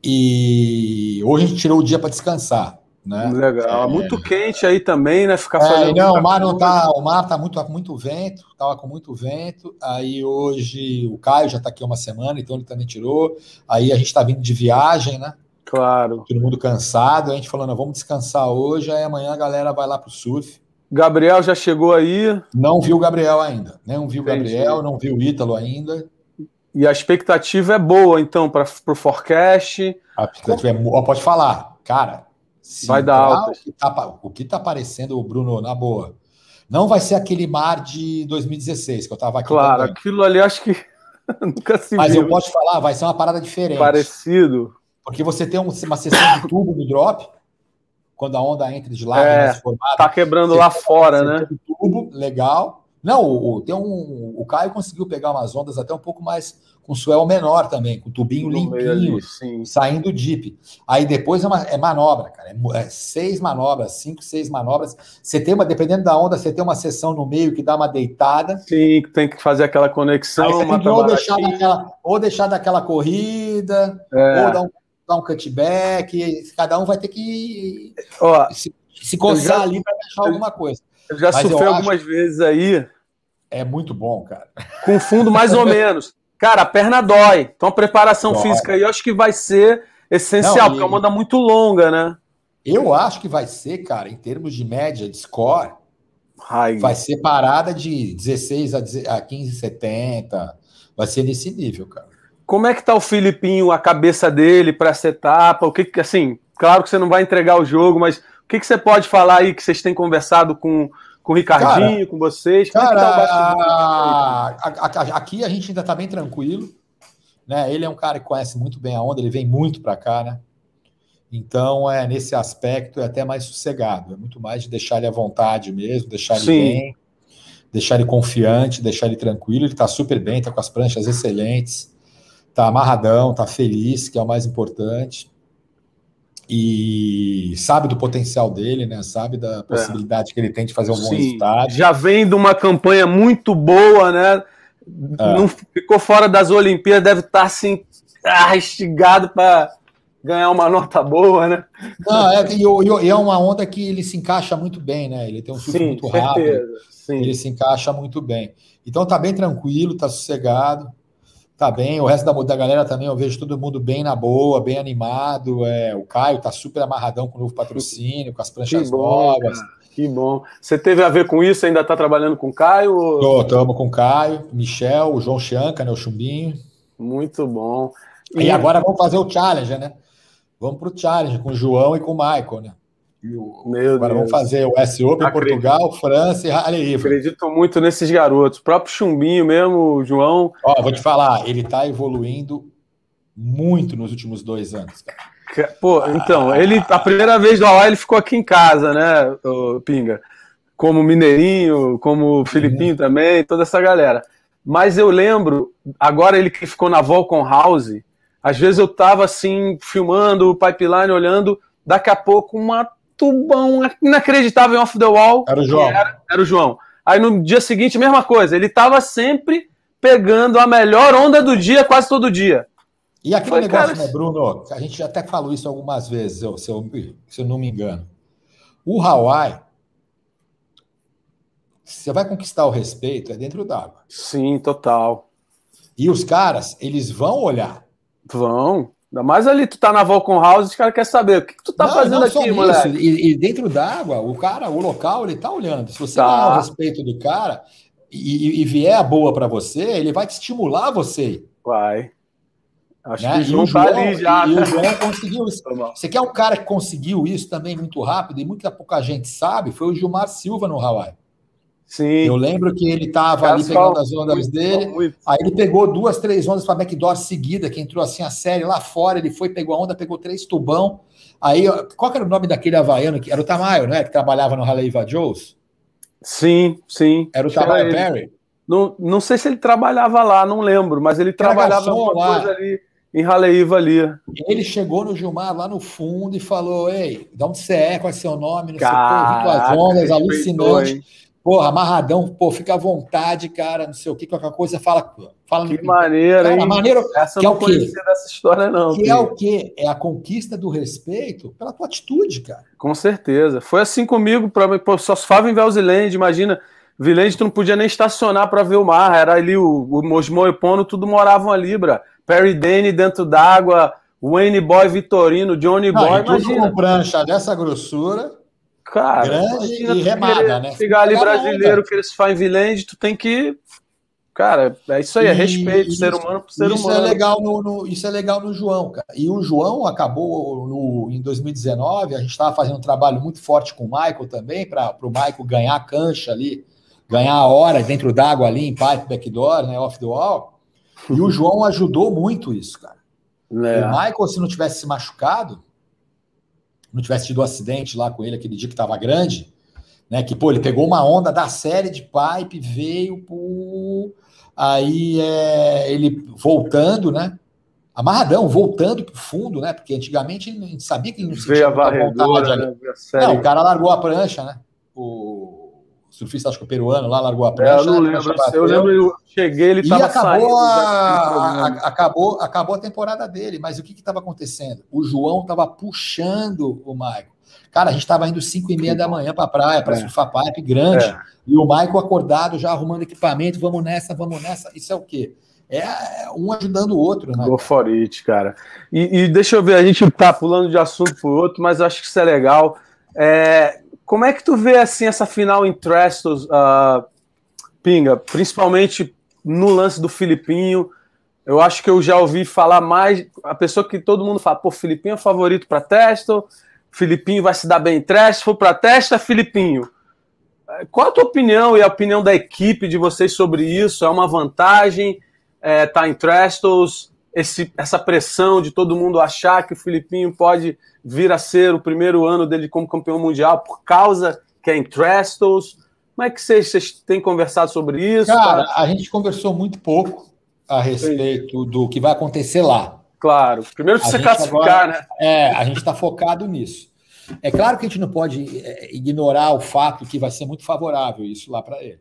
e hoje a gente tirou o dia para descansar. Né? Legal. É... Muito quente aí também, né? Ficar é. Não, o mar não tá. O mar tá muito, muito vento, tava com muito vento. Aí hoje o Caio já tá aqui uma semana, então ele também tirou. Aí a gente tá vindo de viagem, né? Claro. Todo mundo cansado, a gente falando, vamos descansar hoje, aí amanhã a galera vai lá pro surf. Gabriel já chegou aí? Não viu o Gabriel ainda. Não viu o Gabriel, não viu o Ítalo ainda. E a expectativa é boa, então, para o forecast. A expectativa é boa, pode falar. Cara, vai dar alta. O que está tá aparecendo, o Bruno, na boa, não vai ser aquele mar de 2016 que eu estava aqui. Claro, também. aquilo ali acho que (laughs) nunca se Mas viu. eu posso falar, vai ser uma parada diferente. Parecido. Porque você tem uma sessão de tubo no drop, quando a onda entra de lado é, formada. Tá quebrando lá fora, né? Tubo, legal. Não, o, tem um, o Caio conseguiu pegar umas ondas até um pouco mais com swell menor também, com tubinho no limpinho, ali, saindo deep. Aí depois é, uma, é manobra, cara. É, é, seis manobras, cinco, seis manobras. Você tem uma, dependendo da onda, você tem uma sessão no meio que dá uma deitada. Sim, tem que fazer aquela conexão. Aí você tem que ou deixar, daquela, ou deixar daquela corrida, é. ou dar um, dar um cutback. Cada um vai ter que Ó, se, se coçar já, ali para deixar alguma coisa. Eu já Mas sofri algumas acho... vezes aí. É muito bom, cara. Com fundo mais ou (laughs) menos. Cara, a perna dói. Então a preparação dói. física aí eu acho que vai ser essencial, Não, porque é uma onda muito longa, né? Eu acho que vai ser, cara, em termos de média de score, High. Vai ser parada de 16 a 15,70. Vai ser nesse nível, cara. Como é que tá o Filipinho, a cabeça dele para essa etapa? O que que, assim, claro que você não vai entregar o jogo, mas o que, que você pode falar aí que vocês têm conversado com, com o Ricardinho, cara, com vocês? Como cara, é tá a, a, aqui a gente ainda tá bem tranquilo. Né? Ele é um cara que conhece muito bem a onda, ele vem muito para cá, né? Então, é nesse aspecto é até mais sossegado, é muito mais de deixar ele à vontade mesmo, deixar ele Sim. bem, deixar ele confiante, deixar ele tranquilo. Ele está super bem, está com as pranchas excelentes, está amarradão, está feliz, que é o mais importante. E sabe do potencial dele, né? Sabe da é. possibilidade é. que ele tem de fazer um bom Sim. resultado. Já vem de uma campanha muito boa, né? É. Não ficou fora das Olimpíadas, deve estar tá, assim, arrestigado para ganhar uma nota boa, né? Não, é, e, é uma onda que ele se encaixa muito bem, né? Ele tem um surf muito certeza, rápido, sim. ele se encaixa muito bem. Então tá bem tranquilo, tá sossegado, tá bem. O resto da, da galera também eu vejo todo mundo bem na boa, bem animado. É, o Caio tá super amarradão com o novo patrocínio, com as pranchas que bom, novas. Cara, que bom. Você teve a ver com isso? Ainda tá trabalhando com o Caio? Tô, tamo com o Caio, Michel, o João Chianca, né? O Chumbinho. Muito bom. E, e agora vamos fazer o challenge, né? Vamos para o challenge com o João e com o Michael, né? O, agora Deus. vamos fazer o S Open Acredito. Portugal, França e Rally Acredito muito nesses garotos. O próprio Chumbinho mesmo, o João. Ó, vou te falar, ele está evoluindo muito nos últimos dois anos, cara. Pô, então, ele, a primeira vez do Hawaii ele ficou aqui em casa, né, Pinga? Como Mineirinho, como Filipinho uhum. também, toda essa galera. Mas eu lembro, agora ele que ficou na Volcom House, às vezes eu tava assim, filmando o pipeline, olhando, daqui a pouco uma tubão inacreditável em off the wall. Era o João. Era, era, o João. Aí no dia seguinte, mesma coisa. Ele tava sempre pegando a melhor onda do dia, quase todo dia. E aquele Foi, negócio, cara... né, Bruno? A gente até falou isso algumas vezes, se eu, se eu, se eu não me engano. O Hawaii, você vai conquistar o respeito, é dentro d'água. Sim, total. E os caras, eles vão olhar. Vão. Ainda mais ali, tu tá na Volcom House, os caras querem saber o que, que tu tá não, fazendo não aqui, moleque. E, e, dentro d'água, o cara, o local, ele tá olhando. Se você tá. ganhar o respeito do cara e, e vier a boa para você, ele vai te estimular você. Vai. Acho né? que o João, tá ali já. E, e o João conseguiu isso. Você quer um cara que conseguiu isso também muito rápido e muita pouca gente sabe? Foi o Gilmar Silva no Hawaii. Sim. Eu lembro que ele estava ali pegando as ondas muito, dele. Muito. Aí ele pegou duas, três ondas para backdoor seguida, que entrou assim a série lá fora. Ele foi, pegou a onda, pegou três tubão. Aí, qual era o nome daquele havaiano? que Era o Tamayo, né? Que trabalhava no Haleiva Joes? Sim, sim. Era o Tamayo Perry? Não, não sei se ele trabalhava lá, não lembro, mas ele trabalhava alguma lá. coisa ali em Haleiva ali. Ele chegou no Gilmar lá no fundo e falou: Ei, de onde você é? Qual é seu nome? Não Caraca, sei o que, ondas, alucinante. Hein? Porra, amarradão, pô, fica à vontade, cara, não sei o que, qualquer coisa, fala. fala que maneiro, cara, hein? Maneiro, Essa que é o quê? dessa história, não. Que é o quê? É a conquista do respeito pela tua atitude, cara. Com certeza. Foi assim comigo, pra, pô, só falava em Velziland, imagina. Vilende, tu não podia nem estacionar para ver o mar, era ali o, o Mosmo e Pono, tudo moravam ali, bra. Perry Dane dentro d'água, Wayne Boy Vitorino, Johnny não, Boy, imagina. com prancha dessa grossura Cara, grande e remada, né? Chegar ali brasileiro que eles fazem Viland, tu tem que. Cara, é isso aí, é respeito, ser humano por ser isso humano. É legal no, no, isso é legal no João, cara. E o João acabou no, em 2019, a gente estava fazendo um trabalho muito forte com o Michael também, para o Michael ganhar cancha ali, ganhar a hora dentro d'água ali em pipe backdoor, né, off the wall. E o João ajudou muito isso, cara. (laughs) É. O Michael, se não tivesse se machucado, não tivesse tido um acidente lá com ele aquele dia que estava grande, né? Que, pô, ele pegou uma onda da série de pipe, veio, pô, aí é, ele voltando, né? Amarradão, voltando pro fundo, né? Porque antigamente a gente sabia que ele não se sentia vontade ali. Né? Não, o cara largou a prancha, né? O, surfista, acho que o peruano lá, largou a prancha. É, eu não lembro. Eu lembro, eu cheguei, ele estava acabou a, a, acabou, acabou a temporada dele, mas o que estava acontecendo? O João estava puxando o Michael. Cara, a gente estava indo 5 e meia da manhã para a praia, para é. surfar pipe grande, é. e o Michael acordado, já arrumando equipamento, vamos nessa, vamos nessa. Isso é o quê? É um ajudando o outro, né? Go for it, cara. E, e deixa eu ver, a gente tá pulando de assunto para outro, mas eu acho que isso é legal. É, como é que tu vê assim essa final em Trestos, uh, Pinga? Principalmente no lance do Filipinho. Eu acho que eu já ouvi falar mais. A pessoa que todo mundo fala, pô, Filipinho é favorito para Testo, Filipinho vai se dar bem em Trestos, for para Testo, é Filipinho. Qual a tua opinião e a opinião da equipe de vocês sobre isso? É uma vantagem é, tá em Trestos? Esse, essa pressão de todo mundo achar que o Filipinho pode vir a ser o primeiro ano dele como campeão mundial por causa que é em Trestos? Como é que vocês, vocês têm conversado sobre isso? Cara, a gente conversou muito pouco a respeito do que vai acontecer lá. Claro, primeiro você classificar, agora, né? É, a gente está focado nisso. É claro que a gente não pode é, ignorar o fato que vai ser muito favorável isso lá para ele.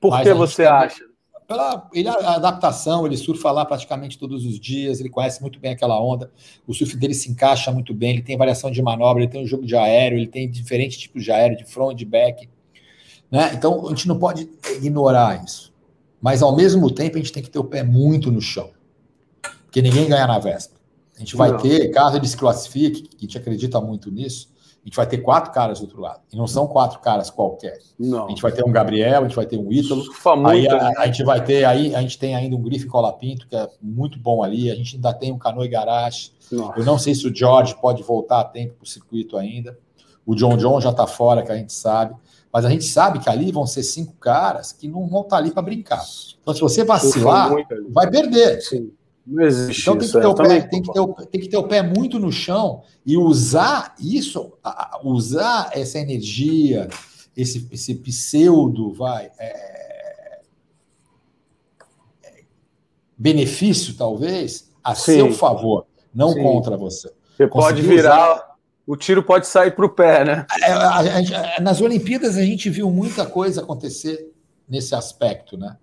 Por Mas que você acha? Pela ele, a adaptação, ele surfa lá praticamente todos os dias, ele conhece muito bem aquela onda, o surf dele se encaixa muito bem, ele tem variação de manobra, ele tem um jogo de aéreo, ele tem diferentes tipos de aéreo, de front, de back. Né? Então a gente não pode ignorar isso. Mas ao mesmo tempo a gente tem que ter o pé muito no chão. Porque ninguém ganha na véspera. A gente vai não. ter, caso ele se classifique, que a gente acredita muito nisso, a gente vai ter quatro caras do outro lado. E não são quatro caras qualquer. Não. A gente vai ter um Gabriel, a gente vai ter um Ítalo. Aí a, a, gente vai ter aí, a gente tem ainda um Grife Colapinto, que é muito bom ali. A gente ainda tem um Canoe Garage. Eu não sei se o George pode voltar a tempo para o circuito ainda. O John John já está fora, que a gente sabe. Mas a gente sabe que ali vão ser cinco caras que não vão estar tá ali para brincar. Então, se você vacilar, vai perder. Sim. Não existe então tem que, ter o pé, tem, que ter o, tem que ter o pé muito no chão e usar isso, usar essa energia, esse, esse pseudo, vai, é, é, benefício, talvez, a Sim. seu favor, não Sim. contra você. Você pode virar, usar... o tiro pode sair para o pé, né? É, nas Olimpíadas a gente viu muita coisa acontecer nesse aspecto, né?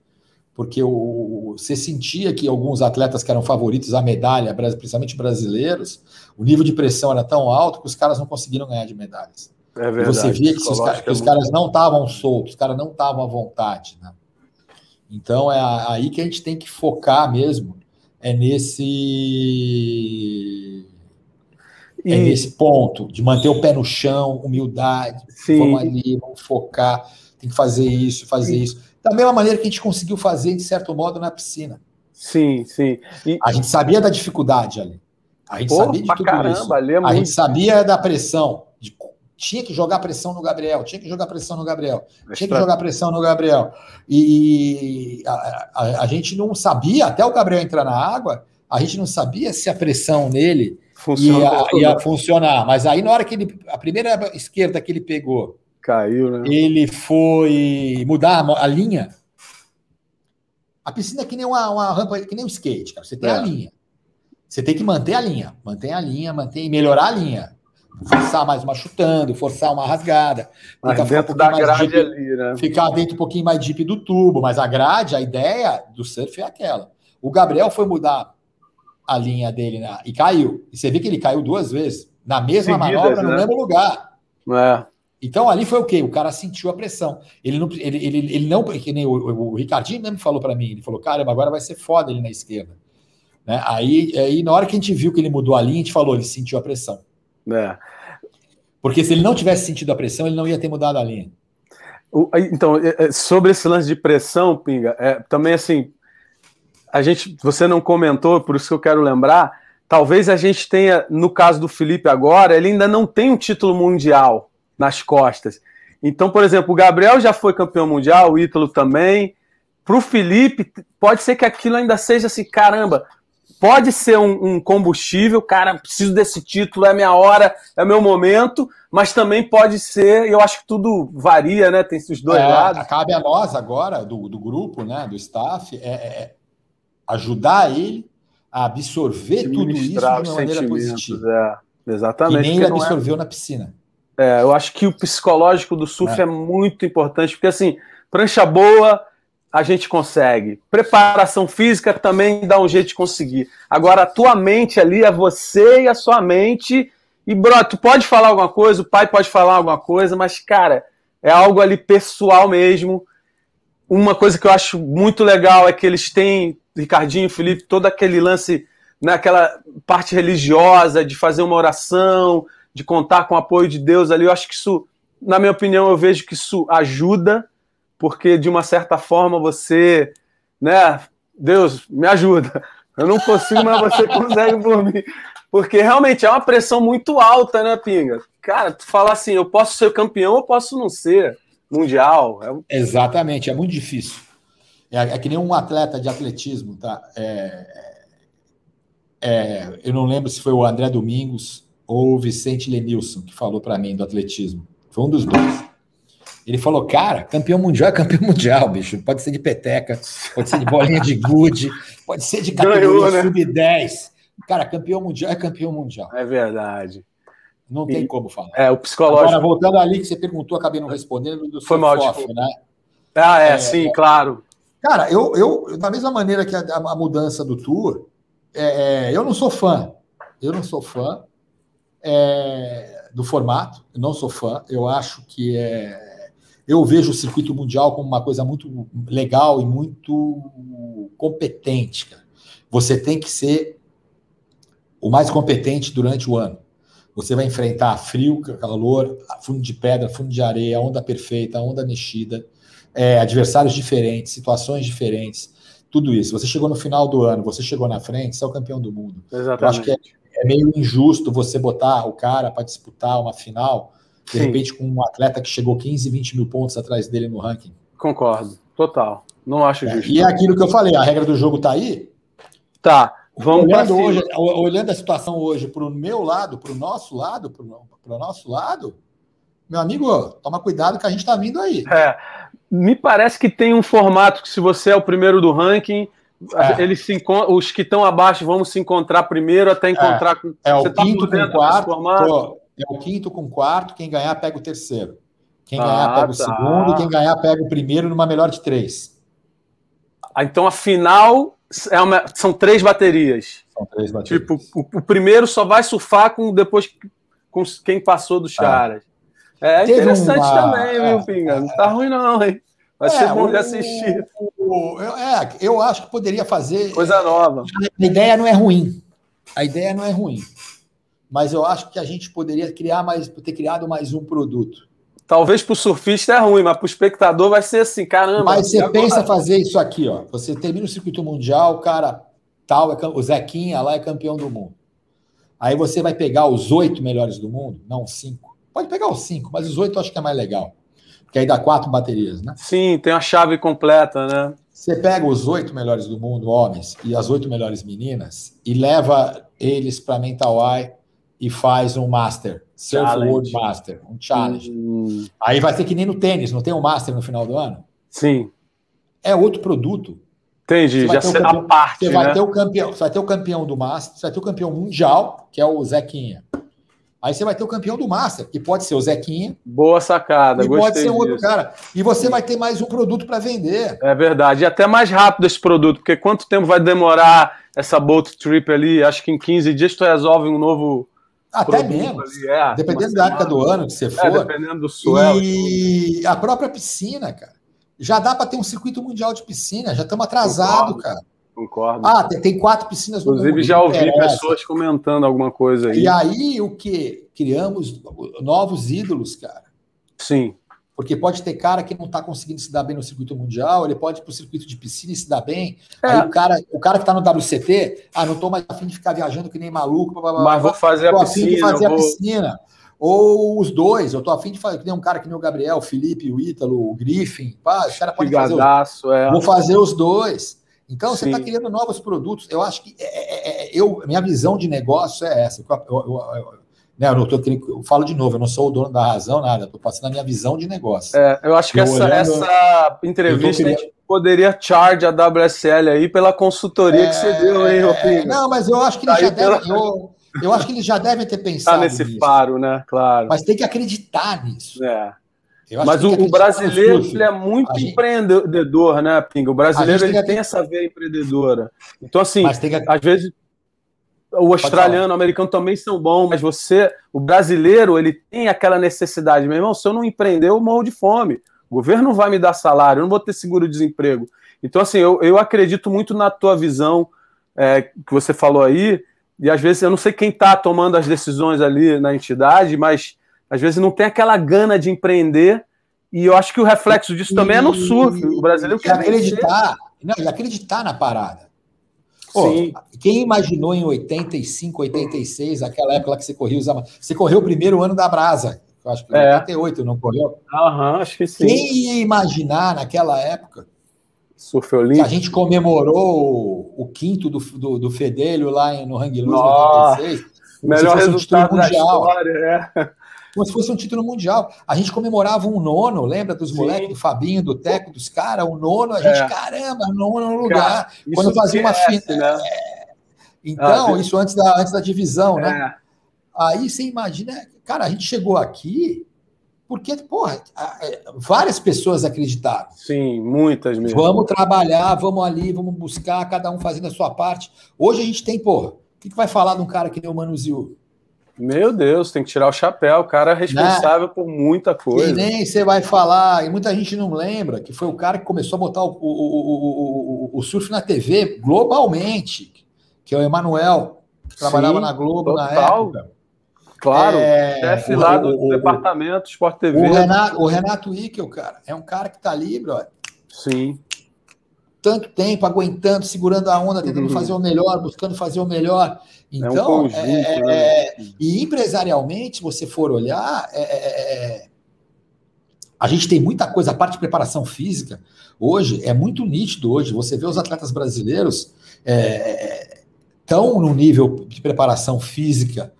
Porque o, você sentia que alguns atletas que eram favoritos à medalha, principalmente brasileiros, o nível de pressão era tão alto que os caras não conseguiram ganhar de medalhas. É verdade. Você via que, os, que os caras não estavam soltos, os caras não estavam à vontade. Né? Então é aí que a gente tem que focar mesmo, é nesse. É. É nesse ponto de manter o pé no chão, humildade, Sim. vamos ali, vamos focar, tem que fazer isso, fazer isso da mesma maneira que a gente conseguiu fazer, de certo modo, na piscina. Sim, sim. E... A gente sabia da dificuldade ali. A gente Pô, sabia de tudo caramba, isso. É a gente sabia da pressão. De... Tinha que jogar pressão no Gabriel, tinha que jogar pressão no Gabriel, tinha que jogar pressão no Gabriel. E a, a, a, gente não sabia, até o Gabriel entrar na água, a gente não sabia se a pressão nele ia, ia funcionar. Mas aí, na hora que ele. A primeira esquerda que ele pegou, Caiu, né? Ele foi mudar a linha. A piscina é que nem uma, uma rampa, que nem um skate, cara. Você tem é. a linha. Você tem que manter a linha. Manter a linha, manter e melhorar a linha. Forçar mais uma chutando, forçar uma rasgada. Mas dentro um da grade deep, ali, né? Ficar dentro um pouquinho mais deep do tubo. Mas a grade, a ideia do surf é aquela. O Gabriel foi mudar a linha dele na, e caiu. E você vê que ele caiu duas vezes. Na mesma Seguidas, manobra, né? no mesmo lugar. É. Então ali foi o quê? O cara sentiu a pressão. Ele não, ele, ele, ele não, que nem o, o, o Ricardinho mesmo falou para mim, ele falou, caramba, agora vai ser foda ele na esquerda. Né? Aí, aí na hora que a gente viu que ele mudou a linha, a gente falou, ele sentiu a pressão. É. Porque se ele não tivesse sentido a pressão, ele não ia ter mudado a linha. Então, é, é, sobre esse lance de pressão, Pinga, é, também assim, a gente, você não comentou, por isso que eu quero lembrar, talvez a gente tenha, no caso do Felipe agora, ele ainda não tem um título mundial nas costas. Então, por exemplo, o Gabriel já foi campeão mundial, o Ítalo também. Para o Felipe, pode ser que aquilo ainda seja assim, caramba, pode ser um, um, combustível, cara, preciso desse título, é minha hora, é meu momento, mas também pode ser, eu acho que tudo varia, né? Tem esses dois é, lados. Cabe a nós agora, do, do grupo, né, do staff, é, é, é ajudar ele a absorver tudo isso de uma maneira positiva. É, exatamente. Que nem ele é absorveu na piscina. É, eu acho que o psicológico do surf é. é muito importante, porque assim, prancha boa a gente consegue. Preparação física também dá um jeito de conseguir. Agora, a tua mente ali é você e a sua mente. E, bro, tu pode falar alguma coisa, o pai pode falar alguma coisa, mas, cara, é algo ali pessoal mesmo. Uma coisa que eu acho muito legal é que eles têm, Ricardinho e Felipe, todo aquele lance, naquela né, parte religiosa, de fazer uma oração, de contar com o apoio de Deus ali, eu acho que isso na minha opinião, eu vejo que isso ajuda, porque de uma certa forma você, né, Deus, me ajuda. Eu não consigo, mas você (laughs) consegue por mim. Porque realmente é uma pressão muito alta, né, Pinga? Cara, tu fala assim, eu posso ser campeão, eu posso não ser mundial. É... Exatamente, é muito difícil. É, é, que nem um atleta de atletismo, tá? É, é, eu não lembro se foi o André Domingos ou o Vicente Lenilson que falou para mim do atletismo. Foi um dos dois. Ele falou, cara, campeão mundial é campeão mundial, bicho. Pode ser de peteca, pode ser de bolinha de gude, pode ser de categoria né? sub-10. Cara, campeão mundial é campeão mundial. É verdade. Não tem como falar. É, o psicológico. Agora, voltando ali que você perguntou, acabei não respondendo do Foi mal, tipo... né? Ah, é, é sim, é... claro. Cara, eu, eu, da mesma maneira que a, a mudança do tour, é, é, eu não sou fã. Eu não sou fã é, do formato, eu não sou fã. Eu acho que é. Eu vejo o circuito mundial como uma coisa muito legal e muito competente. Cara. Você tem que ser o mais competente durante o ano. Você vai enfrentar frio, calor, fundo de pedra, fundo de areia, onda perfeita, onda mexida, é, adversários diferentes, situações diferentes, tudo isso. Você chegou no final do ano, você chegou na frente, você é o campeão do mundo. Exatamente. Eu acho que é, é meio injusto você botar o cara para disputar uma final, de Sim. repente, com um atleta que chegou 15, 20 mil pontos atrás dele no ranking. Concordo, total. Não acho é, justo. E é aquilo que eu falei, a regra do jogo tá aí? Tá. Vamos olhando, hoje, olhando a situação hoje para o meu lado, para o nosso lado, para o nosso lado, meu amigo, toma cuidado que a gente está vindo aí. É, me parece que tem um formato que se você é o primeiro do ranking, é. eles se os que estão abaixo vão se encontrar primeiro até encontrar é. com. É o tá quinto com quarto. É o quinto com quarto. Quem ganhar pega o terceiro. Quem ah, ganhar pega tá. o segundo. E quem ganhar pega o primeiro numa melhor de três. Ah, então a final é uma, são três baterias. São três baterias. Tipo, o, o primeiro só vai surfar com depois com quem passou dos caras. É, é interessante uma... também, é, viu, Pinga? Não tá ruim, não, hein? Vai é, ser bom de assistir. O, é, eu acho que poderia fazer. Coisa nova. A ideia não é ruim. A ideia não é ruim. Mas eu acho que a gente poderia criar mais, ter criado mais um produto. Talvez para o surfista é ruim, mas para o espectador vai ser assim, caramba. Mas você pensa fazer isso aqui, ó. Você termina o circuito mundial, o cara tal, é, o Zequinha lá é campeão do mundo. Aí você vai pegar os oito melhores do mundo, não cinco. Pode pegar os cinco, mas os oito eu acho que é mais legal. Porque aí dá quatro baterias, né? Sim, tem a chave completa, né? Você pega os oito melhores do mundo, homens, e as oito melhores meninas, e leva eles para Mental Eye e faz um Master, Surf challenge. World Master, um challenge. Hum. Aí vai ser que nem no tênis, não tem um Master no final do ano? Sim. É outro produto. Entendi, já será a parte. Você né? vai ter o campeão, você vai ter o campeão do Master, você vai ter o campeão mundial, que é o Zequinha. Aí você vai ter o campeão do Master, que pode ser o Zequinha. Boa sacada, e pode ser um outro cara. E você vai ter mais um produto para vender. É verdade. E até mais rápido esse produto, porque quanto tempo vai demorar essa boat trip ali? Acho que em 15 dias tu resolve um novo até menos. Ali, é, dependendo da época do ano que você é, for. É, dependendo do suelo. E a própria piscina, cara. Já dá para ter um circuito mundial de piscina. Já estamos atrasados, cara. Concordo. Ah, tem, tem, quatro piscinas no Inclusive, já ouvi pessoas comentando alguma coisa aí. E aí, o que? Criamos novos ídolos, cara. Sim. Porque pode ter cara que não está conseguindo se dar bem no circuito mundial, ele pode ir para o circuito de piscina e se dar bem. É. Aí o cara, o cara que está no WCT, ah, não estou mais afim de ficar viajando que nem maluco. Blá, blá, Mas vou fazer a piscina. de fazer vou... a piscina. Ou os dois, eu estou afim de fazer, que nem um cara que nem o Gabriel, o Felipe, o Ítalo, o Griffin. Pá, os caras podem fazer. Os... É. Vou fazer os dois. Então você está criando novos produtos. Eu acho que é, é, é, eu, minha visão de negócio é essa. Eu, eu, eu, né, eu, tô, eu falo de novo, eu não sou o dono da razão, nada, estou passando a minha visão de negócio. É, eu acho que essa, olhando, essa entrevista a gente poderia charge a WSL aí pela consultoria é, que você deu, hein, Rodrigo? Não, mas eu acho que eles já pela... devem, eu, acho que eles já devem ter tá pensado. Tá nesse nisso. faro, né? Claro. Mas tem que acreditar nisso. É. Mas o, o, brasileiro ele é muito gente... empreendedor, né, Pinga? O brasileiro ele tem, tem essa veia empreendedora. Então, assim, que... às vezes o australiano, o americano também são bons, mas você, o brasileiro, ele tem aquela necessidade. Meu irmão, se eu não empreender, eu morro de fome. O governo não vai me dar salário, eu não vou ter seguro-desemprego. Então, assim, eu, eu acredito muito na tua visão é, que você falou aí, e às vezes eu não sei quem está tomando as decisões ali na entidade, mas às vezes não tem aquela gana de empreender. E eu acho que o reflexo disso também é no surf. O brasileiro quer acreditar, não, e acreditar na parada. Pô, Sim. Quem imaginou em 85, 86, aquela época lá que você corria usava. Você correu o primeiro ano da Brasa. Eu acho que é. 88, não correu? Aham, acho que sim. Quem ia imaginar naquela época Surf Olímpico. A gente comemorou o, quinto do, do, do Fedelho lá no Hang Loose 86. Melhor resultado mundial. História, é. Como se fosse um título mundial. A gente comemorava um nono, lembra dos moleques, do Fabinho, do Teco, dos caras? O nono, a gente, é. caramba, nono no lugar. Cara, Quando fazia uma final. Né? É. Então, ah, isso antes da, antes da divisão, né? É. Aí você imagina, cara, a gente chegou aqui porque, porra, é, várias pessoas acreditaram. Sim, muitas mesmo. Vamos trabalhar, vamos ali, vamos buscar, cada um fazendo a sua parte. Hoje a gente tem, porra, o que, que vai falar de um cara que nem o Manuzil? Meu Deus, tem que tirar o chapéu. O cara é responsável né? por muita coisa. E nem você vai falar, e muita gente não lembra, que foi o cara que começou a botar o, o, o, o, surf na TV globalmente, que é o Emanuel, que trabalhava na Globo total. na época. Claro, é, chefe lá do o, departamento Sport TV. O Renato, o Renato Ickel, cara, é um cara que tá ali, brother. Sim. Tanto tempo aguentando, segurando a onda, tentando uhum. fazer o melhor, buscando fazer o melhor. Então, é um conjunto, é, né? É, e empresarialmente, se você for olhar, é, é, a gente tem muita coisa, a parte de preparação física, hoje, é muito nítido hoje. Você vê os atletas brasileiros estão no nível de preparação física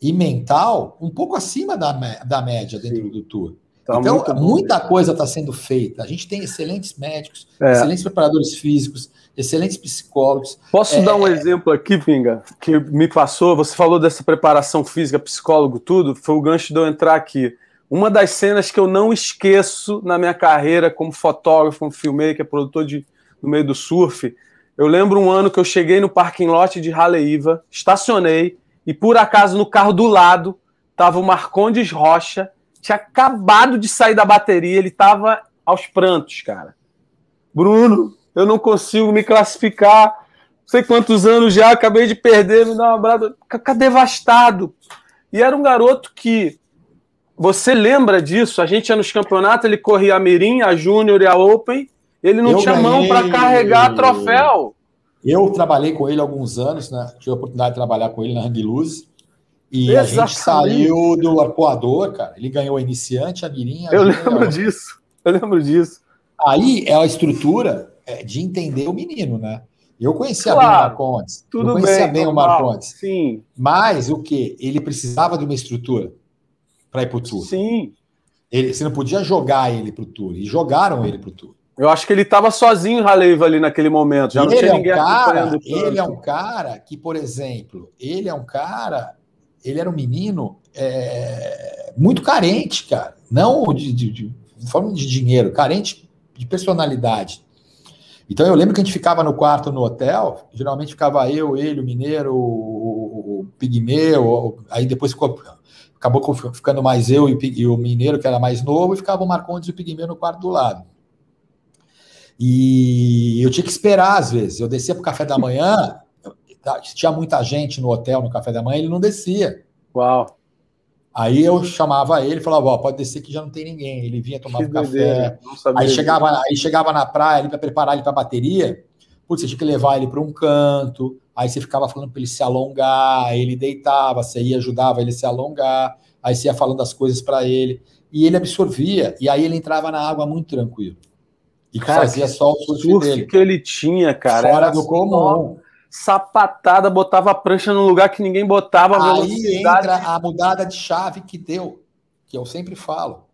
e mental um pouco acima da, da média dentro Sim. do tour. Tá então, muita coisa está sendo feita. A gente tem excelentes médicos, é. excelentes preparadores físicos, excelentes psicólogos. Posso é... dar um exemplo aqui, Pinga, que me passou? Você falou dessa preparação física, psicólogo, tudo. Foi o gancho de eu entrar aqui. Uma das cenas que eu não esqueço na minha carreira como fotógrafo, como filmmaker, produtor de, no meio do surf. Eu lembro um ano que eu cheguei no parking lot de Haleiva, estacionei, e por acaso no carro do lado tava o Marcondes Rocha, tinha acabado de sair da bateria, ele tava aos prantos, cara. Bruno, eu não consigo me classificar, não sei quantos anos já, acabei de perder, me dá um abraço, fica devastado. E era um garoto que você lembra disso? A gente ia nos campeonatos, ele corria a Mirim, a Júnior e a Open, ele não eu tinha ganhei... mão para carregar troféu. Eu trabalhei com ele alguns anos, né? Tive a oportunidade de trabalhar com ele na Hang Luz. E Exatamente. a gente saiu do arcoador, cara. Ele ganhou a iniciante, a mirinha. Eu lembro disso. Eu lembro disso. Aí é a estrutura de entender o menino, né? Eu conhecia claro, bem o Marcondes. Tudo eu conhecia bem, bem o Marcondes. Sim. Mas o que? Ele precisava de uma estrutura para ir para o tour. Sim. Ele, você não podia jogar ele para o tour. E jogaram ele para o tour. Eu acho que ele estava sozinho, Raleiva, ali naquele momento. Já não tinha é ninguém um cara, Ele é um cara que, por exemplo, ele é um cara. Ele era um menino é, muito carente, cara. Não de, de, de, de forma de dinheiro, carente de personalidade. Então eu lembro que a gente ficava no quarto no hotel, geralmente ficava eu, ele, o mineiro, o, o, o pigmeu, aí depois ficou, acabou ficando mais eu e, e, o mineiro, que era mais novo, e ficava o Marcondes e o pigmeu no quarto do lado. E eu tinha que esperar às vezes. Eu descia para o café da manhã, tá, tinha muita gente no hotel no café da manhã, ele não descia. Uau. Aí eu chamava ele e falava, ó, pode descer que já não tem ninguém. Ele vinha tomar um café. Aí chegava, aí chegava na praia ali para preparar ele para bateria. Putz, você tinha que levar ele para um canto. Aí você ficava falando para ele se alongar, ele deitava, você ia ajudava ele a se alongar. Aí você ia falando as coisas para ele e ele absorvia. E aí ele entrava na água muito tranquilo. E cara, fazia só o surf, surf dele. que ele tinha, cara. Fora do comum. Sapatada, botava a prancha no lugar que ninguém botava. Aí entra a mudada de chave que deu, que eu sempre falo.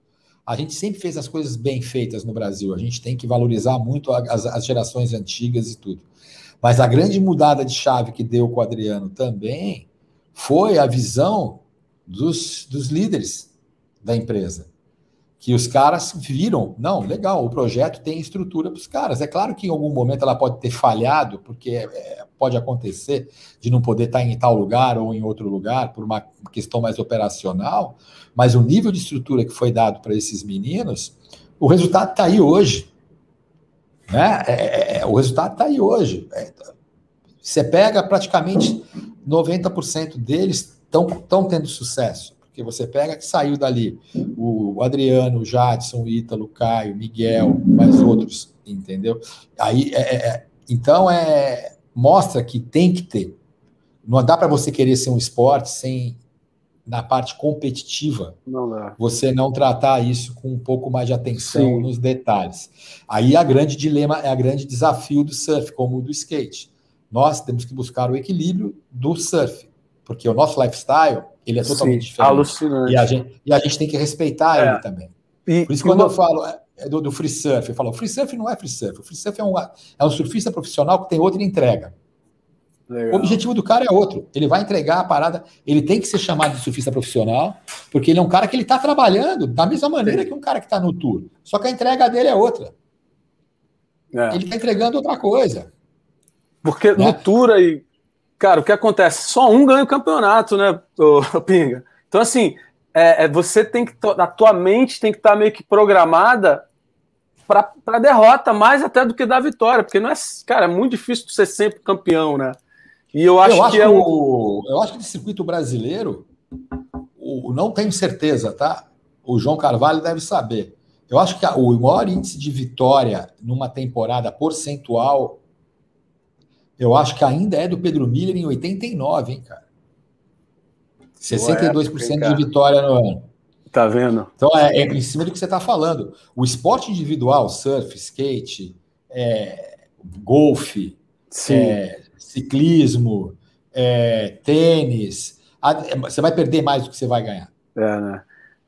A gente sempre fez as coisas bem feitas no Brasil. A gente tem que valorizar muito as, as gerações antigas e tudo. Mas a grande mudada de chave que deu com o Adriano também foi a visão dos, dos líderes da empresa que os caras viram, não, legal, o projeto tem estrutura para os caras. É claro que em algum momento ela pode ter falhado, porque é, pode acontecer de não poder estar em tal lugar ou em outro lugar por uma questão mais operacional, mas o nível de estrutura que foi dado para esses meninos, o resultado está aí hoje. Né? É, é, é o resultado está aí hoje. É, você pega praticamente 90% deles estão tendo sucesso Porque você pega que saiu dali o Adriano, o Jadson, o Ítalo, o Caio, o Miguel, mais outros, entendeu? Aí, é, é, é, então, é, mostra que tem que ter. Não dá para você querer ser um esporte sem, na parte competitiva, não você não tratar isso com um pouco mais de atenção Sim. nos detalhes. Aí a grande dilema é a grande desafio do surf, como o do skate. Nós temos que buscar o equilíbrio do surf, porque o nosso lifestyle ele é totalmente Sim, diferente. Alucinante. E a, gente, e a gente tem que respeitar é. ele também. E, Por isso, quando eu falo é, é do, do, free surf, eu falo: free surf não é free surf. O free surf é um, é um surfista profissional que tem outra entrega. Legal. O objetivo do cara é outro. Ele vai entregar a parada. Ele tem que ser chamado de surfista profissional, porque ele é um cara que ele está trabalhando da mesma maneira que um cara que está no tour. Só que a entrega dele é outra. É. Ele está entregando outra coisa. Porque né? no tour aí, cara, o que acontece? Só um ganha o campeonato, né, Pinga? Então, assim, é, é, você tem que. A tua mente tem que estar tá meio que programada para derrota, mais até do que da vitória, porque não é. Cara, é muito difícil ser sempre campeão, né? E eu acho, eu acho que é o. Eu acho que no circuito brasileiro, o, não tenho certeza, tá? O João Carvalho deve saber. Eu acho que a, o maior índice de vitória numa temporada percentual, eu acho que ainda é do Pedro Miller em 89, hein, cara? 62% de vitória no ano. Tá vendo? Então é, é em cima do que você está falando. O esporte individual, surf, skate, é, golfe, é, ciclismo, é, tênis, você vai perder mais do que você vai ganhar. É, né?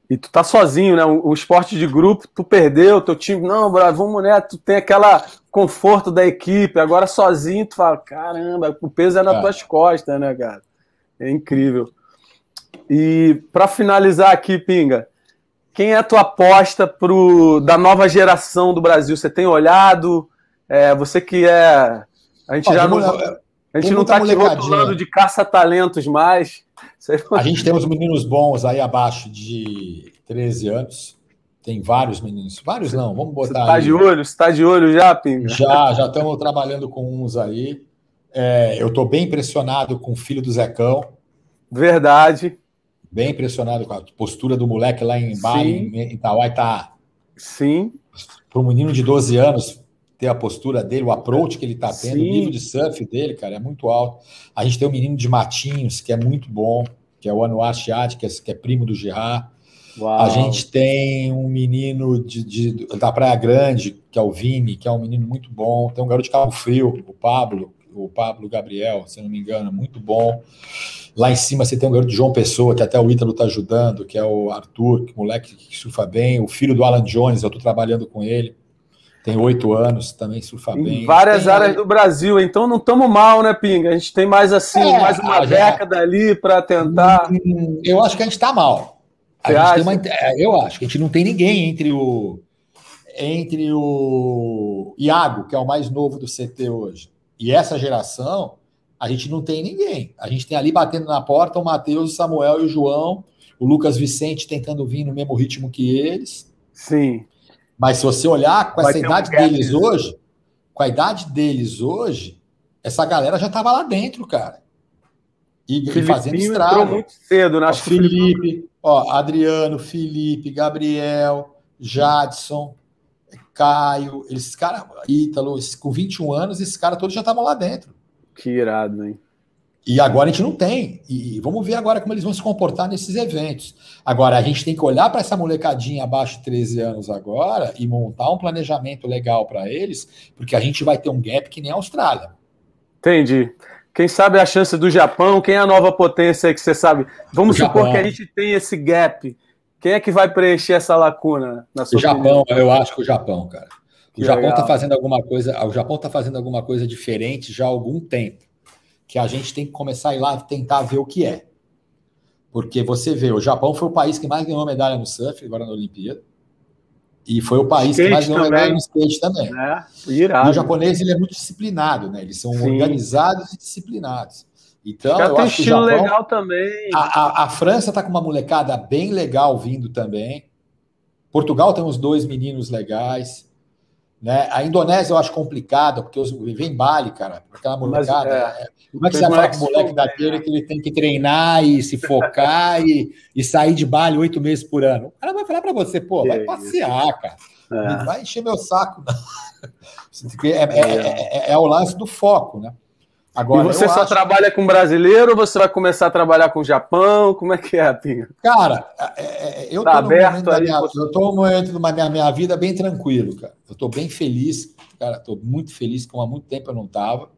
E tu tá sozinho, né? O, o esporte de grupo, tu perdeu, teu time, não, brother, vamos né? Tu tem aquela conforto da equipe, agora sozinho tu fala, caramba, o peso é nas é. tuas costas, né, cara? É incrível. E para finalizar aqui, Pinga, quem é a tua aposta pro, da nova geração do Brasil? Você tem olhado? É, você que é. A gente já não. A gente não está aqui rotulando de caça-talentos mais. A gente tem uns meninos bons aí abaixo de 13 anos. Tem vários meninos. Vários não, vamos botar. Você está de olho? Você está de olho já, Pinga? Já, já estamos trabalhando com uns aí. É, eu estou bem impressionado com o filho do Zecão. Verdade. Bem impressionado com a postura do moleque lá em Bali, em Itauai, tá. Sim. Para um menino de 12 anos ter a postura dele, o approach que ele tá tendo, Sim. o nível de surf dele, cara, é muito alto. A gente tem um menino de Matinhos, que é muito bom, que é o Anuar Chiat, que, é, que é primo do Gerard. Uau. A gente tem um menino de, de, da Praia Grande, que é o Vini, que é um menino muito bom. Tem um garoto de Cabo Frio, o Pablo, o Pablo Gabriel, se não me engano, muito bom. Lá em cima você tem um garoto de João Pessoa, que até o Ítalo está ajudando, que é o Arthur, que moleque que surfa bem, o filho do Alan Jones, eu estou trabalhando com ele. Tem oito anos, também surfa em bem. Em várias tem... áreas do Brasil, então não estamos mal, né, Pinga? A gente tem mais assim, é, mais uma década ali para tentar. Hum, eu acho que a gente está mal. Uma... É, eu acho que a gente não tem ninguém entre o entre o Iago, que é o mais novo do CT hoje, e essa geração, a gente não tem ninguém. A gente tem ali batendo na porta o Matheus, o Samuel e o João, o Lucas Vicente tentando vir no mesmo ritmo que eles. Sim. Mas se você olhar com Vai essa idade um deles hoje, com a idade deles hoje, essa galera já estava lá dentro, cara. E, e fazendo estrago. muito cedo, né? Ó, Felipe, ó, Adriano, Felipe, Gabriel, Jadson, Caio, esses caras, Ítalo, com 21 anos, esses caras todos já estavam lá dentro. Que irado, hein? E agora a gente não tem. E vamos ver agora como eles vão se comportar nesses eventos. Agora, a gente tem que olhar para essa molecadinha abaixo de 13 anos agora e montar um planejamento legal para eles, porque a gente vai ter um gap que nem a Austrália. Entendi. Quem sabe a chance do Japão, quem é a nova potência aí que você sabe? Vamos supor que a gente tem esse gap. Quem é que vai preencher essa lacuna na sua O Japão, opinião? eu acho que o Japão, cara. O que Japão está fazendo alguma coisa, o Japão está fazendo alguma coisa diferente já há algum tempo que a gente tem que começar a ir lá tentar ver o que é. Porque você vê, o Japão foi o país que mais ganhou medalha no surf, agora na Olimpíada. E foi o país skate que mais ganhou medalha no skate também. É, irado. E o japonês ele é muito disciplinado, né? Eles são Sim. organizados e disciplinados. Então, Já eu tem acho estilo Japão, legal também. A, a, a França está com uma molecada bem legal vindo também. Portugal tem uns dois meninos legais. Né? A Indonésia eu acho complicada, porque vem Bali, cara, aquela molecada. Mas, é, é, como é que você vai falar com o moleque daquele que ele tem que treinar e se focar e, e sair de Bali oito meses por ano? O cara vai falar para você, pô, vai passear, cara. É. Vai encher meu saco. (laughs) É, é, é, é, o lance do foco, né? Agora, e você só acho... trabalha com brasileiro ou você vai começar a trabalhar com o Japão? Como é que é, Pinho? Cara, é, eu tá aberto aí, minha, você... eu estou no momento da minha, minha vida bem tranquilo, cara. Eu estou bem feliz, cara. Estou muito feliz, como há muito tempo eu não estava.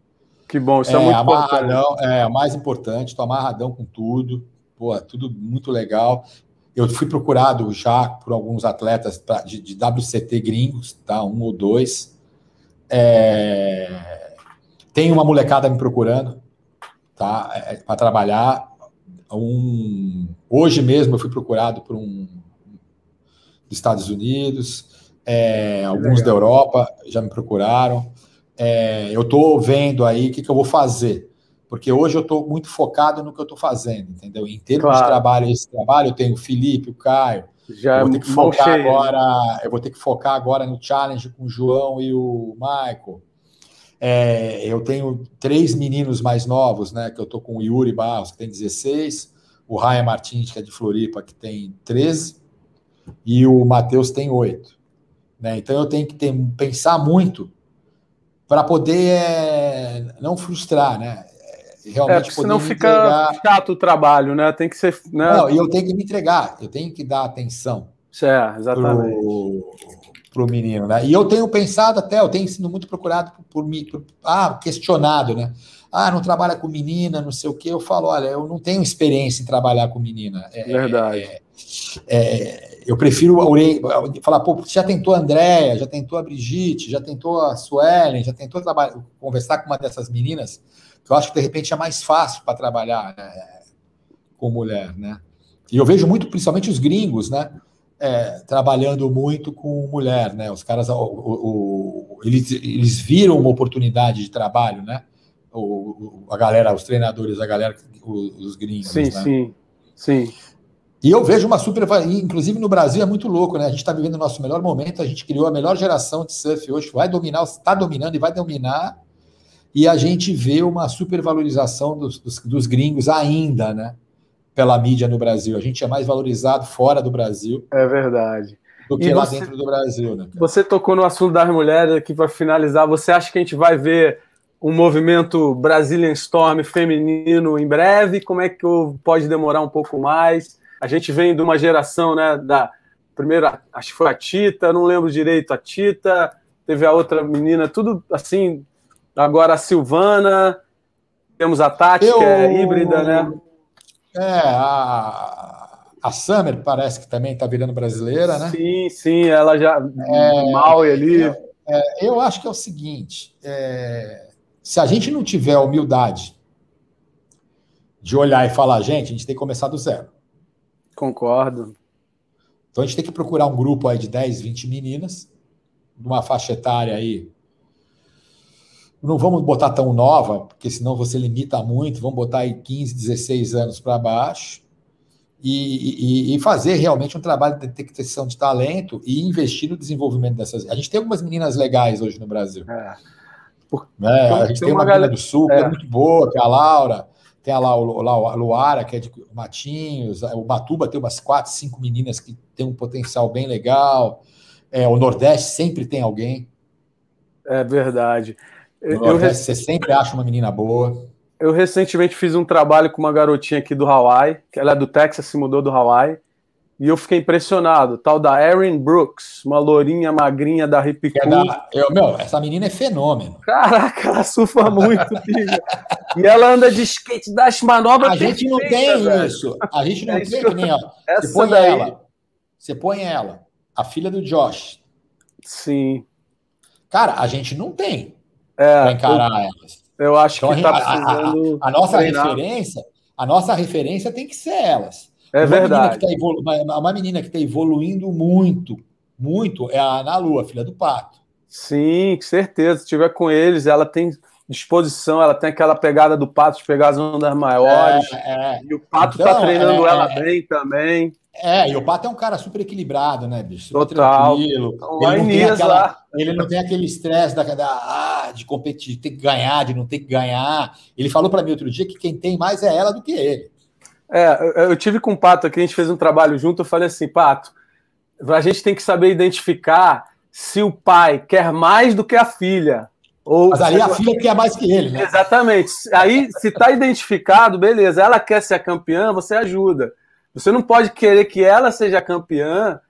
Que bom, isso é, é muito amarradão, importante. É, mais importante, estou amarradão com tudo. Pô, tudo muito legal. Eu fui procurado já por alguns atletas de, de WCT gringos, tá? Um ou dois. É tem uma molecada me procurando, tá? É, é para trabalhar. Um... Hoje mesmo eu fui procurado por um dos Estados Unidos, é, alguns da Europa já me procuraram. É, eu estou vendo aí o que, que, eu vou fazer, porque hoje eu estou muito focado no que eu estou fazendo, entendeu? Em termos claro. de trabalho, esse trabalho eu tenho o Felipe, o Caio. Já eu vou ter que focar cheio. agora. Eu vou ter que focar agora no challenge com o João e o Michael. É, eu tenho três meninos mais novos, né? Que eu tô com o Yuri Barros, que tem 16, o Ryan Martins, que é de Floripa, que tem 13, e o Matheus tem 8. Né? Então eu tenho que ter, pensar muito para poder é, não frustrar, né? É, realmente é, senão fica entregar... chato o trabalho, né? Tem que ser. Né? Não, e eu tenho que me entregar, eu tenho que dar atenção. É, exatamente. Pro para o menino, né? E eu tenho pensado até, eu tenho sido muito procurado por mim, ah, questionado, né? Ah, não trabalha com menina, não sei o quê. Eu falo, olha, eu não tenho experiência em trabalhar com menina. É, Verdade. É, é, eu prefiro falar, pô, já tentou a Andréia, já tentou a Brigitte, já tentou a Suelen, já tentou trabalhar, conversar com uma dessas meninas, que eu acho que de repente é mais fácil para trabalhar né, com mulher, né? E eu vejo muito, principalmente os gringos, né? É, trabalhando muito com mulher, né? Os caras, o, o, eles, eles viram uma oportunidade de trabalho, né? O, a galera, os treinadores, a galera, os, gringos. Sim, né? sim, sim. E eu vejo uma super. Inclusive no Brasil é muito louco, né? A gente está vivendo o nosso melhor momento, a gente criou a melhor geração de surf hoje, vai dominar, está dominando e vai dominar. E a gente vê uma supervalorização dos, dos, dos gringos ainda, né? Pela mídia no Brasil. A gente é mais valorizado fora do Brasil. É verdade. Do que e lá você, dentro do Brasil, né? Você tocou no assunto das mulheres aqui para finalizar. Você acha que a gente vai ver um movimento Brazilian Storm feminino em breve? Como é que pode demorar um pouco mais? A gente vem de uma geração, né, da primeira, acho que foi a Tita, não lembro direito, a Tita, teve a outra menina, tudo assim, agora a Silvana, temos a Tati, Eu... que é híbrida, né? É, a, a Summer parece que também está virando brasileira, né? Sim, sim, ela já. É, mal ali. É, é, eu acho que é o seguinte: é, se a gente não tiver humildade de olhar e falar, gente, a gente tem que começar do zero. Concordo. Então a gente tem que procurar um grupo aí de 10, 20 meninas, numa faixa etária aí não vamos botar tão nova, porque senão você limita muito, vamos botar aí 15, 16 anos para baixo, e, e, e, fazer realmente um trabalho de detecção de talento e investir no desenvolvimento dessas. A gente tem algumas meninas legais hoje no Brasil. É. Por... É, a gente tem, tem uma, uma galera do Sul é. que é muito boa, que é a Laura, tem a Luara, que é de Matinhos, o Batuba tem umas quatro, cinco meninas que tem um potencial bem legal. É, o Nordeste sempre tem alguém. É verdade. Eu, você sempre acha uma menina boa. Eu recentemente fiz um trabalho com uma garotinha aqui do Hawaii, que ela é do Texas, se mudou do Hawaii, e eu fiquei impressionado. Tal da Erin Brooks, uma lourinha magrinha da Hip é da, eu, Meu, essa menina é fenômeno. Caraca, ela surfa (laughs) muito, filho. E ela anda de skate das manobras. A gente não tem velho. isso. A gente não é tem que nem, ó. (laughs) Essa você põe daí... ela. Você põe ela, a filha do Josh. Sim. Cara, a gente não tem é, para encarar eu, elas. Eu acho então, que está precisando. A, a, a nossa treinar. referência, a nossa referência tem que ser elas. É uma verdade. Menina tá evolu... uma, menina que está evoluindo muito, muito, é a Ana Lu, a filha do Pato. Sim, com certeza. Se estiver com eles, ela tem disposição, ela tem aquela pegada do Pato de pegar as ondas maiores. É, é. E o Pato tá então, tá treinando é, ela é. bem também. É, e o Pato é um cara super equilibrado, né, bicho? Super Total. tranquilo. Então, ele, não tem aquela, ele não tem aquele estresse da, da ah, de competir, de ter que ganhar, de não ter que ganhar. Ele falou para mim outro dia que quem tem mais é ela do que ele. É, eu tive com o Pato aqui, a gente fez um trabalho junto, eu falei assim, Pato, a gente tem que saber identificar se o pai quer mais do que a filha. Ou Mas ali a filha quer mais que ele, né? Exatamente. Aí, se está identificado, beleza, ela quer ser a campeã, você ajuda. Você não pode querer que ela seja campeã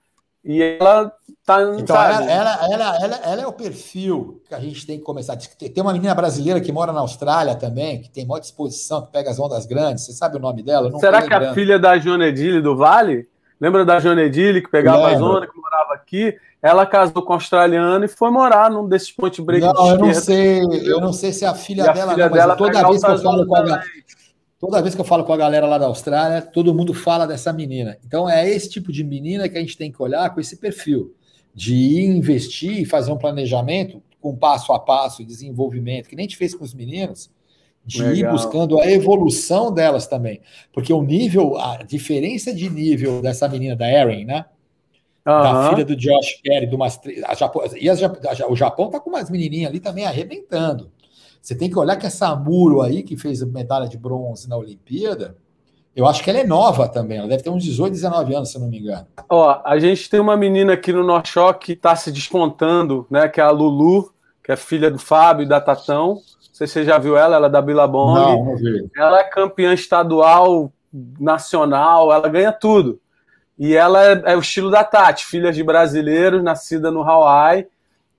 e ela tá. Então, ela, ela, ela, ela, é o perfil que a gente tem que começar. Tem uma menina brasileira que mora na Austrália também, que tem maior disposição, que pega as ondas grandes. Você sabe o nome dela? Será que é a filha da Jonedile do Vale? Lembra da Jonedile que pegava a zona, que morava aqui? Ela casou com um australiano e foi morar num desses ponte break. Não, de eu não sei, eu não sei se é a filha dela, dela toda vez que eu falo com a toda vez que eu falo com a galera lá da Austrália, todo mundo fala dessa menina. Então é esse tipo de menina que a gente tem que olhar com esse perfil de ir investir e fazer um planejamento com passo a passo, desenvolvimento, que nem a gente fez com os meninos, de Legal. ir buscando a evolução delas também. Porque o nível, a diferença de nível dessa menina, da Erin, né? Uhum. Da filha do Josh Kerry, do umas, a Japão, e as, a, o Japão tá com umas menininhas ali também arrebentando. Você tem que olhar que essa Muro aí, que fez a medalha de bronze na Olimpíada, eu acho que ela é nova também. Ela deve ter uns 18, 19 anos, se eu não me engano. Ó, a gente tem uma menina aqui no Choque que está se despontando, né? Que é a Lulu, que é filha do Fábio e da Tatão. Não sei se você já viu ela, ela é da Billabong. Não, não vi. Ela é campeã estadual, nacional, ela ganha tudo. E ela é, é o estilo da Tati, filha de brasileiros, nascida no Hawaii.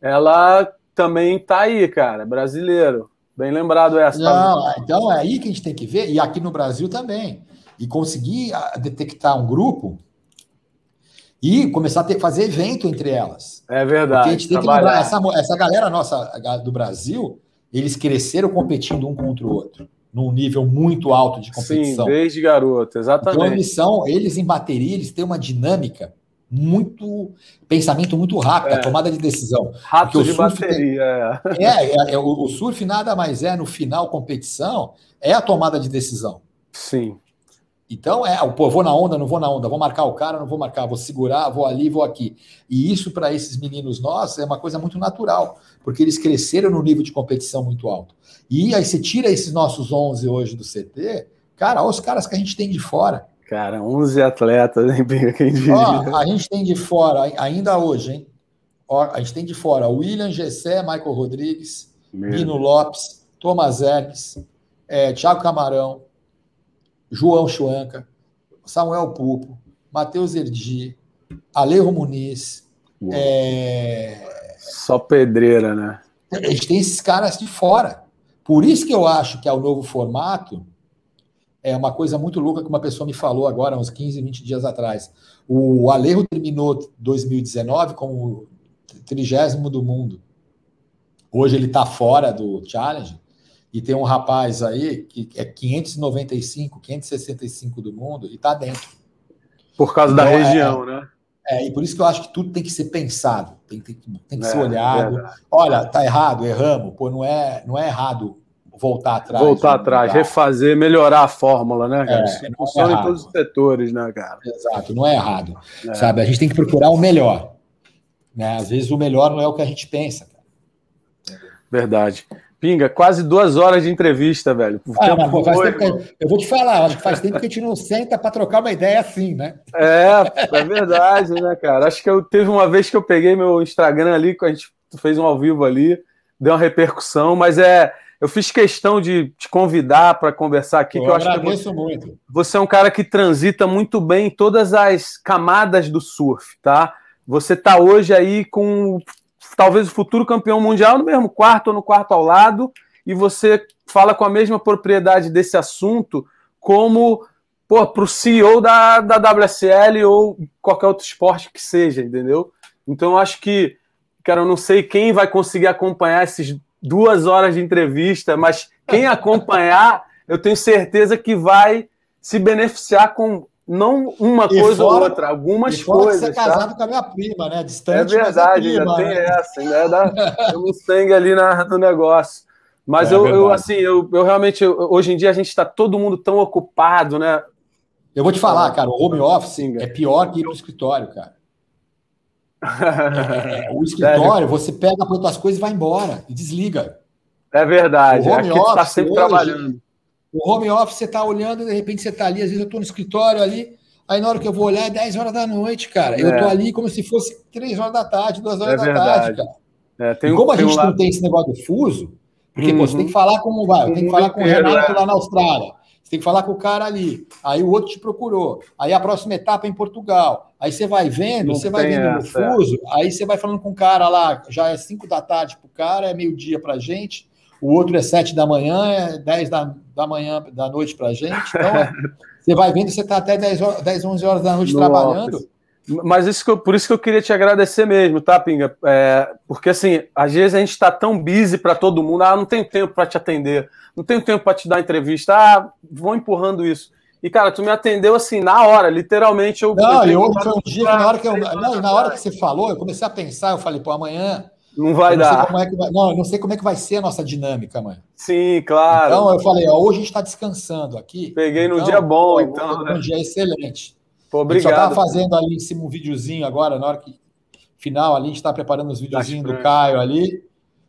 Ela também tá aí, cara, brasileiro. Bem lembrado essa. Não, então é aí que a gente tem que ver, e aqui no Brasil também. E conseguir ah, detectar um grupo e começar a ter, fazer evento entre elas. É verdade. Porque a gente tem trabalhar. que lembrar, essa, essa galera nossa do Brasil, eles cresceram competindo um contra o outro num nível muito alto de competição. Sim, desde garoto, exatamente. Então eles são, eles em bateria, eles têm uma dinâmica muito pensamento muito rápido, é. a tomada de decisão. Rápido de bateria. Tem, é, é, é o, o, surf nada mais é no final competição é a tomada de decisão. Sim. Então é, pô, vou na onda, não vou na onda, vou marcar o cara, não vou marcar, vou segurar, vou ali, vou aqui. E isso para esses meninos nossos é uma coisa muito natural, porque eles cresceram no nível de competição muito alto. E aí você tira esses nossos 11 hoje do CT, cara, olha os caras que a gente tem de fora. Cara, 11 atletas, hein, (laughs) quem diria. Ó, a gente tem de fora, ainda hoje, hein? Ó, a gente tem de fora William Gessé, Michael Rodrigues, Meu Lopes, Thomas Hermes, é, Thiago Camarão, João Chuanca, Samuel Pupo, Matheus Erdi, Alejo Muniz. É... Só pedreira, né? A gente tem esses caras de fora. Por isso que eu acho que é o novo formato é uma coisa muito louca que uma pessoa me falou agora, uns 15, 20 dias atrás. O Alejo terminou 2019 como trigésimo do mundo. Hoje ele está fora do Challenge e tem um rapaz aí que é 595, 565 do mundo e está dentro. Por causa então, da região, é, né? É, e por isso que eu acho que tudo tem que ser pensado, tem, tem, tem que é, ser olhado. Olha, tá errado, erramos. Pô, não é, não é errado voltar atrás. Voltar atrás, refazer, melhorar a fórmula, né, cara? É, Isso é funciona é em todos os setores, né, cara? Exato, não é errado. É. Sabe, a gente tem que procurar o melhor. Né? Às vezes o melhor não é o que a gente pensa. Cara. Verdade. Pinga, quase duas horas de entrevista, velho. Ah, mas, pô, que, eu vou te falar, acho que faz tempo que a gente não senta para trocar uma ideia assim, né? É, é verdade, né, cara? Acho que eu teve uma vez que eu peguei meu Instagram ali, que a gente fez um ao vivo ali, deu uma repercussão, mas é. Eu fiz questão de te convidar para conversar aqui. Eu, que eu agradeço você, muito. Você é um cara que transita muito bem em todas as camadas do surf, tá? Você está hoje aí com talvez o futuro campeão mundial no mesmo quarto ou no quarto ao lado, e você fala com a mesma propriedade desse assunto como para o CEO da, da WSL ou qualquer outro esporte que seja, entendeu? Então eu acho que, cara, eu não sei quem vai conseguir acompanhar esses duas horas de entrevista, mas quem acompanhar, eu tenho certeza que vai se beneficiar com não uma e coisa fora, ou outra, algumas coisas. Você é tá? casado tá? com a minha prima, né? Distante. É verdade, é prima, ainda tem né? essa, ainda dá (laughs) um sangue ali na, no negócio. Mas é eu, eu, assim, eu, eu realmente, eu, hoje em dia a gente está todo mundo tão ocupado, né? Eu vou te falar, cara, o home office é pior que ir para o escritório, cara. É, é, o (laughs) escritório, você pega para outras coisas e vai embora e desliga. É verdade. O home office está sempre hoje, trabalhando. O home office, você está olhando, de repente você está ali, às vezes eu estou no escritório ali, aí na hora que eu vou olhar é 10 horas da noite, cara. Eu estou é. ali como se fosse 3 horas da tarde, 2 horas é da verdade. tarde, cara. É, tem, e como a gente um não tem esse negócio do fuso, porque uhum. pô, você tem que falar com, vai, tem que falar com o Renato lá na Austrália. Você tem que falar com o cara ali. Aí o outro te procurou. Aí a próxima etapa é em Portugal. Aí você vai vendo, Não você vai vendo essa, no fuso. É. Aí você vai falando com o cara lá. Já é 5 da tarde para o cara, é meio-dia para gente. O outro é 7 da manhã, é 10 da, da manhã da noite para gente. Então, (laughs) você vai vendo, você está até 10, 10, 11 horas da noite Nossa. trabalhando. Mas isso que eu, por isso que eu queria te agradecer mesmo, tá, Pinga? É, porque assim, às vezes a gente está tão busy para todo mundo, ah, não tenho tempo para te atender, não tenho tempo para te dar entrevista, ah, vou empurrando isso. E, cara, tu me atendeu assim, na hora, literalmente. Eu não, e hoje foi um dia que na hora que eu. Não, na hora que você falou, eu comecei a pensar, eu falei, pô, amanhã. Não vai dar. É vai, não, eu não sei como é que vai ser a nossa dinâmica amanhã. Sim, claro. Então eu falei, ó, hoje a gente está descansando aqui. Peguei num então, dia bom, então. Né? Um dia excelente. Pô, obrigado. A gente só fazendo ali em cima um videozinho agora, na hora que final ali, a gente está preparando os videozinhos do Caio ali,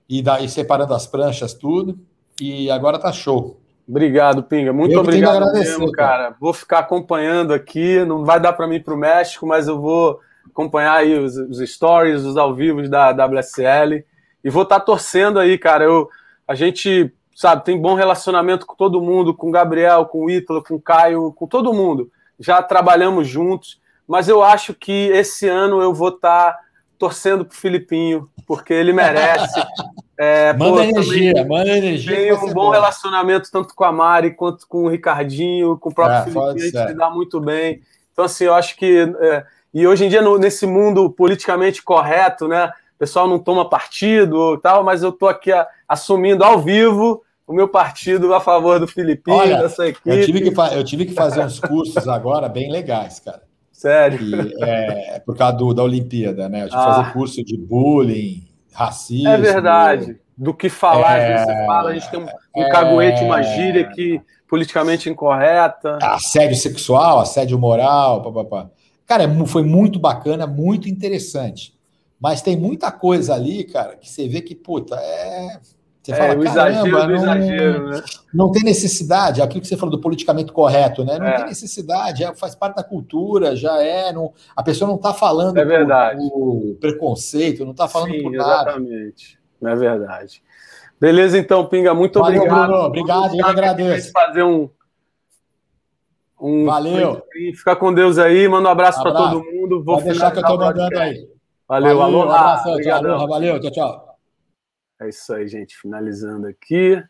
e daí separando as pranchas, tudo. E agora tá show. Obrigado, Pinga. Muito eu obrigado mesmo, cara. Vou ficar acompanhando aqui. Não vai dar para mim para o México, mas eu vou acompanhar aí os, os, stories, os ao vivo da WSL. E vou estar tá torcendo aí, cara. Eu, a gente, sabe, tem bom relacionamento com todo mundo, com o Gabriel, com o Ítalo, com o Caio, com todo mundo já trabalhamos juntos, mas eu acho que esse ano eu vou estar tá torcendo para o Filipinho, porque ele merece. (laughs) É, manda pô, energia, manda energia. Tem um bom, relacionamento tanto com a Mari quanto com o Ricardinho, com o próprio é, Filipinho, a gente se dá muito bem. Então, assim, eu acho que. É, e hoje em dia, no, nesse mundo politicamente correto, né? O pessoal não toma partido tal, mas eu estou aqui a, assumindo ao vivo o meu partido a favor do Filipinho, Olha, dessa equipe. Eu tive, que eu tive que fazer uns cursos agora bem legais, cara. Sério? E, é, por causa do, da Olimpíada, né? Eu tive que ah. fazer curso de bullying, racismo. É verdade. Do que falar, é, você fala, a gente tem um, um é, caguete, uma gíria que politicamente incorreta. Assédio sexual, assédio moral, papapá. Cara, é foi muito bacana, muito interessante. Mas tem muita coisa ali, cara, que você vê que, puta, é você é, fala, o exagero do não, exagero, né? Não tem necessidade, aquilo que você falou do politicamente correto, né? Não é. tem necessidade, é, faz parte da cultura, já é. Não, a pessoa não está falando é verdade. por, por, preconceito, não está falando Sim, por nada. Exatamente, é verdade. Beleza, então, Pinga, muito Valeu, obrigado. Bruno, obrigado, eu agradeço. Fazer um, um. Valeu. Fica com Deus aí, manda um abraço, abraço. para todo mundo. Vou Pode deixar que eu estou mandando aí. Valeu, Valeu alô. Um abraço, tchau, valeu, tchau, tchau. É isso aí, gente. Finalizando aqui.